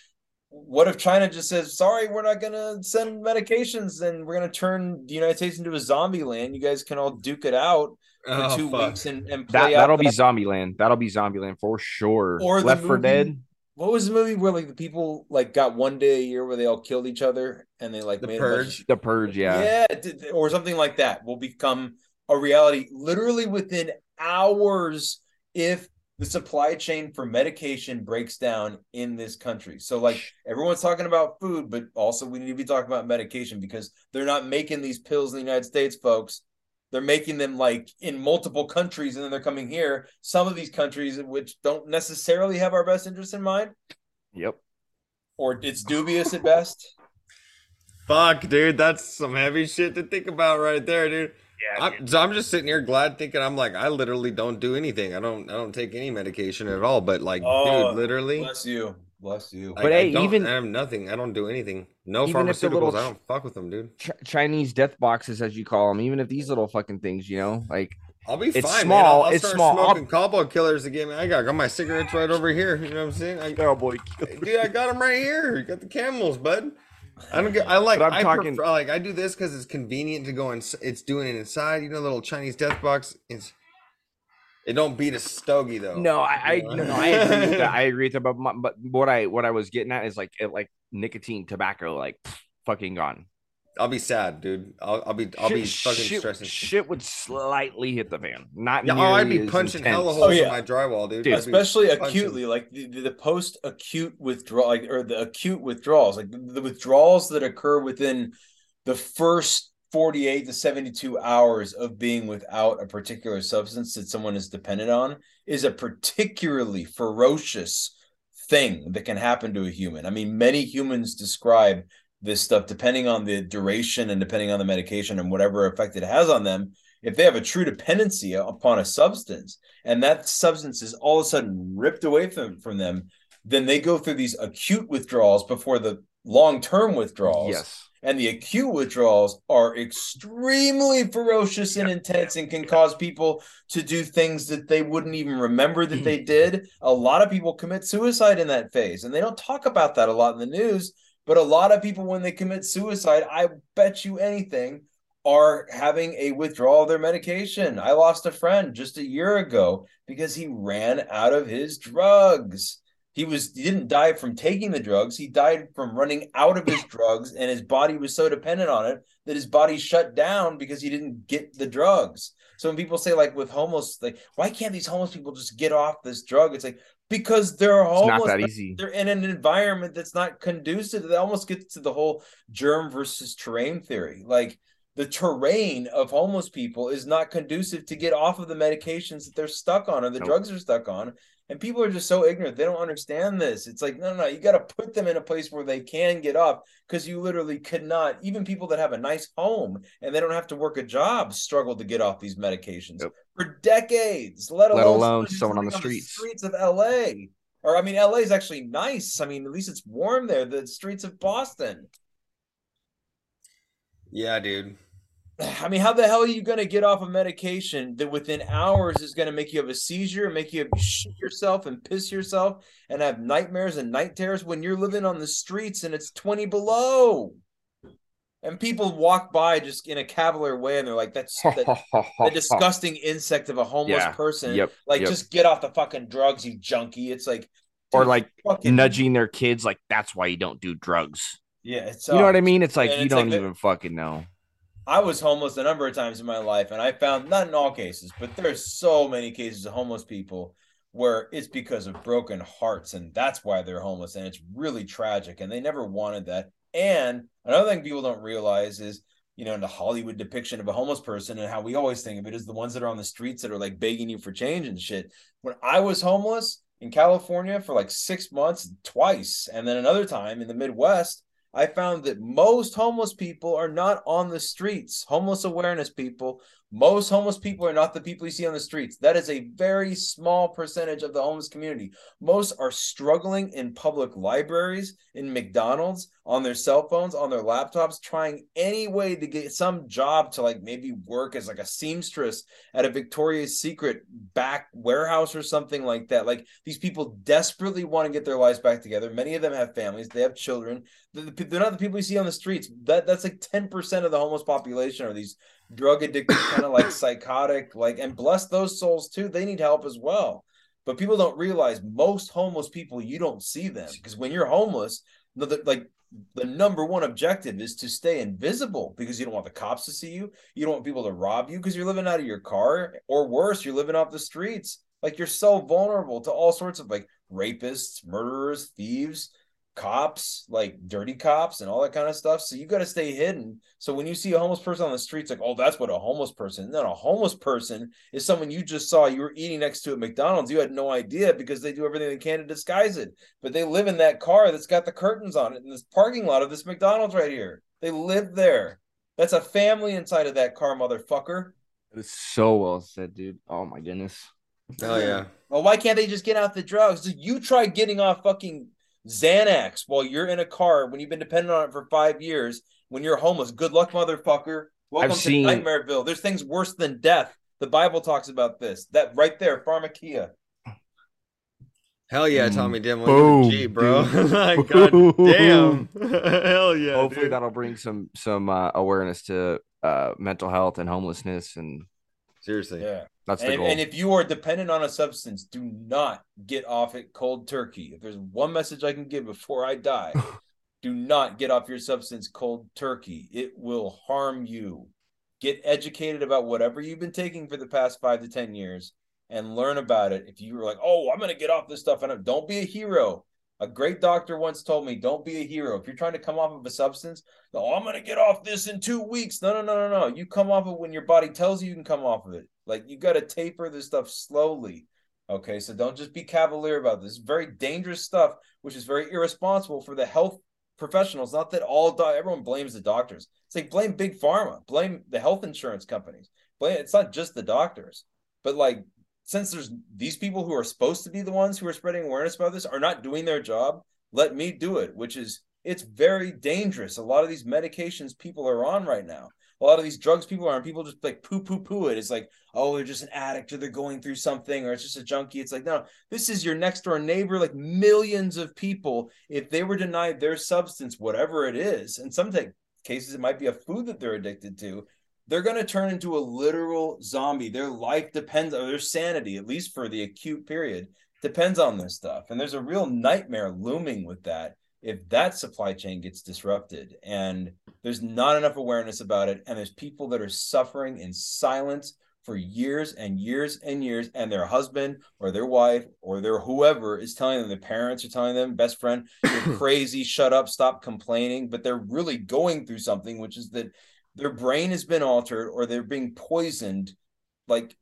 what if China just says, sorry, we're not going to send medications and we're going to turn the United States into a zombie land? You guys can all duke it out for Oh, two fuck. weeks and, and That play out that'll be zombie land. That'll be zombie land for sure. or the Left for Dead. What was the movie where like the people like got one day a year where they all killed each other and they like The made a bunch of- Purge. The Purge, yeah. yeah, or something like that will become a reality literally within hours if the supply chain for medication breaks down in this country. So like everyone's talking about food, but also we need to be talking about medication because they're not making these pills in the United States, folks. They're making them like in multiple countries and then they're coming here. Some of these countries which don't necessarily have our best interest in mind, Yep. or it's dubious at best. Fuck, dude, that's some heavy shit to think about right there, dude. Yeah. I'm, so I'm just sitting here glad thinking I'm like I literally don't do anything. I don't I don't take any medication at all. But like, Oh, dude, literally. Bless you. Bless you. Like, But I hey, don't- even- I have nothing. I don't do anything. No Even if the pharmaceuticals. little I don't fuck with them, dude. Ch- Chinese death boxes, as you call them, even if these little fucking things, you know, like I'll be it's fine, small. man. I'll, I'll it's start small. I'll- smoking cowboy killers again. Man. I got, got my cigarettes right over here. You know what I'm saying? I, cowboy dude, I got them right here. You got the camels, bud. I don't get. I like. But I'm I talking- prefer, like. I do this because it's convenient to go in. It's doing it inside. You know, little Chinese death box. It's. It don't beat a stogie though. No, I, I no, no, I agree with that. I agree with that. But, my, but what I what I was getting at is like it, like nicotine, tobacco, like pff, fucking gone. I'll be sad, dude. I'll, I'll be. I'll be fucking shit, stressing. Shit would slightly hit the fan. Not Yeah, oh, I'd be as punching intense. hella Oh, holes yeah. in my drywall, dude. Dude, especially acutely like the, the, the post acute withdrawal like, or the acute withdrawals like the, the withdrawals that occur within the first 48 to 72 hours of being without a particular substance that someone is dependent on is a particularly ferocious thing that can happen to a human i mean many humans describe this stuff depending on the duration and depending on the medication and whatever effect it has on them if they have a true dependency upon a substance and that substance is all of a sudden ripped away from, from them then they go through these acute withdrawals before the long-term withdrawals Yes. and the acute withdrawals are extremely ferocious and intense and can cause people to do things that they wouldn't even remember that they did. A lot of people commit suicide in that phase, and they don't talk about that a lot in the news. But a lot of people, when they commit suicide, I bet you anything, are having a withdrawal of their medication. I lost a friend just a year ago because he ran out of his drugs. He was he didn't die from taking the drugs. He died from running out of his drugs, and his body was so dependent on it that his body shut down because he didn't get the drugs. So when people say like with homeless, like why can't these homeless people just get off this drug? It's like because they're It's homeless. not that easy. They're in an environment that's not conducive. That almost gets to the whole germ versus terrain theory. Like the terrain of homeless people is not conducive to get off of the medications that they're stuck on or the Nope. drugs they're stuck on. And people are just so ignorant. They don't understand this. It's like, no, no, no. You got to put them in a place where they can get off because you literally could not. Even people that have a nice home and they don't have to work a job struggle to get off these medications for decades, let alone, Let alone who's someone on the living streets. streets of LA. Or, I mean, LA is actually nice. I mean, at least it's warm there. The streets of Boston. Yeah, dude. I mean, how the hell are you going to get off a medication that within hours is going to make you have a seizure, make you shit yourself and piss yourself and have nightmares and night terrors when you're living on the streets and it's 20 below? And people walk by just in a cavalier way and they're like, that's that, the disgusting insect of a homeless Yeah. person. Yep. Like, Yep. just get off the fucking drugs, you junkie. It's like, or like fucking- nudging their kids, like that's why you don't do drugs. yeah, it's You know what I mean? It's like And you it's don't the- even fucking know. I was homeless a number of times in my life, and I found not in all cases, but there's so many cases of homeless people where it's because of broken hearts, and that's why they're homeless, and it's really tragic. And they never wanted that And another thing people don't realize is, you know, in the Hollywood depiction of a homeless person and how we always think of it is the ones that are on the streets that are like begging you for change and shit. When I was homeless in California for like six months, twice, and then another time in the Midwest, I found that most homeless people are not on the streets. Homeless awareness people, most homeless people are not the people you see on the streets. That is a very small percentage of the homeless community. Most are struggling in public libraries, in McDonald's, on their cell phones, on their laptops, trying any way to get some job to like maybe work as like a seamstress at a Victoria's Secret back warehouse or something like that. Like these people desperately want to get their lives back together. Many of them have families, they have children. They're, not the people you see on the streets. That that's like 10% of the homeless population are these drug addicted, kind of like psychotic, like and bless those souls too. They need help as well. But people don't realize most homeless people you don't see them because when you're homeless, like the number one objective is to stay invisible because you don't want the cops to see you. You don't want people to rob you because you're living out of your car, or worse, you're living off the streets. Like you're so vulnerable to all sorts of like rapists, murderers, thieves, cops, like dirty cops and all that kind of stuff. So you got to stay hidden. So when you see a homeless person on the streets, like, oh, that's what a homeless person. No, a homeless person is someone you just saw. You were eating next to at McDonald's. You had no idea because they do everything they can to disguise it. But they live in that car that's got the curtains on it in this parking lot of this McDonald's right here. They live there. That's a family inside of that car, motherfucker. It is so well said, dude. Oh my goodness. Hell yeah. Well, why can't they just get out the drugs? You try getting off fucking Xanax while you're in a car when you've been dependent on it for five years when you're homeless. Good luck, motherfucker. Welcome I've to seen- Nightmareville. There's things worse than death. The Bible talks about this. That right there, pharmakeia. Hell yeah, Tommy Dimmel. Boom, Boom, G, bro. dude. like, God damn. Hell yeah. Hopefully dude. that'll bring some some uh, awareness to uh, mental health and homelessness, and seriously, Yeah. that's the and, goal. and if you are dependent on a substance, do not get off it cold turkey. If there's one message I can give before I die, do not get off your substance cold turkey. It will harm you. Get educated about whatever you've been taking for the past five to 10 years and learn about it. If you were like, oh, I'm going to get off this stuff, and don't be a hero. A great doctor once told me, don't be a hero. If you're trying to come off of a substance, oh, I'm going to get off this in two weeks. No, no, no, no, no. You come off of when your body tells you you can come off of it. Like you got to taper this stuff slowly. Okay. So don't just be cavalier about this. It's very dangerous stuff, which is very irresponsible for the health professionals. Not that all, do- everyone blames the doctors. It's like blame big pharma, blame the health insurance companies. Blame, it's not just the doctors, but like, since there's these people who are supposed to be the ones who are spreading awareness about this are not doing their job, let me do it, which is it's very dangerous. A lot of these medications people are on right now, a lot of these drugs people are on, people just like poo poo poo it. It's like, oh, they're just an addict or they're going through something or it's just a junkie. It's like, no, this is your next door neighbor, like millions of people. If they were denied their substance, whatever it is, and some cases it might be a food that they're addicted to, they're going to turn into a literal zombie. Their life depends, or their sanity, at least for the acute period, depends on this stuff. And there's a real nightmare looming with that if that supply chain gets disrupted and there's not enough awareness about it. And there's people that are suffering in silence for years and years and years, and their husband or their wife or their whoever is telling them, their parents are telling them, best friend, you're crazy, shut up, stop complaining. But they're really going through something, which is that their brain has been altered or they're being poisoned like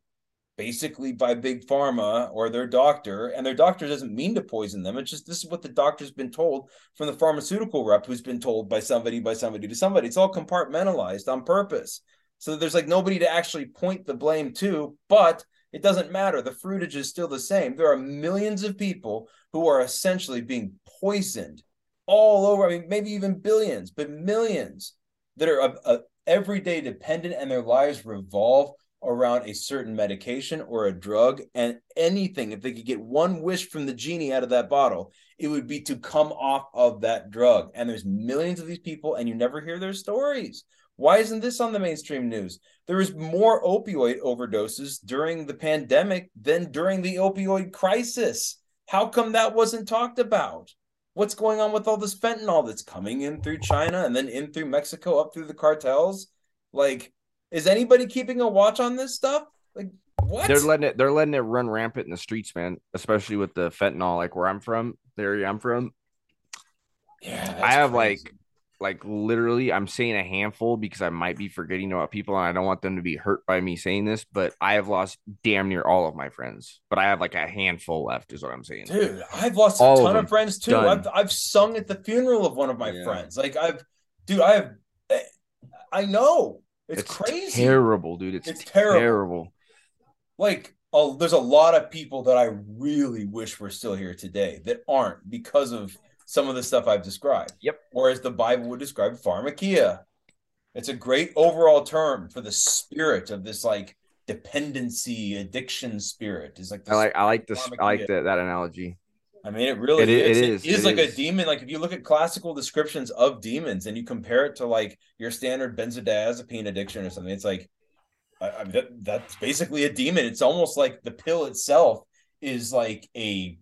basically by big pharma or their doctor and their doctor doesn't mean to poison them. It's just this is what the doctor's been told from the pharmaceutical rep who's been told by somebody by somebody to somebody. It's all compartmentalized on purpose. So there's like nobody to actually point the blame to but it doesn't matter. The fruitage is still the same. There are millions of people who are essentially being poisoned all over. I mean maybe even billions but millions that are uh, everyday dependent and their lives revolve around a certain medication or a drug and anything. If they could get one wish from the genie out of that bottle it would be to come off of that drug. And there's millions of these people and you never hear their stories. Why isn't this on the mainstream news? There was more opioid overdoses during the pandemic than during the opioid crisis. How come that wasn't talked about what's going on with all this fentanyl that's coming in through China and then in through Mexico up through the cartels? Like, is anybody keeping a watch on this stuff? Like, what? They're letting it. They're letting it run rampant in the streets, man. Especially with the fentanyl, like where I'm from, the area I'm from. Yeah, I have like like literally, I'm saying a handful because I might be forgetting about people and I don't want them to be hurt by me saying this, but I have lost damn near all of my friends. But I have like a handful left, is what I'm saying. Dude, I've lost All a ton of, them. friends too. Done. I've I've sung at the funeral of one of my friends. Like I've, dude, I have. Eh, I know it's, crazy. Terrible, dude. It's, It's terrible. terrible. Like, oh, there's a lot of people that I really wish were still here today that aren't because of some of the stuff I've described. Yep. Or as the Bible would describe, pharmakeia. It's a great overall term for the spirit of this like dependency, addiction spirit. Is like I like I like this I like pharmakeia. that that analogy. I mean, it really It is. it It is, is it like is. a demon. Like if you look at classical descriptions of demons and you compare it to like your standard benzodiazepine addiction or something, it's like, I, I that, that's basically a demon. It's almost like the pill itself is like a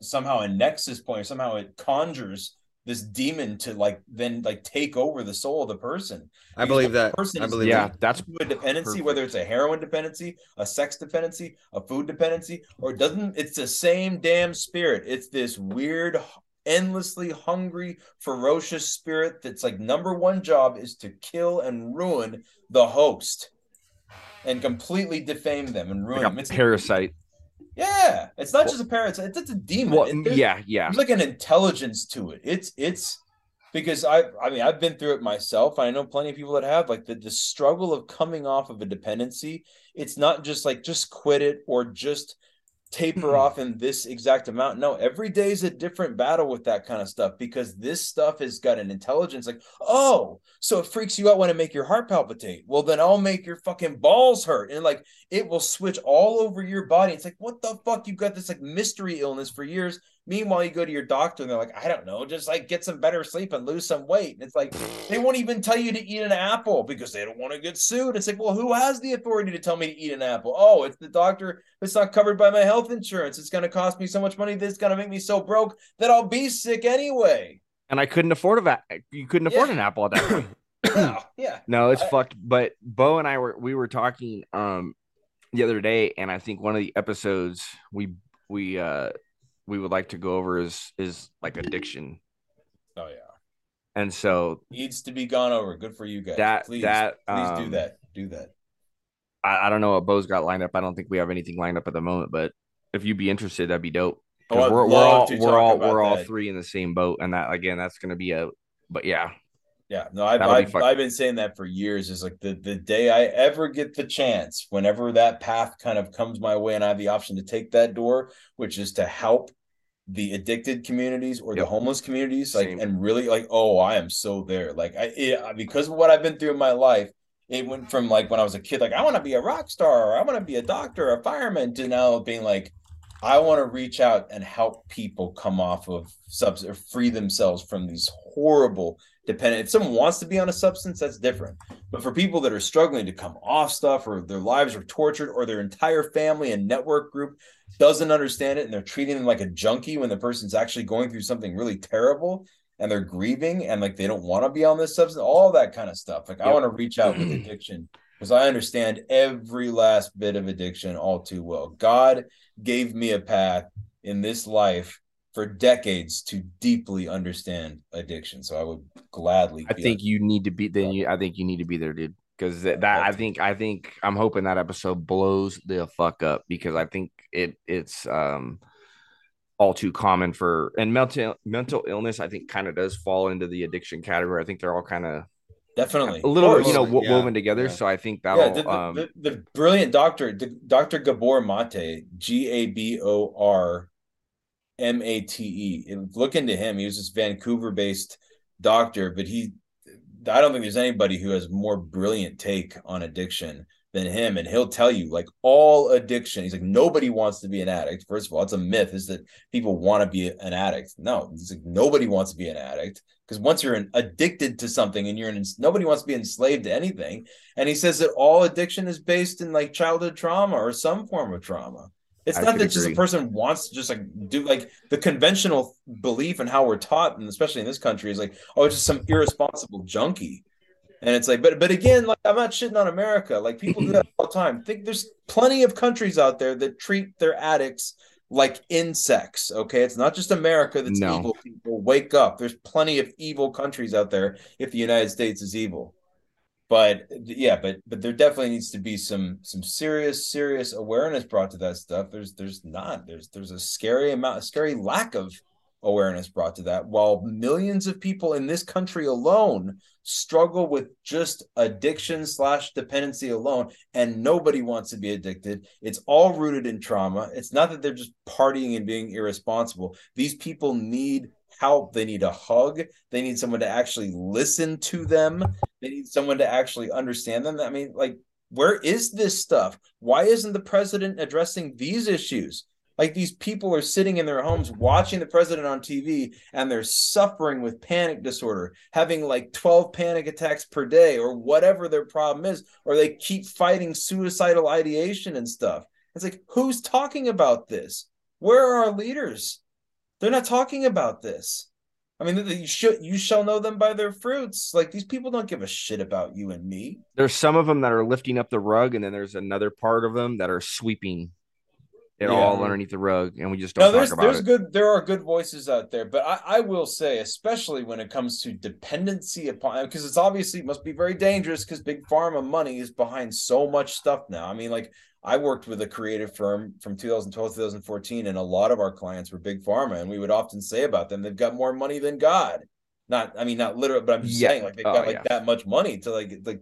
somehow a nexus point. Or somehow it conjures this demon to like then like take over the soul of the person. I Because believe that. person I believe Yeah, that's a dependency, whether it's a heroin dependency, a sex dependency, a food dependency, or it doesn't, it's the same damn spirit. It's this weird, endlessly hungry, ferocious spirit that's like number one job is to kill and ruin the host and completely defame them and ruin Like them. a It's parasite. Yeah, it's not just a parasite; it's, it's a demon. Well, It- yeah, yeah. There's like an intelligence to it. It's it's because I I mean I've been through it myself. I know plenty of people that have like the the struggle of coming off of a dependency. It's not just like just quit it or just taper mm-hmm. off in this exact amount. No, every day is a different battle with that kind of stuff because this stuff has got an intelligence like, oh, so it freaks you out when I make your heart palpitate. Well, then I'll make your fucking balls hurt. And like it will switch all over your body. It's like, what the fuck? You've got this like mystery illness for years. Meanwhile, you go to your doctor and they're like, I don't know, just like get some better sleep and lose some weight. And it's like, they won't even tell you to eat an apple because they don't want to get sued. It's like, well, who has the authority to tell me to eat an apple? Oh, it's the doctor. It's not covered by my health insurance. It's going to cost me so much money. This is going to make me so broke that I'll be sick anyway. And I couldn't afford a va- you couldn't afford Yeah. an apple at that point. Yeah. yeah. No, it's I- fucked. But Beau and I were we were talking um the other day, and I think one of the episodes we we uh we would like to go over is is like addiction. Oh, yeah. And so Needs to be gone over. Good for you guys. That- please, that, please do um, that. Do that. I, I don't know what Beau's got lined up. I don't think we have anything lined up at the moment, but if you'd be interested, that'd be dope. Oh, we're, we're all we're all we're all three in the same boat, and that again, that's gonna be a. But yeah, Yeah, no, I've, I've, I've been saying that for years. Is like the, the day I ever get the chance, whenever that path kind of comes my way and I have the option to take that door, which is to help the addicted communities or the homeless communities, like, Same. and really like, oh, I am so there. Like, I, it, because of what I've been through in my life, it went from like when I was a kid, like, I want to be a rock star or I want to be a doctor or a fireman to now being like, I want to reach out and help people come off of subs or free themselves from these horrible dependent. If someone wants to be on a substance, that's different. But for people that are struggling to come off stuff or their lives are tortured or their entire family and network group doesn't understand it and they're treating them like a junkie when the person's actually going through something really terrible and they're grieving and like they don't want to be on this substance, all that kind of stuff. Like I want to reach out with addiction because I understand every last bit of addiction all too well. God gave me a path in this life for decades to deeply understand addiction. So I would gladly. I think you need to be then. You, I think you need to be there, dude. Because that, that I think I think I'm hoping that episode blows the fuck up because I think it it's um all too common for and mental mental illness. I think kind of does fall into the addiction category. I think they're all kind of definitely a little you know, wo- Yeah, woven together. yeah. So I think that'll the, the, um the, the brilliant doctor, Dr. Gabor Mate, G A B O R M A T E. And Look into him. He was this Vancouver based doctor, but he, I don't think there's anybody who has more brilliant take on addiction than him. And he'll tell you, like, all addiction, he's like, nobody wants to be an addict. First of all, it's a myth is that people want to be an addict. No, he's like, nobody wants to be an addict because once you're in, addicted to something and you're in, nobody wants to be enslaved to anything. And he says that all addiction is based in like childhood trauma or some form of trauma. It's I not that just a person wants to just like do like the conventional belief and how we're taught, and especially in this country, is like, oh, it's just some irresponsible junkie. And it's like, but but again, like I'm not shitting on America. Like people do that all the time. Think there's plenty of countries out there that treat their addicts like insects. Okay, it's not just America that's No. evil. People wake up. There's plenty of evil countries out there. If the United States is evil, but yeah, but but there definitely needs to be some some serious serious awareness brought to that stuff. There's there's not. There's there's a scary amount, a scary lack of awareness brought to that. While millions of people in this country alone struggle with just addiction slash dependency alone, and nobody wants to be addicted. It's all rooted in trauma. It's not that they're just partying and being irresponsible. These people need help. They need a hug. They need someone to actually listen to them. They need someone to actually understand them. I mean, like, where is this stuff? Why isn't the president addressing these issues? Like these people are sitting in their homes watching the president on TV and they're suffering with panic disorder, having like 12 panic attacks per day or whatever their problem is, or they keep fighting suicidal ideation and stuff. It's like, who's talking about this? Where are our leaders? They're not talking about this. I mean, you should you shall know them by their fruits. Like these people don't give a shit about you and me. There's some of them that are lifting up the rug, and then there's another part of them that are sweeping it Yeah. all underneath the rug, and we just don't there's talk about there's it. good there are good voices out there, but I, I will say, especially when it comes to dependency upon because it's obviously it must be very dangerous because big pharma money is behind so much stuff now. I mean, like I worked with a creative firm from 2012 2014, and a lot of our clients were big pharma, and we would often say about them, they've got more money than God. Not, I mean, not literally, but I'm just Yeah. saying, like they've Oh, got like yeah. that much money to like like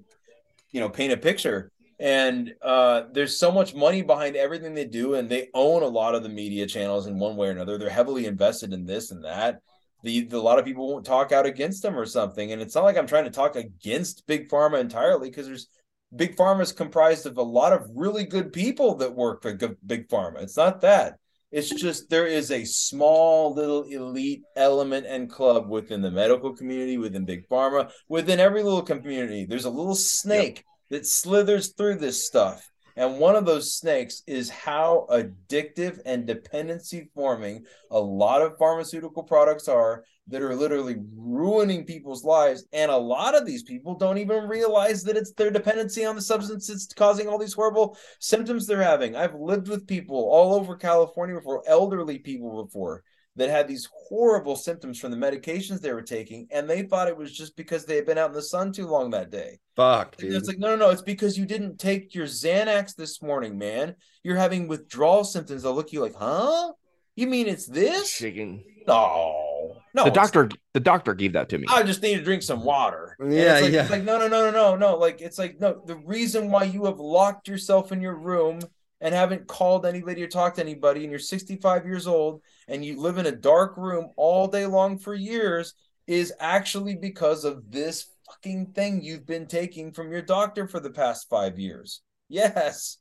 you know paint a picture and uh there's so much money behind everything they do and they own a lot of the media channels in one way or another. They're heavily invested in this and that. The, the a lot of people won't talk out against them or something. And it's not like i'm trying to talk against big pharma entirely because there's big pharma is comprised of a lot of really good people that work for big pharma. It's not that. It's just there is a small little elite element and club within the medical community, within big pharma, within every little community. There's a little snake that slithers through this stuff. And one of those snakes is how addictive and dependency forming a lot of pharmaceutical products are that are literally ruining people's lives. And a lot of these people don't even realize that it's their dependency on the substance that's causing all these horrible symptoms they're having. I've lived with people all over California before, elderly people before, that had these horrible symptoms from the medications they were taking, and they thought it was just because they had been out in the sun too long that day. Fuck, And dude. It's like, no, no, no. It's because you didn't take your Xanax this morning, man. You're having withdrawal symptoms. They'll look at you like, huh? You mean it's this? Shaking. No, no. the doctor, the doctor gave that to me. I just need to drink some water. And Yeah, it's like, yeah. It's like no, no, no, no, no, no. Like it's like no. The reason why you have locked yourself in your room and haven't called anybody or talked to anybody, and you're 65 years old and you live in a dark room all day long for years, is actually because of this fucking thing you've been taking from your doctor for the past five years. Yes.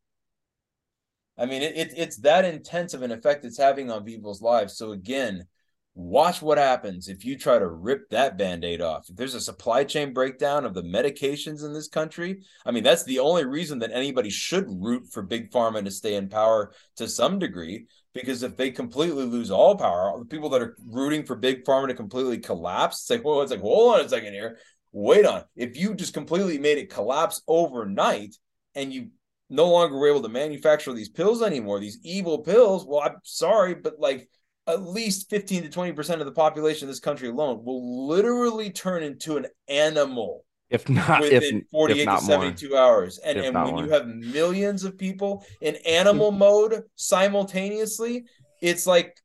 I mean, it, it, it's that intense of an effect it's having on people's lives. So again, watch what happens if you try to rip that band-aid off. If there's a supply chain breakdown of the medications in this country, I mean, that's the only reason that anybody should root for big pharma to stay in power to some degree. Because if they completely lose all power, the people that are rooting for big pharma to completely collapse, it's like, well, it's like, hold on a second here. Wait on. If you just completely made it collapse overnight and you no longer were able to manufacture these pills anymore, these evil pills. Well, I'm sorry, but like at least 15 to 20% of the population of this country alone will literally turn into an animal If not, within if 48 if to not more. 72 hours. And, If and when more. you have millions of people in animal mode simultaneously, it's like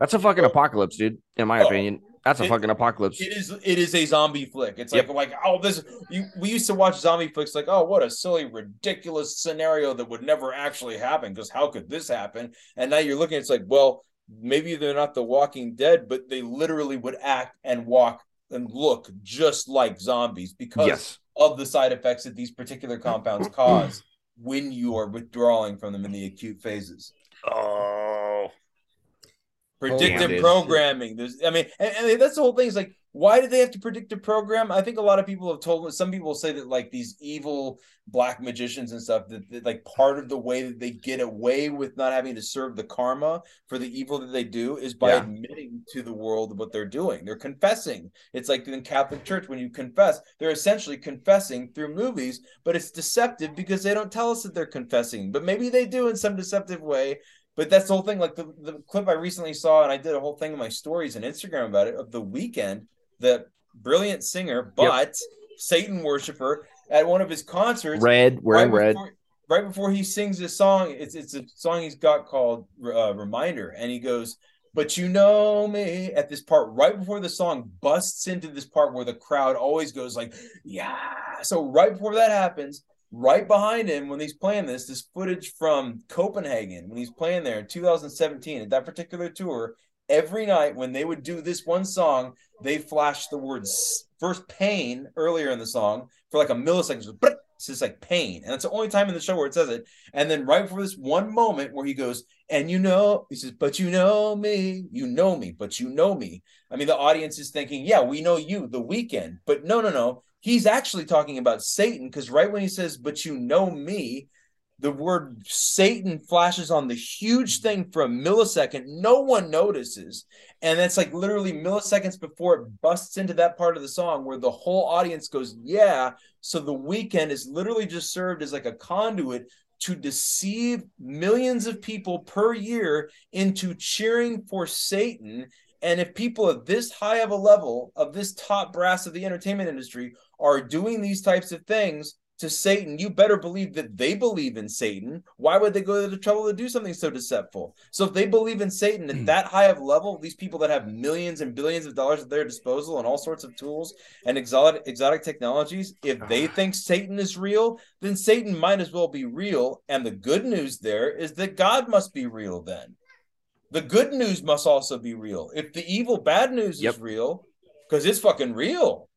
That's a fucking oh. apocalypse, dude. In my Oh, opinion, that's a it- fucking apocalypse. It is it is a zombie flick. It's Yep. like like oh this you we used to watch zombie flicks like oh what a silly ridiculous scenario that would never actually happen because how could this happen? And now you're looking it's like well maybe they're not the Walking Dead but they literally would act and walk and look just like zombies because Yes. of the side effects that these particular compounds cause when you are withdrawing from them in the acute phases. Oh. predictive dude. programming. There's, I mean, and, and that's the whole thing. Is like, why do they have to predict a program? I think a lot of people have told. Some people say that like these evil black magicians and stuff that, that like part of the way that they get away with not having to serve the karma for the evil that they do is by Yeah. admitting to the world what they're doing. They're confessing. It's like in Catholic Church when you confess, they're essentially confessing through movies, but it's deceptive because they don't tell us that they're confessing. But maybe they do in some deceptive way But that's the whole thing. Like the, the clip I recently saw, and I did a whole thing in my stories and Instagram about it of the Weeknd, the brilliant singer, but Satan worshiper at one of his concerts. Red, wearing right red. before- right before he sings this song, it's it's a song he's got called uh, "Reminder," and he goes, "But you know me." At this part, right before the song busts into this part where the crowd always goes like, "Yeah!" So right before that happens, right behind him when he's playing this, this footage from Copenhagen when he's playing there in 2017 at that particular tour. Every night when they would do this one song, they flashed the words first pain earlier in the song for like a millisecond. brrrt, It's just like pain. And that's the only time in the show where it says it. And then right before this one moment where he goes, and you know, he says, but you know me, you know me, but you know me. I mean, the audience is thinking, yeah, we know you, the Weeknd. But no, no, no. He's actually talking about Satan because right when he says, but you know me, the word Satan flashes on the huge thing for a millisecond. No one notices. And that's like literally milliseconds before it busts into that part of the song where the whole audience goes, Yeah. So the Weeknd is literally just served as like a conduit to deceive millions of people per year into cheering for Satan. And if people at this high of a level of this top brass of the entertainment industry are doing these types of things to Satan, you better believe that they believe in Satan. Why would they go to the trouble to do something so deceptful? So if they believe in Satan at hmm. that high of level, these people that have millions and billions of dollars at their disposal and all sorts of tools and exotic exotic technologies, if they ah. think Satan is real, then Satan might as well be real. And the good news there is that God must be real then. The good news must also be real. If the evil bad news is real, because it's fucking real.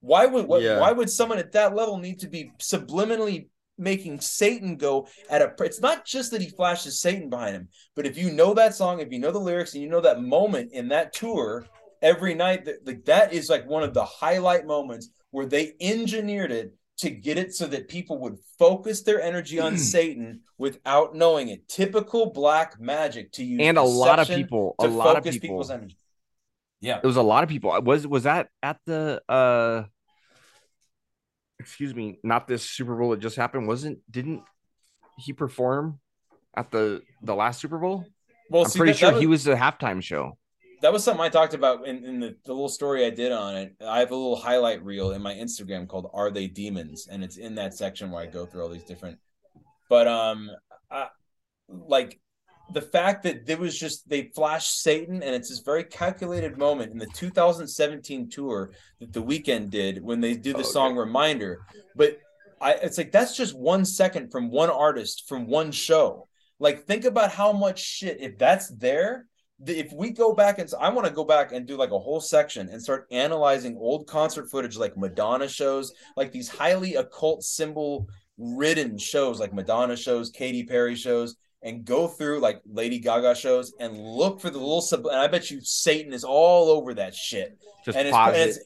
Why would what, Yeah. why would someone at that level need to be subliminally making Satan go at a it's not just that he flashes Satan behind him, but if you know that song, if you know the lyrics and you know that moment in that tour every night that like that is like one of the highlight moments where they engineered it to get it so that people would focus their energy on Satan without knowing it. Typical black magic to use And a lot of people- a lot of people- people's energy. Yeah. It was a lot of people. Was was that at the uh excuse me, not this Super Bowl that just happened? Wasn't didn't he perform at the the last Super Bowl? Well, I'm see, pretty that- sure that he was- was the halftime show. that was something I talked about in, in the, the little story I did on it. I have a little highlight reel in my Instagram called Are They Demons? And it's in that section where I go through all these different but um I, like the fact that there was just they flashed Satan and it's this very calculated moment in the 2017 tour that the Weeknd did when they do the oh, song reminder. But I it's like that's just one second from one artist from one show. Like think about how much shit if that's there if we go back and I want to go back and do like a whole section and start analyzing old concert footage like Madonna shows, like these highly occult symbol ridden shows like Madonna shows, Katy Perry shows, and go through like Lady Gaga shows and look for the little sub. And I bet you Satan is all over that shit. Just and, it's, and, it's-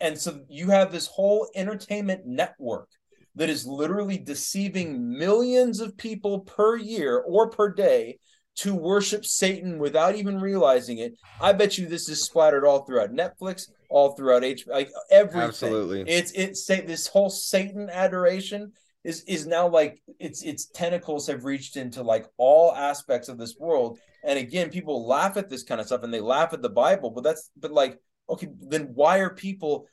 and so you have this whole entertainment network that is literally deceiving millions of people per year or per day to worship Satan without even realizing it. I bet you this is splattered all throughout Netflix, all throughout H, like everything. Absolutely. It's it's say this whole Satan adoration is is now like its its tentacles have reached into like all aspects of this world. And again, people laugh at this kind of stuff and they laugh at the Bible, but that's but like okay, then why are people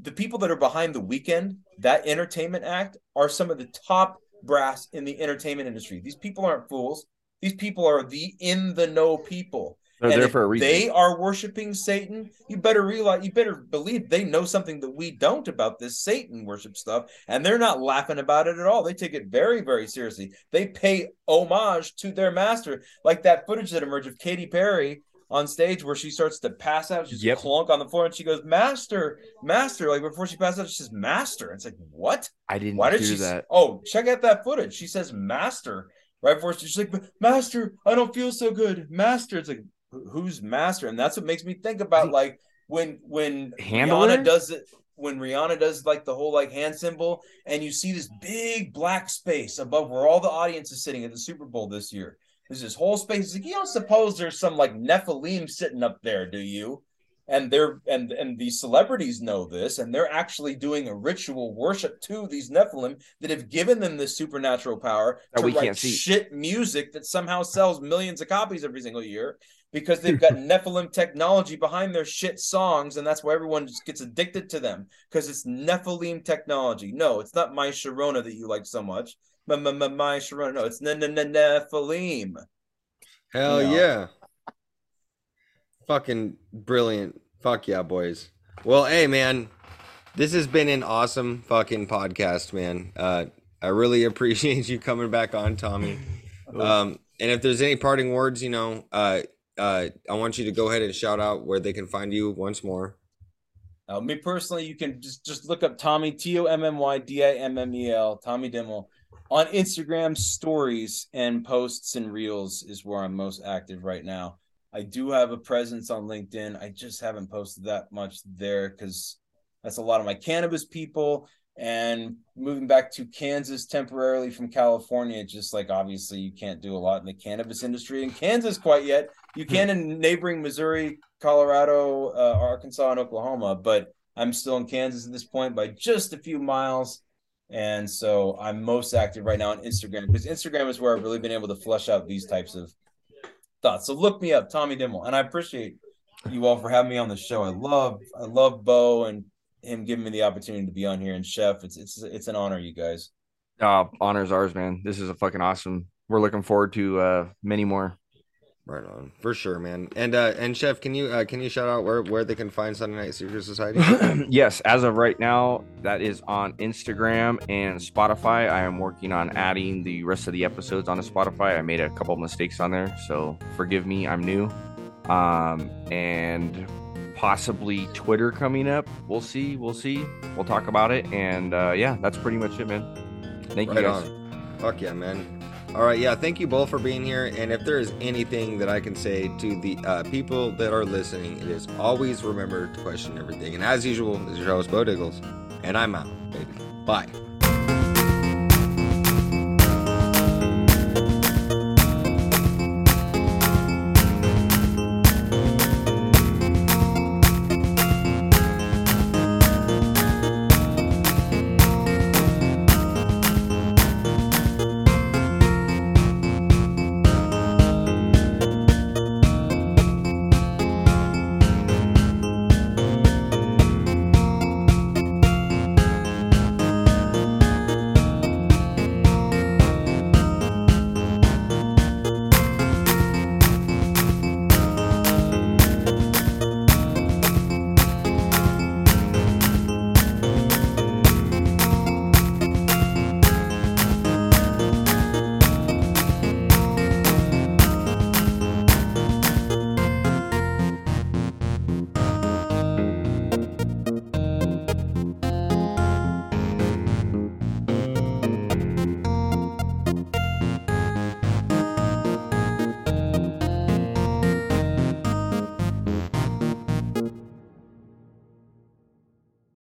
the people that are behind the Weeknd, that entertainment act, are some of the top brass in the entertainment industry. These people aren't fools. These people are the in the know people. They're And there for a reason. They are worshiping Satan. You better realize, you better believe they know something that we don't about this Satan worship stuff, and they're not laughing about it at all. They take it very, very seriously. They pay homage to their master, like that footage that emerged of Katy Perry on stage where she starts to pass out. She's Yep. clunk on the floor, and she goes, "Master, Master!" Like before she passes out, she says, "Master." It's like, what? I didn't Why did she? that. Oh, check out that footage. She says, "Master." Right before she's like, "Master, I don't feel so good." Master. It's like, who's Master? And that's what makes me think about like when when Handler? Rihanna does it. When Rihanna does like the whole like hand symbol, and you see this big black space above where all the audience is sitting at the Super Bowl this year. There's this whole space. It's like you don't suppose there's some like Nephilim sitting up there, do you? and they're and and the celebrities know this and they're actually doing a ritual worship to these nephilim that have given them this supernatural power That to we write can't see. shit music that somehow sells millions of copies every single year because they've got nephilim technology behind their shit songs and that's why everyone just gets addicted to them because it's nephilim technology no it's not my sharona that you like so much my, my, my, my sharona no it's ne- ne- ne- nephilim Hell No. yeah. Fucking brilliant. Fuck yeah, boys. Well, hey man, this has been an awesome fucking podcast, man. Uh I really appreciate you coming back on, Tommy. Um and if there's any parting words, you know, uh uh I want you to go ahead and shout out where they can find you once more. Uh, me personally, you can just just look up Tommy T O M M Y D I M M E L Tommy Dimmel on Instagram stories and posts and reels is where I'm most active right now. I do have a presence on LinkedIn. I just haven't posted that much there because that's a lot of my cannabis people. And moving back to Kansas temporarily from California, just like obviously you can't do a lot in the cannabis industry in Kansas quite yet. You can in neighboring Missouri, Colorado, uh, Arkansas, and Oklahoma, but I'm still in Kansas at this point by just a few miles. And so I'm most active right now on Instagram because Instagram is where I've really been able to flush out these types of thoughts. So look me up, Tommy Dimmel, and I appreciate you all for having me on the show. I love, I love Beau and him giving me the opportunity to be on here. And Chef, it's it's it's an honor, you guys. Uh, honors ours, man. This is a fucking awesome. We're looking forward to uh many more. Right on, for sure, man. And uh and Chef, can you uh can you shout out where where they can find Sunday Night Secret Society? yes, as of right now, that is on Instagram and Spotify. I am working on adding the rest of the episodes onto Spotify. I made a couple mistakes on there, so forgive me. I'm new. Um, and possibly Twitter coming up. We'll see. We'll see. We'll talk about it. And uh, yeah, that's pretty much it, man. Thank right you guys. on. Fuck yeah, man. All right, yeah. Thank you both for being here. And if there is anything that I can say to the uh, people that are listening, it is always remember to question everything. And as usual, this is your host Beau Diggles, and I'm out, baby. Bye.